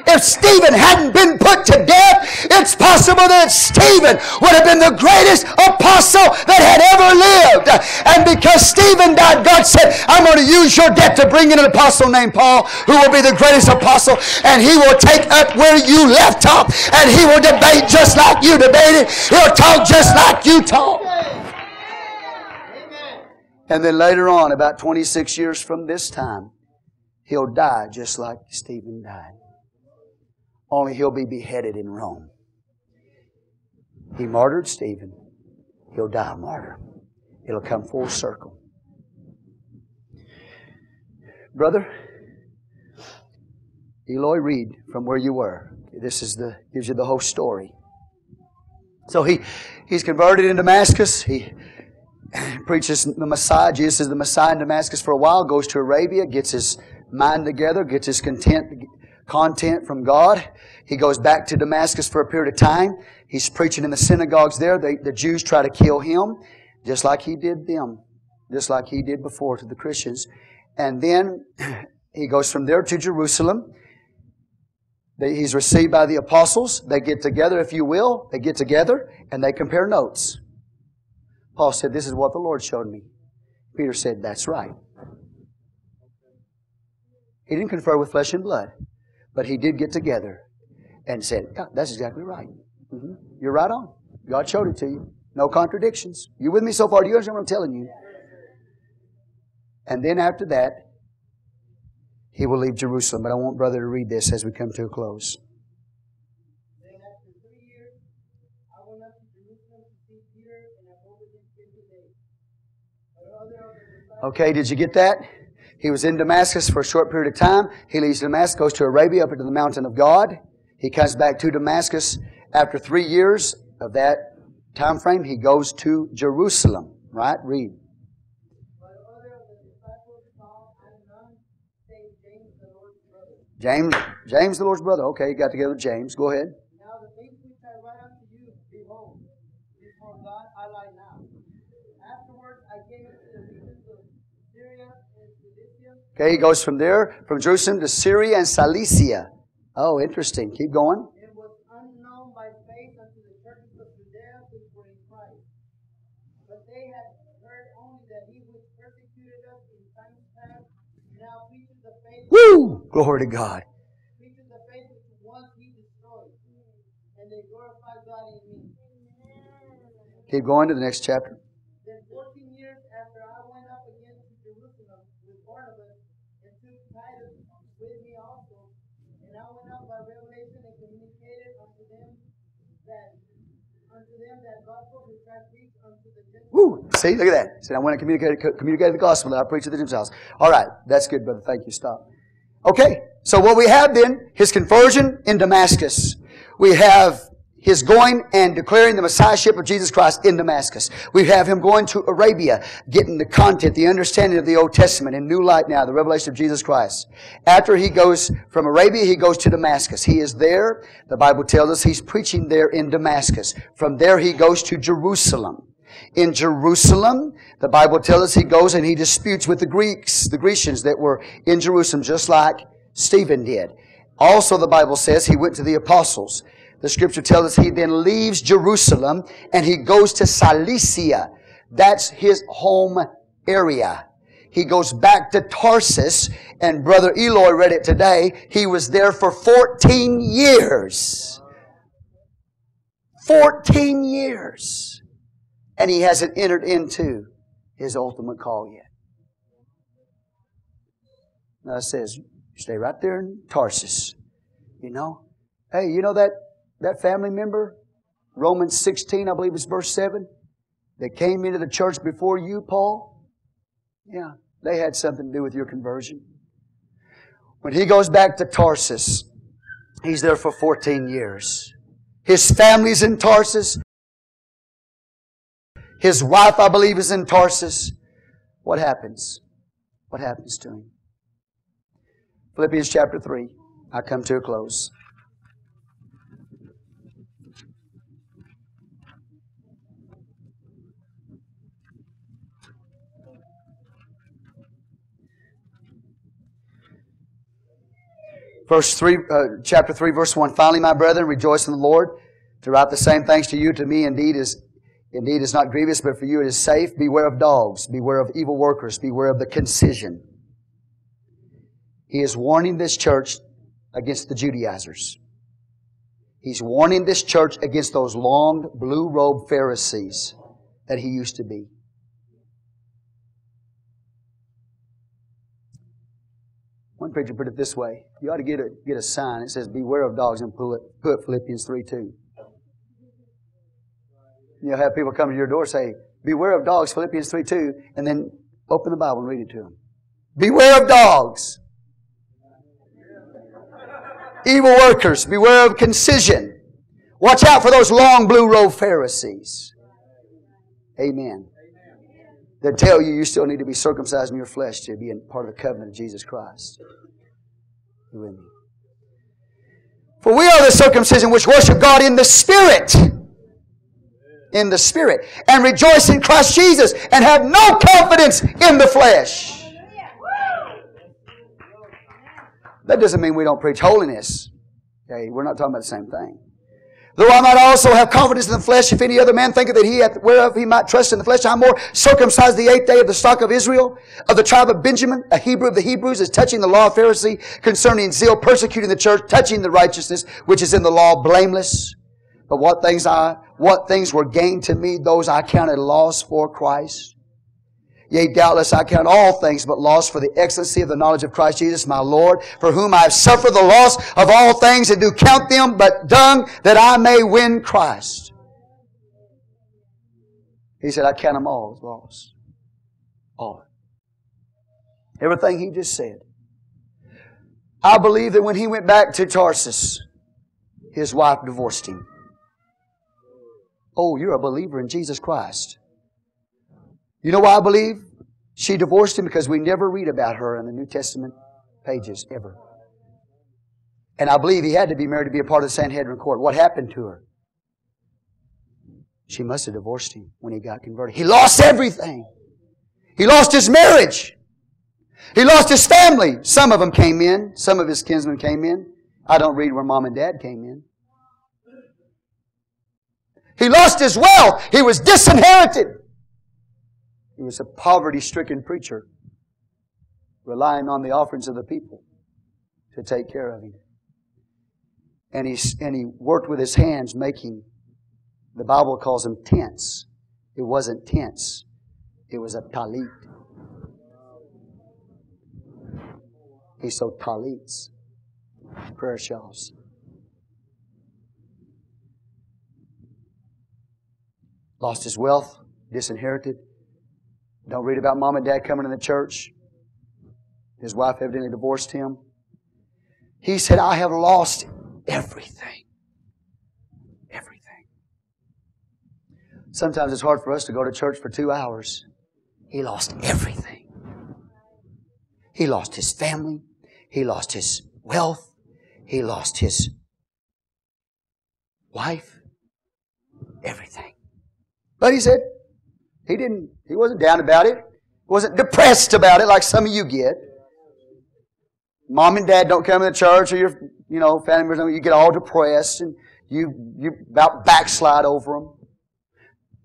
If Stephen hadn't been put to death, it's possible that Stephen would have been the greatest apostle that had ever lived. And because Stephen died, God said, I'm going to use your death to bring in an apostle named Paul, who will be the greatest apostle, and he will take up where you left off, and he will debate just like you debated. He'll talk just like you talk. And then later on, about 26 years from this time, he'll die just like Stephen died. Only he'll be beheaded in Rome. He martyred Stephen. He'll die a martyr. It'll come full circle. Brother, Eloy, read from where you were. This is the gives you the whole story. So he he's converted in Damascus. He preaches the Messiah. Jesus is the Messiah in Damascus for a while. Goes to Arabia, gets his mind together, gets his content content from God. He goes back to Damascus for a period of time. He's preaching in the synagogues there. They, the Jews try to kill him, just like he did them, just like he did before to the Christians. And then he goes from there to Jerusalem. He's received by the apostles. They get together, if you will. They get together and they compare notes. Paul said, This is what the Lord showed me. Peter said, That's right. He didn't confer with flesh and blood, but he did get together and said, yeah, That's exactly right. Mm-hmm. You're right on. God showed it to you. No contradictions. You with me so far? Do you understand what I'm telling you? And then after that, he will leave Jerusalem. But I want brother to read this as we come to a close. Okay, did you get that? He was in Damascus for a short period of time. He leaves Damascus, goes to Arabia, up into the mountain of God. He comes back to Damascus after three years of that time frame. He goes to Jerusalem. Right? Read. James, James, the Lord's brother. Okay, got together with James. Go ahead. Now the things which I write unto you, behold, before God I lie now. Afterwards I came into the regions of Syria and Cilicia. Okay, he goes from there, from Jerusalem to Syria and Cilicia. Oh, interesting. Keep going. It was unknown by faith unto the churches of Judea which were in Christ. But they had heard only that he which persecuted us in times past now preaches the faith. Woo! Glory to God. We took the faith of once he destroys. And they glorified God in him. Keep going to the next chapter. See, look at that. See, I went to communicate, communicated the gospel that I preach to the Gentiles. All right, that's good, brother. Thank you. Stop. Okay, so what we have then, his conversion in Damascus. We have his going and declaring the Messiahship of Jesus Christ in Damascus. We have him going to Arabia, getting the content, the understanding of the Old Testament in new light now, the revelation of Jesus Christ. After he goes from Arabia, he goes to Damascus. He is there. The Bible tells us he's preaching there in Damascus. From there, he goes to Jerusalem. In Jerusalem, the Bible tells us he goes and he disputes with the Greeks, the Grecians that were in Jerusalem, just like Stephen did. Also, the Bible says he went to the apostles. The scripture tells us he then leaves Jerusalem and he goes to Cilicia. That's his home area. He goes back to Tarsus and brother Eloy read it today. He was there for 14 years. 14 years. And he hasn't entered into his ultimate call yet. Now it says, stay right there in Tarsus. You know? Hey, you know that, that family member? Romans 16, I believe it's verse 7. That came into the church before you, Paul? Yeah, they had something to do with your conversion. When he goes back to Tarsus, he's there for 14 years. His family's in Tarsus. His wife, I believe, is in Tarsus. What happens? What happens to him? Philippians chapter 3. I come to a close. Verse 3, uh, chapter 3, verse 1. Finally, my brethren, rejoice in the Lord. To write the same thanks to you, to me indeed is Indeed, it's not grievous, but for you it is safe. Beware of dogs. Beware of evil workers. Beware of the concision. He is warning this church against the Judaizers. He's warning this church against those long blue robed Pharisees that he used to be. One preacher put it this way you ought to get a, get a sign that says, Beware of dogs, and put Philippians 3 2. You'll have people come to your door say, Beware of dogs, Philippians 3 2, and then open the Bible and read it to them. Beware of dogs. evil workers. Beware of concision. Watch out for those long blue robe Pharisees. Amen. That tell you you still need to be circumcised in your flesh to be part of the covenant of Jesus Christ. You with me? For we are the circumcision which worship God in the Spirit. In the Spirit. And rejoice in Christ Jesus and have no confidence in the flesh. That doesn't mean we don't preach holiness. Okay, we're not talking about the same thing. Though I might also have confidence in the flesh, if any other man thinketh that he hath whereof he might trust in the flesh, I'm more circumcised the eighth day of the stock of Israel, of the tribe of Benjamin, a Hebrew of the Hebrews, is touching the law of Pharisee, concerning zeal, persecuting the church, touching the righteousness which is in the law, blameless. But what things I, what things were gained to me, those I counted loss for Christ. Yea, doubtless I count all things but loss for the excellency of the knowledge of Christ Jesus my Lord, for whom I have suffered the loss of all things and do count them but dung that I may win Christ. He said, I count them all as loss. All. Everything he just said. I believe that when he went back to Tarsus, his wife divorced him. Oh, you're a believer in Jesus Christ. You know why I believe? She divorced him because we never read about her in the New Testament pages, ever. And I believe he had to be married to be a part of the Sanhedrin court. What happened to her? She must have divorced him when he got converted. He lost everything. He lost his marriage. He lost his family. Some of them came in. Some of his kinsmen came in. I don't read where mom and dad came in. He lost his wealth. He was disinherited. He was a poverty stricken preacher, relying on the offerings of the people to take care of him. And he, and he worked with his hands making, the Bible calls them tents. It wasn't tents, it was a talit. He sewed talits, prayer shawls. Lost his wealth, disinherited, don't read about mom and dad coming to the church. His wife evidently divorced him. He said, I have lost everything. Everything. Sometimes it's hard for us to go to church for two hours. He lost everything. He lost his family. He lost his wealth. He lost his wife. Everything. But he said, he didn't, he wasn't down about it. Wasn't depressed about it like some of you get. Mom and dad don't come to the church or your, you know, family members, you get all depressed and you, you about backslide over them.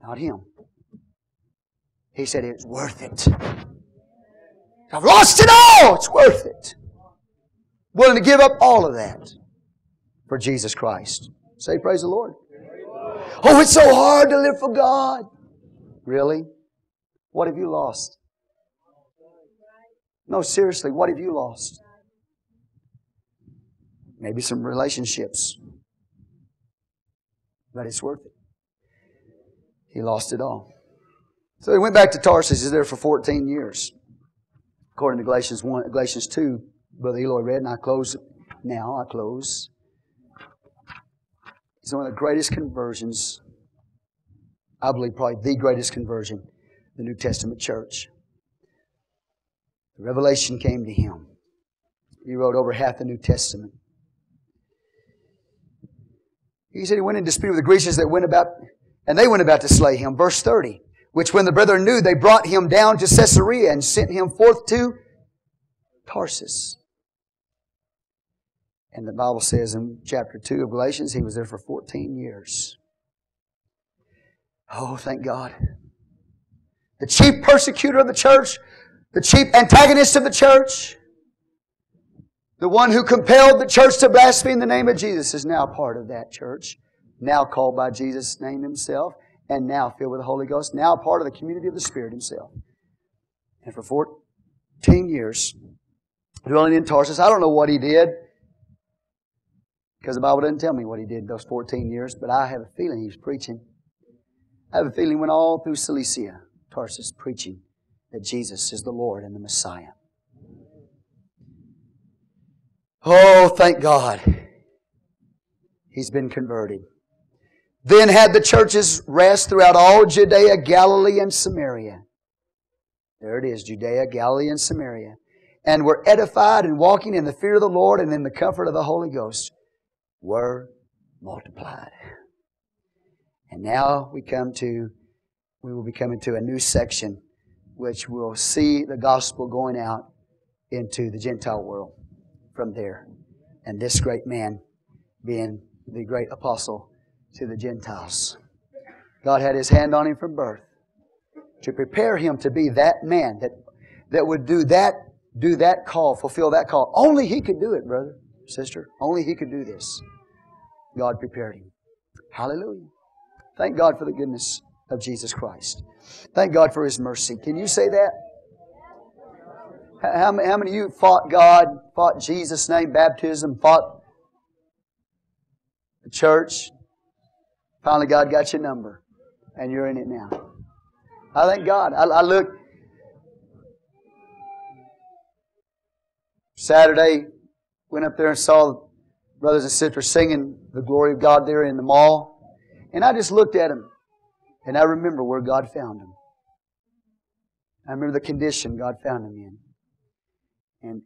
Not him. He said it's worth it. I've lost it all. It's worth it. Willing to give up all of that for Jesus Christ. Say praise the Lord. Oh, it's so hard to live for God. Really? What have you lost? No, seriously, what have you lost? Maybe some relationships. But it's worth it. He lost it all. So he went back to Tarsus. He's there for 14 years. According to Galatians 1, Galatians 2, Brother Eloy read, and I close now. I close. It's one of the greatest conversions I believe probably the greatest conversion the New Testament church. The revelation came to him. He wrote over half the New Testament. He said he went in dispute with the Grecians that went about, and they went about to slay him. Verse 30. Which when the brethren knew, they brought him down to Caesarea and sent him forth to Tarsus. And the Bible says in chapter 2 of Galatians, he was there for 14 years. Oh, thank God. The chief persecutor of the church, the chief antagonist of the church, the one who compelled the church to blaspheme the name of Jesus is now part of that church, now called by Jesus' name himself, and now filled with the Holy Ghost, now part of the community of the Spirit himself. And for 14 years, dwelling in Tarsus, I don't know what he did, because the Bible doesn't tell me what he did those 14 years, but I have a feeling he was preaching. I have a feeling he went all through Cilicia, Tarsus, preaching that Jesus is the Lord and the Messiah. Oh, thank God. He's been converted. Then had the churches rest throughout all Judea, Galilee, and Samaria. There it is, Judea, Galilee, and Samaria. And were edified and walking in the fear of the Lord and in the comfort of the Holy Ghost were multiplied. And now we come to, we will be coming to a new section which will see the gospel going out into the Gentile world from there. And this great man being the great apostle to the Gentiles. God had his hand on him from birth to prepare him to be that man that, that would do that, do that call, fulfill that call. Only he could do it, brother, sister. Only he could do this. God prepared him. Hallelujah. Thank God for the goodness of Jesus Christ. Thank God for his mercy. Can you say that? How, how many of you fought God, fought Jesus' name, baptism, fought the church? Finally, God got your number, and you're in it now. I thank God. I, I look. Saturday, went up there and saw brothers and sisters singing the glory of God there in the mall. And I just looked at them, and I remember where God found them. I remember the condition God found them in. And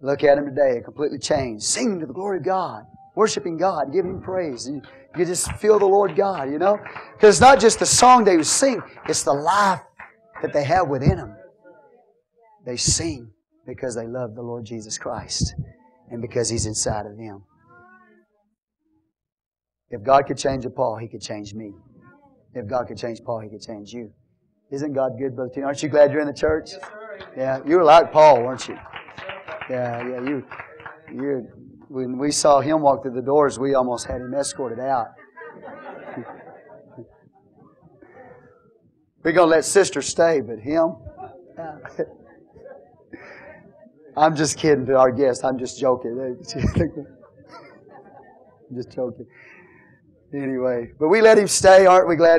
look at them today, completely changed. Singing to the glory of God, worshiping God, giving Him praise. You, you just feel the Lord God, you know? Because it's not just the song they sing, it's the life that they have within them. They sing because they love the Lord Jesus Christ and because He's inside of them. If God could change a Paul, He could change me. If God could change Paul, He could change you. Isn't God good, Brother Tina? Aren't you glad you're in the church? Yes, yeah, you were like Paul, weren't you? Yeah, yeah, you, you. When we saw him walk through the doors, we almost had him escorted out. We're gonna let sister stay, but him. I'm just kidding to our guest. I'm just joking. Just joking. Anyway, but we let him stay. Aren't we glad we?